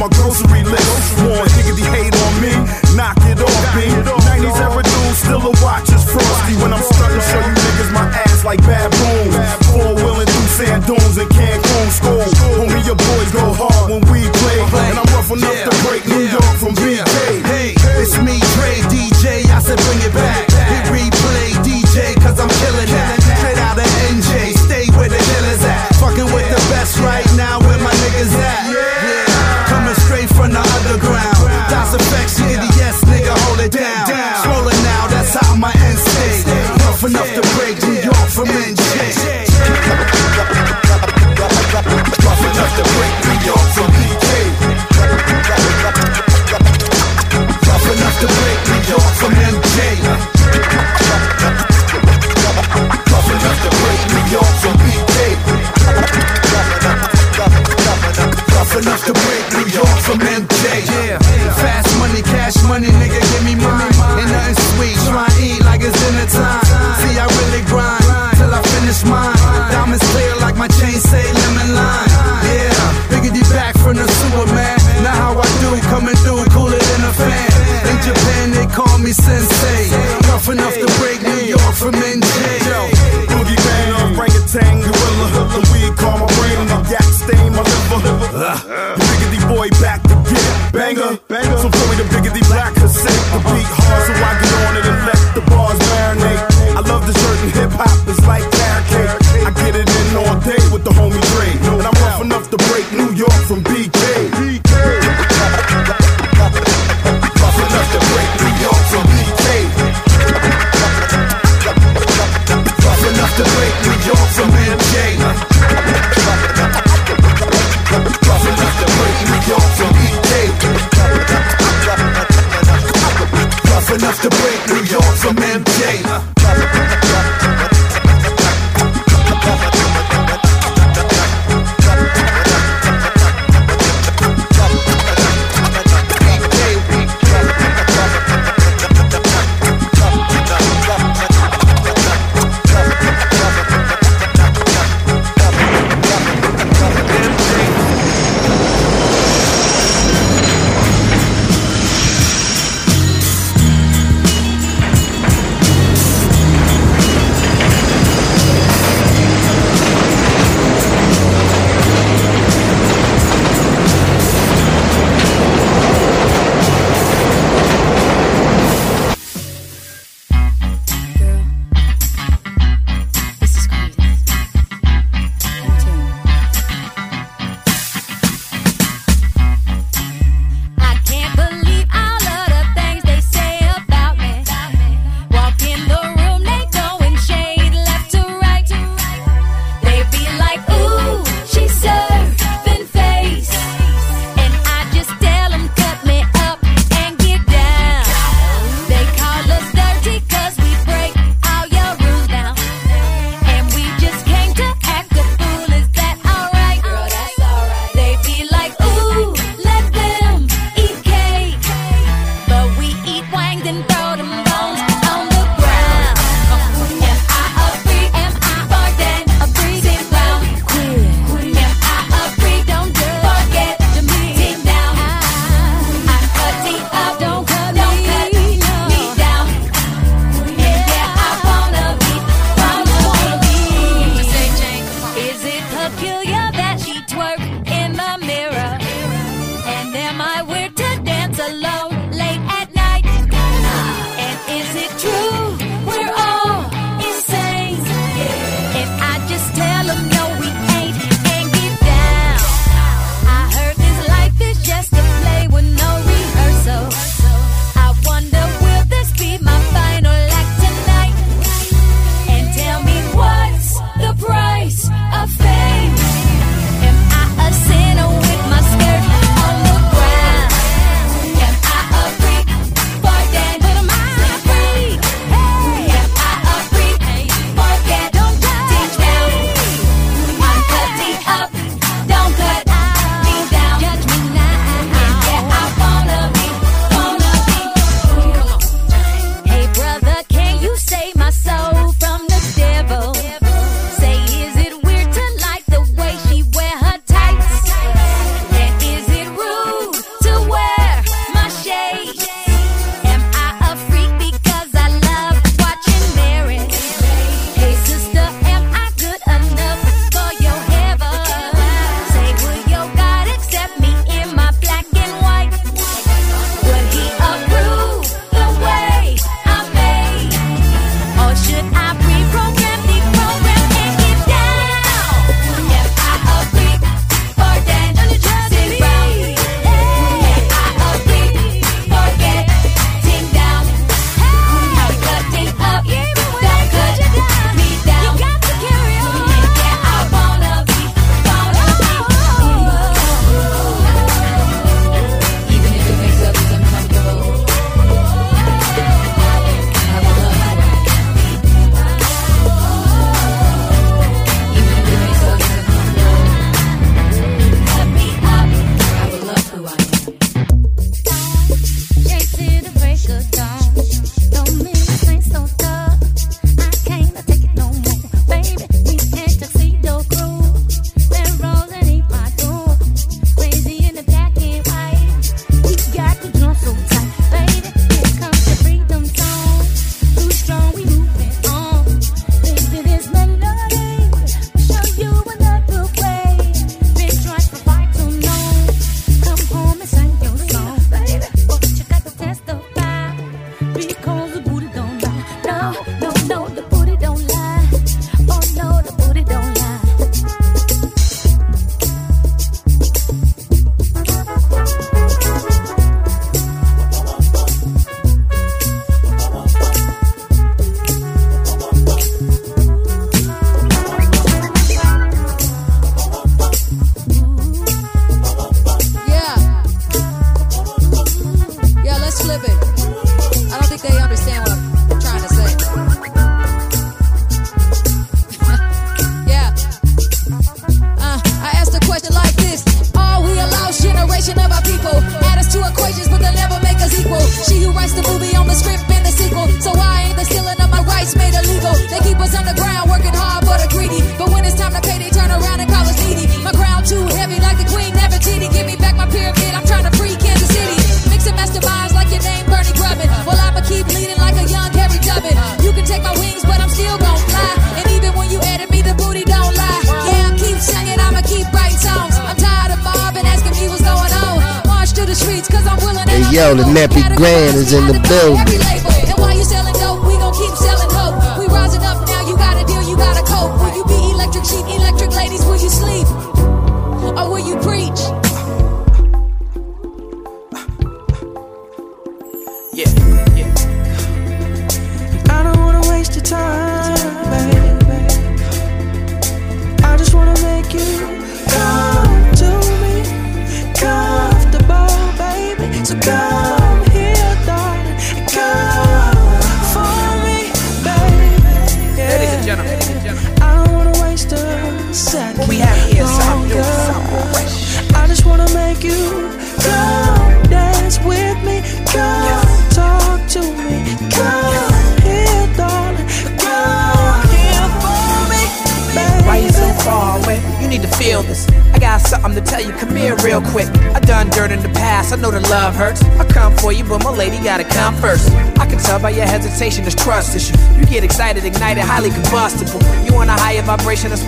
my grocery list. More diggity hate on me, knock it off, B. 90s era dude, still a watch is frosty. When I'm stunting, show you niggas my ass like baboons. Four wheeling through sand dunes in Cancun school. Homie, your boys go hard when we play. And I'm rough enough to break New York.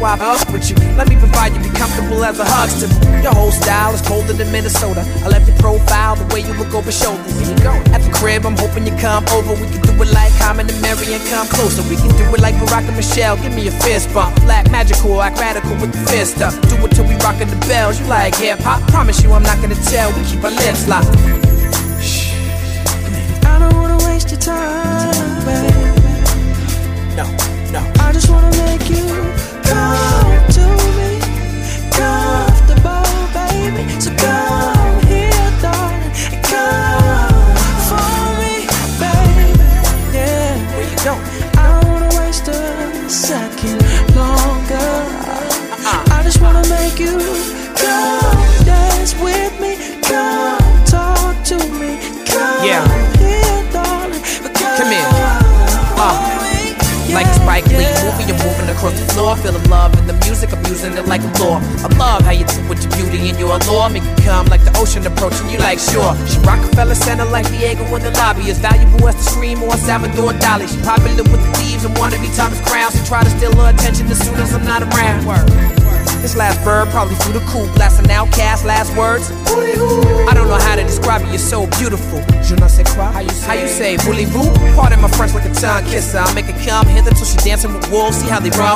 Wow.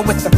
with the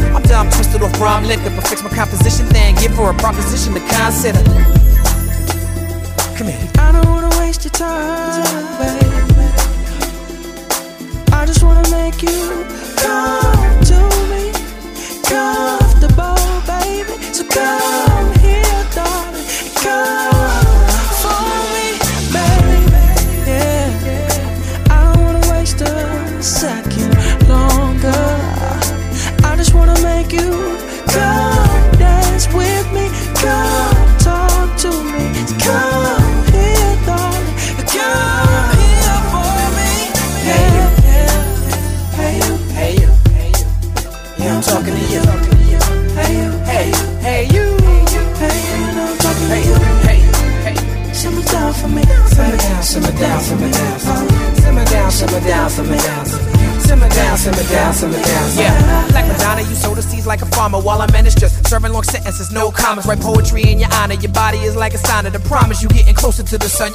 to the sun,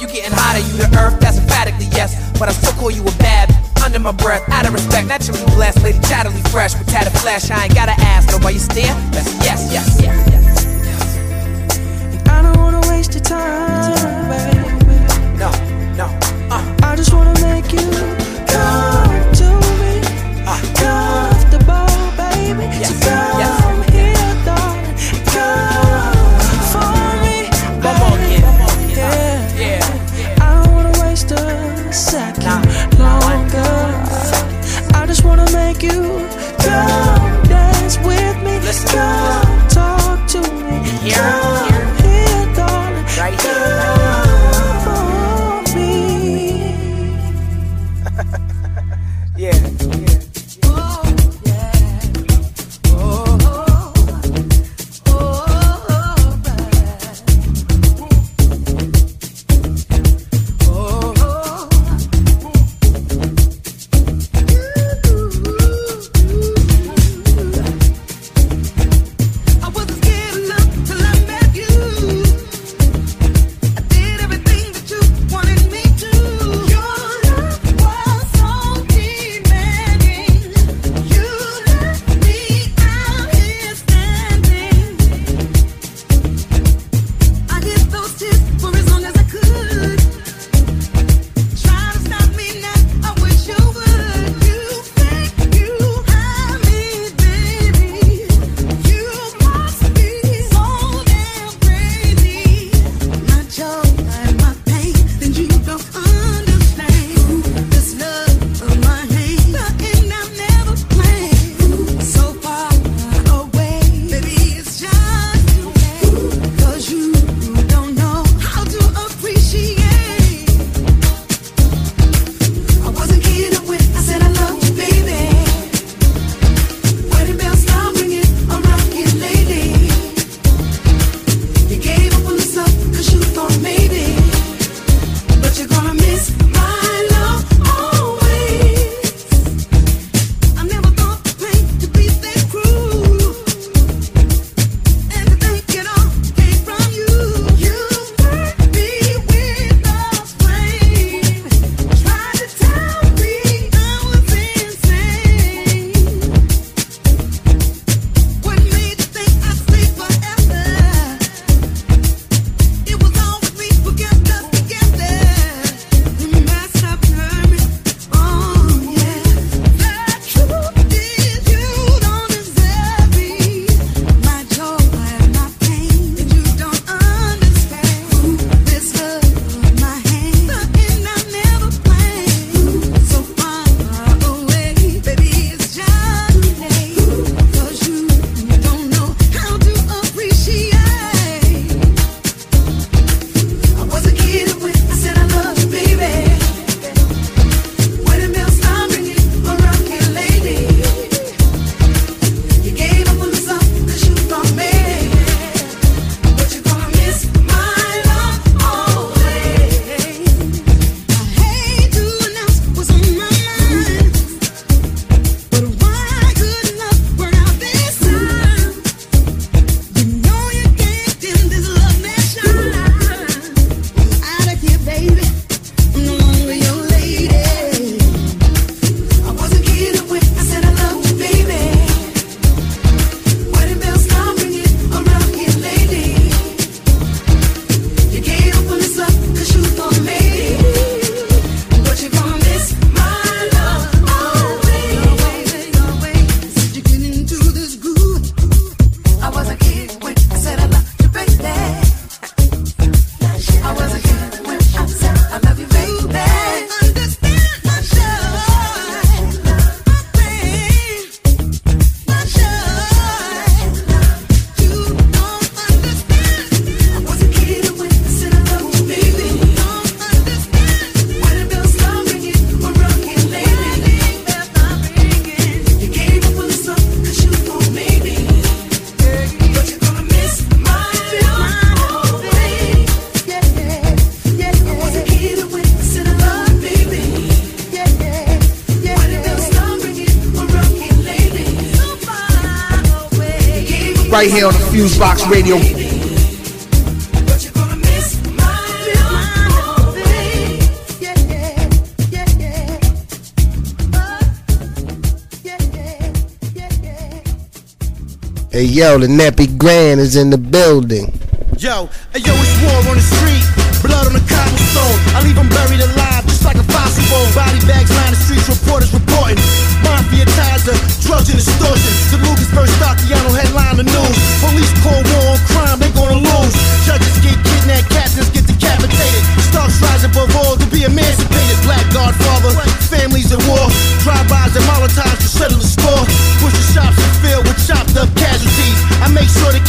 yo, the Nappy Grand is in the building. Yo, yo, it's war on the street. Blood on the cobblestone. I leave them buried alive, just like a fossil bone. Body bags line the streets, reporters reporting. Mafia ties to drugs and extortion. The Lucas first Stacchiano headline the news. Police call war on crime, they gonna lose. Judges get kidnapped, captains get decapitated. Stocks rise above all to be emancipated. Black Godfather, families at war. Drive-bys and Molotovs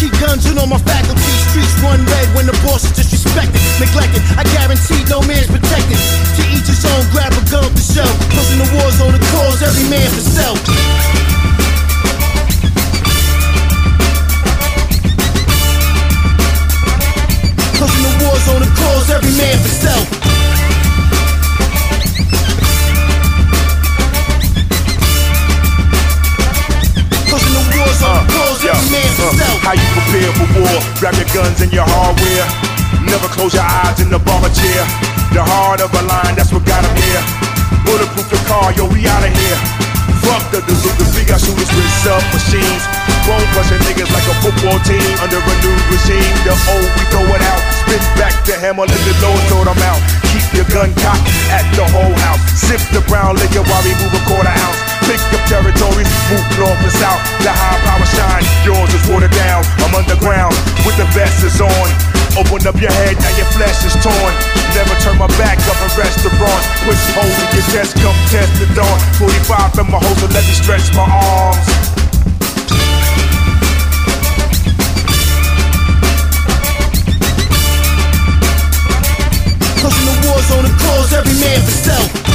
keep guns in all my faculty. Streets run red when the boss is disrespected, neglected. I guarantee no man's protected. To each his own, grab a gun up the shelf. Pushing the wars on the cause, every man for self. Pushing the wars on the cause, every man for self. On the cause, every man for Uh, how you prepare for war? Grab your guns and your hardware. Never close your eyes in the bomber chair. The heart of a line, that's what got 'em here. Bulletproof your car, yo, we outta here. Fuck the Delugas, we got shooters with sub-machines. Won't crush your niggas like a football team under a new regime. The old, we throw it out. Spin back the hammer, let the low throw them out. Keep your gun cocked at the whole house. Sip the brown liquor while we move a quarter ounce. Pick up territories, move north and south. The high power shine, yours is watered down. I'm underground with the vest is on. Open up your head, now your flesh is torn. Never turn my back up in restaurants. Push holes in your chest, come test the dawn. 45 in my holster, let me stretch my arms. Pushing the wars on the cause, every man for self.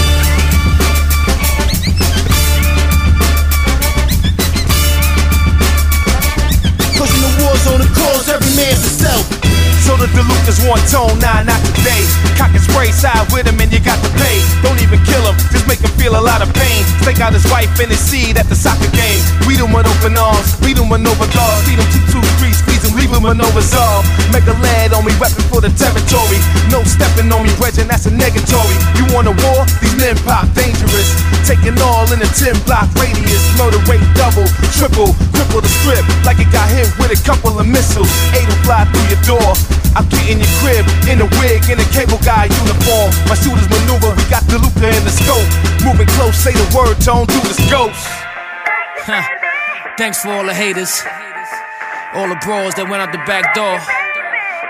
The Duluth is one tone, nah, not today. Cock and spray side with him and you got to pay. Don't even kill him, just make him feel a lot of pain. Stake out his wife and his seed at the soccer game. Read him with open arms, read him with regard. Feed him two, two, three, squeeze him, leave him with no resolve. Make a lead on me, weapon for the territory. No stepping on me, Regin, that's a negatory. You want a war? These men pop dangerous. Taking all in a 10 block radius. Murder rate double, triple, cripple the strip. Like it got hit with a couple of missiles. Eight'll fly through your door. I'll get in your crib, in a wig, in a cable guy uniform. My shooters maneuver, we got the Luca in the scope. Moving close, say the word, tone through the scopes. Huh. Thanks for all the haters. All the bros that went out the back door.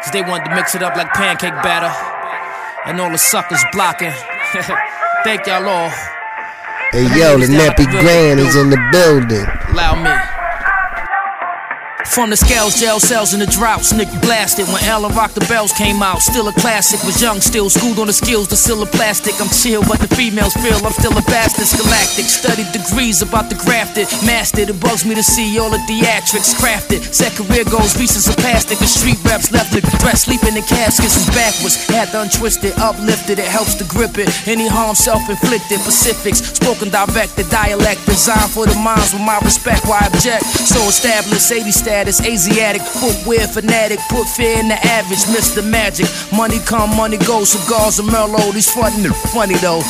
Cause they wanted to mix it up like pancake batter. And all the suckers blocking. [LAUGHS] Thank y'all all. Hey yo, the Nappy Grand is in the building. Allow me. From the scales, jail cells, and the droughts, Nick blasted when LL Rock the Bells came out. Still a classic, was young, still schooled on the skills, the still a plastic. I'm chill, but the females feel I'm still a bastard. Galactic, studied degrees about the grafted, mastered. It bugs me to see all the theatrics crafted. Set career goals, reaches of plastic, The street reps left it. Dressed sleeping in caskets is backwards. Had to untwist it, uplifted, it helps to grip it. Any harm self inflicted, Pacifics, spoken direct, the dialect designed for the minds with my respect. Why object? So established, 80 status, Asiatic, footwear fanatic, put fear in the average, Mr. Magic. Money come, money go, cigars and mellow. These funny, funny though.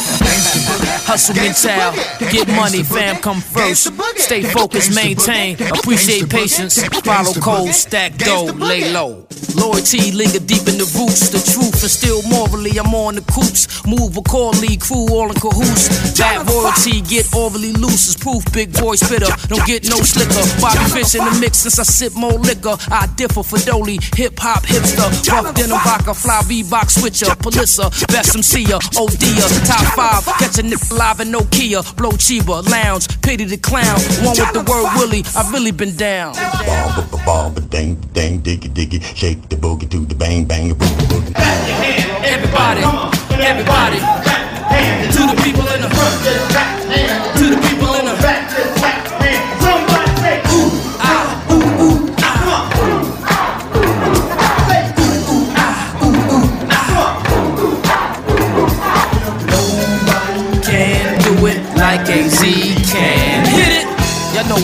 Hustle mental, get money, fam, come first. Stay focused, maintain, appreciate patience. Follow code, stack dough, lay low. Loyalty linger deep in the roots. The truth is still morally, I'm on the coops. Move accordingly, crew all in cahoots. Bad royalty, get overly loose as proof. Big boy spitter, don't get no slicker. Bobby fish in the mix since I sip more liquor. I differ for Dolly, hip hop hipster. Rough denim vodka, fly V-box switcher. Palissa, best MC-er, OD-er. Top five, catch a nip live in Nokia. Blow Chiba, lounge, pity the clown. One with the word Willie, I've really been down. Ball, ba ball, ba dang, dang, diggy, diggy, shake the boogie to the bang, bang, boogie, boogie. Everybody, everybody, to the people in the front, to the people in the Can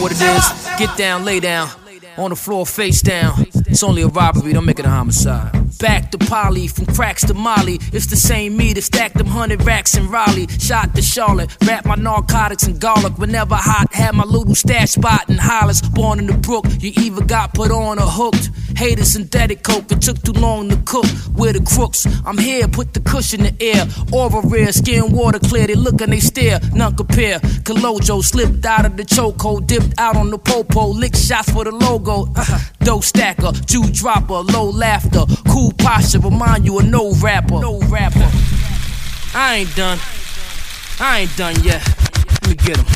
what it is. Get down, lay down. On the floor, face down. It's only a robbery, don't make it a homicide. Back to Polly, from cracks to Molly. It's the same me that stacked them hundred racks in Raleigh. Shot to Charlotte, wrap my narcotics in garlic. Whenever hot, had my little stash spot in Hollis. Born in the brook, you either got put on or hooked. Hated synthetic coke, it took too long to cook. Where the crooks, I'm here, put the cushion in the air. Aura rare, skin water clear, they look and they stare. None compare. Kalojo slipped out of the chokehold, dipped out on the popo, lick shots for the logo. Uh, [LAUGHS] dough stacker, Jew dropper, low laughter, cool posture, remind you of no rapper. No rapper. I ain't done. I ain't done yet. Let me get him.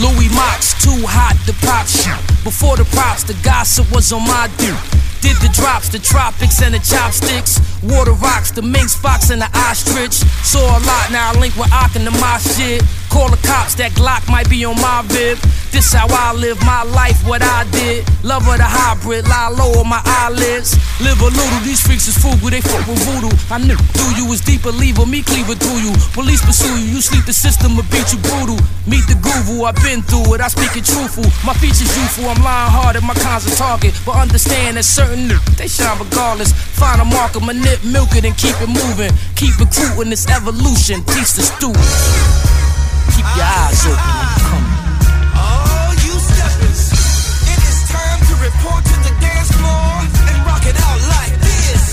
Louis Mox, too hot to pop shit. Before the props, the gossip was on my dude. Did the drops, the tropics and the chopsticks. Water rocks, the minx fox and the ostrich. Saw a lot, now I link with Ock and the my shit. Call the cops, that Glock might be on my bib. This how I live my life, what I did. Love of the hybrid, lie low on my eyelids. Live a little, these freaks is frugal, they fuck with voodoo. I knew through you was deeper, lever, me cleaver through you. Police pursue you, you sleep the system, will beat you brutal. Meet the guru, I've been through it, I speak it truthful. My features youthful, I'm lying hard at my cons a target. But understand that certain they shine regardless. Find a marker, manip, milk it, and keep it moving. Keep recruiting this evolution, teach the student. Keep your eyes open, I'm coming. All you steppers, it is time to report to the dance floor and rock it out like this.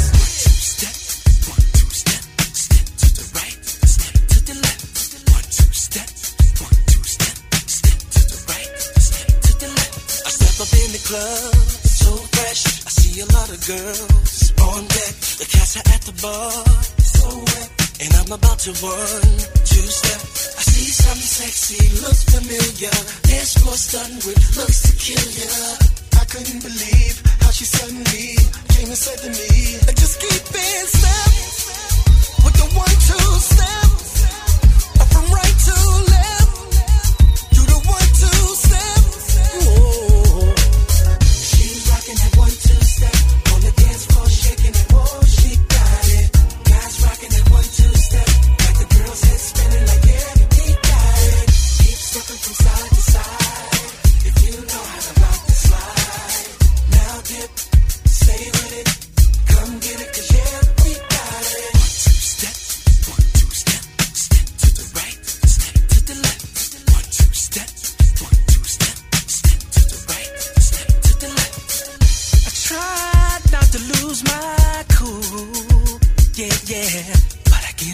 Step, one, two, step, step to the right, step to the left. One, two, step, one, two, step, step to the right, step to the left. I step up in the club, so fresh. I see a lot of girls on deck. The cats are at the bar, so wet. And I'm about to one, two step. I see something sexy, looks familiar. Dance floor stunned with looks to kill ya. I couldn't believe how she suddenly came and said to me, just keep in step with the one, two step. From right to left, do the one, two step. Whoa.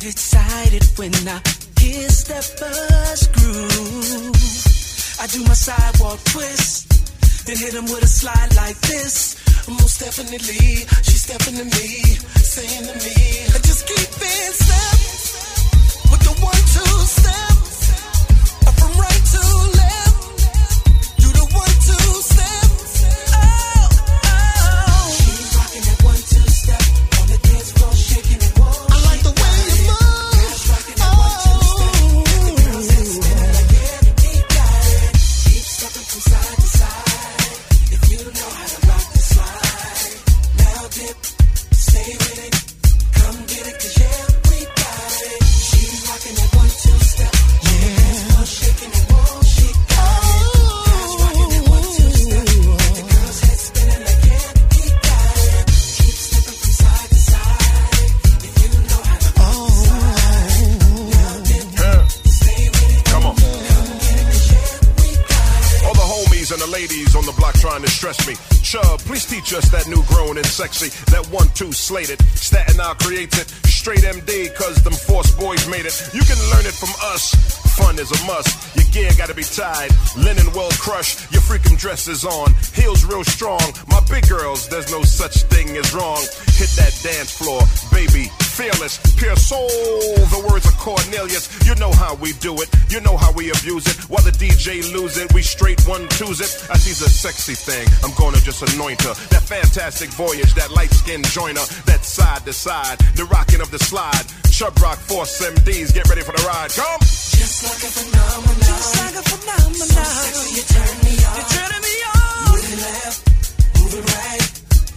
Excited when I hear steppers groove. I do my sidewalk twist, then hit him with a slide like this. Most definitely, she's stepping to me, saying to me, I just keep in step with the one, two step. Slated. Staten Isle creates it. Straight MD, cause them force boys made it. You can learn it from us. Fun is a must. Your gear gotta be tied. Linen well crushed. Your freakum dress is on. Heels real strong. My big girls, there's no such thing as wrong. Hit that dance floor, baby. Fearless, pure soul. The words of Cornelius. You know how we do it. You know how we abuse it. While the DJ lose it, we straight one twos it. I sees a sexy thing. I'm gonna just anoint her. That fantastic voyage, that light skin joiner, that side to side, the rocking of the slide. Chubb Rock Force MDs, get ready for the ride. Come. Just like a phenomenon. Just like a phenomenon. So sexy, you turn me on. You're turning me on. Moving left, moving right.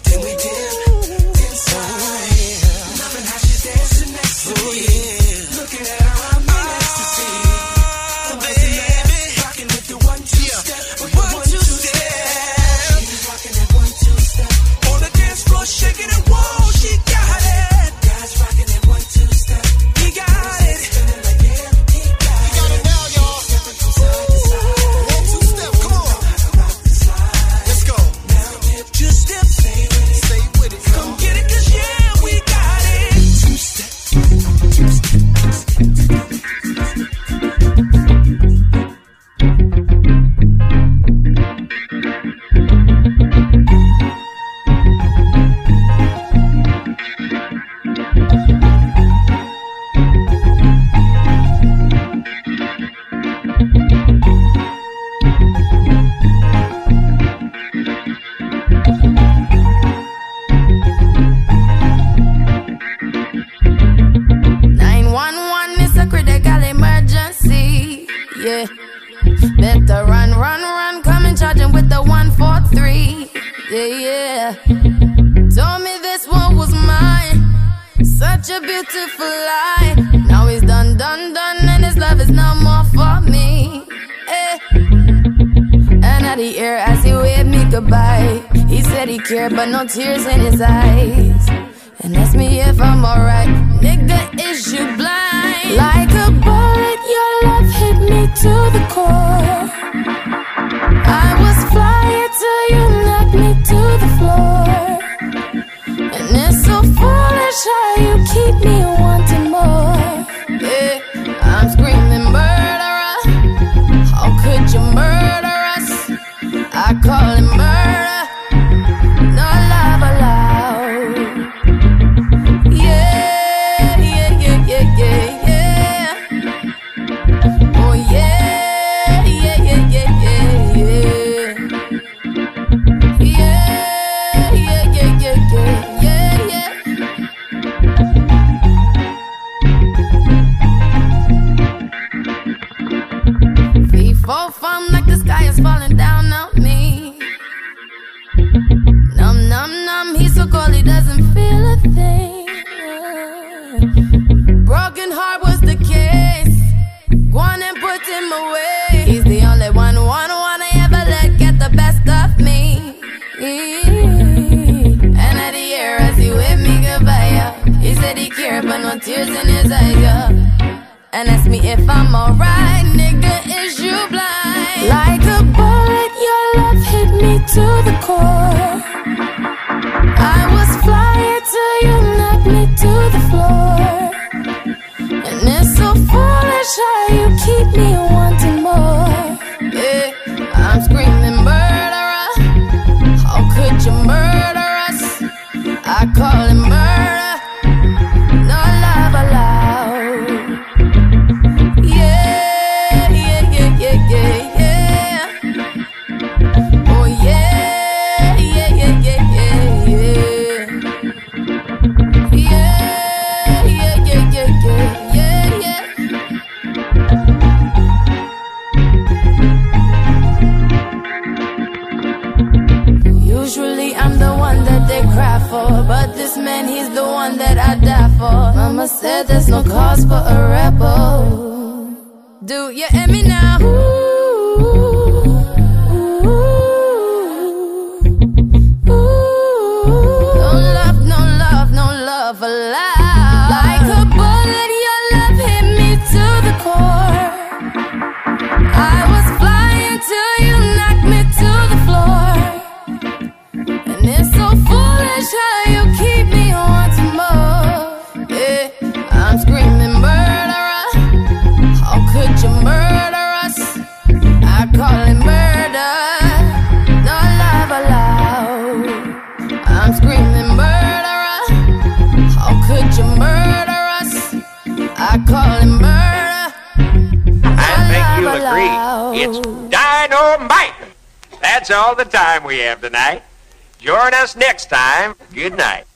Then we dip inside. To me. beautiful lie. Now he's done, done, done, and his love is no more for me. Eh. the air, as he waved me goodbye. He said he cared, but no tears in his eyes. And asked me if I'm alright. Nigga, is you blind? Like a bullet, your love hit me to the core. I was I call. prison is a girl. And ask me if I'm alright, nigga, is you blind? Like a bullet, your love hit me to the core. all the time we have tonight. Join us next time. Good night.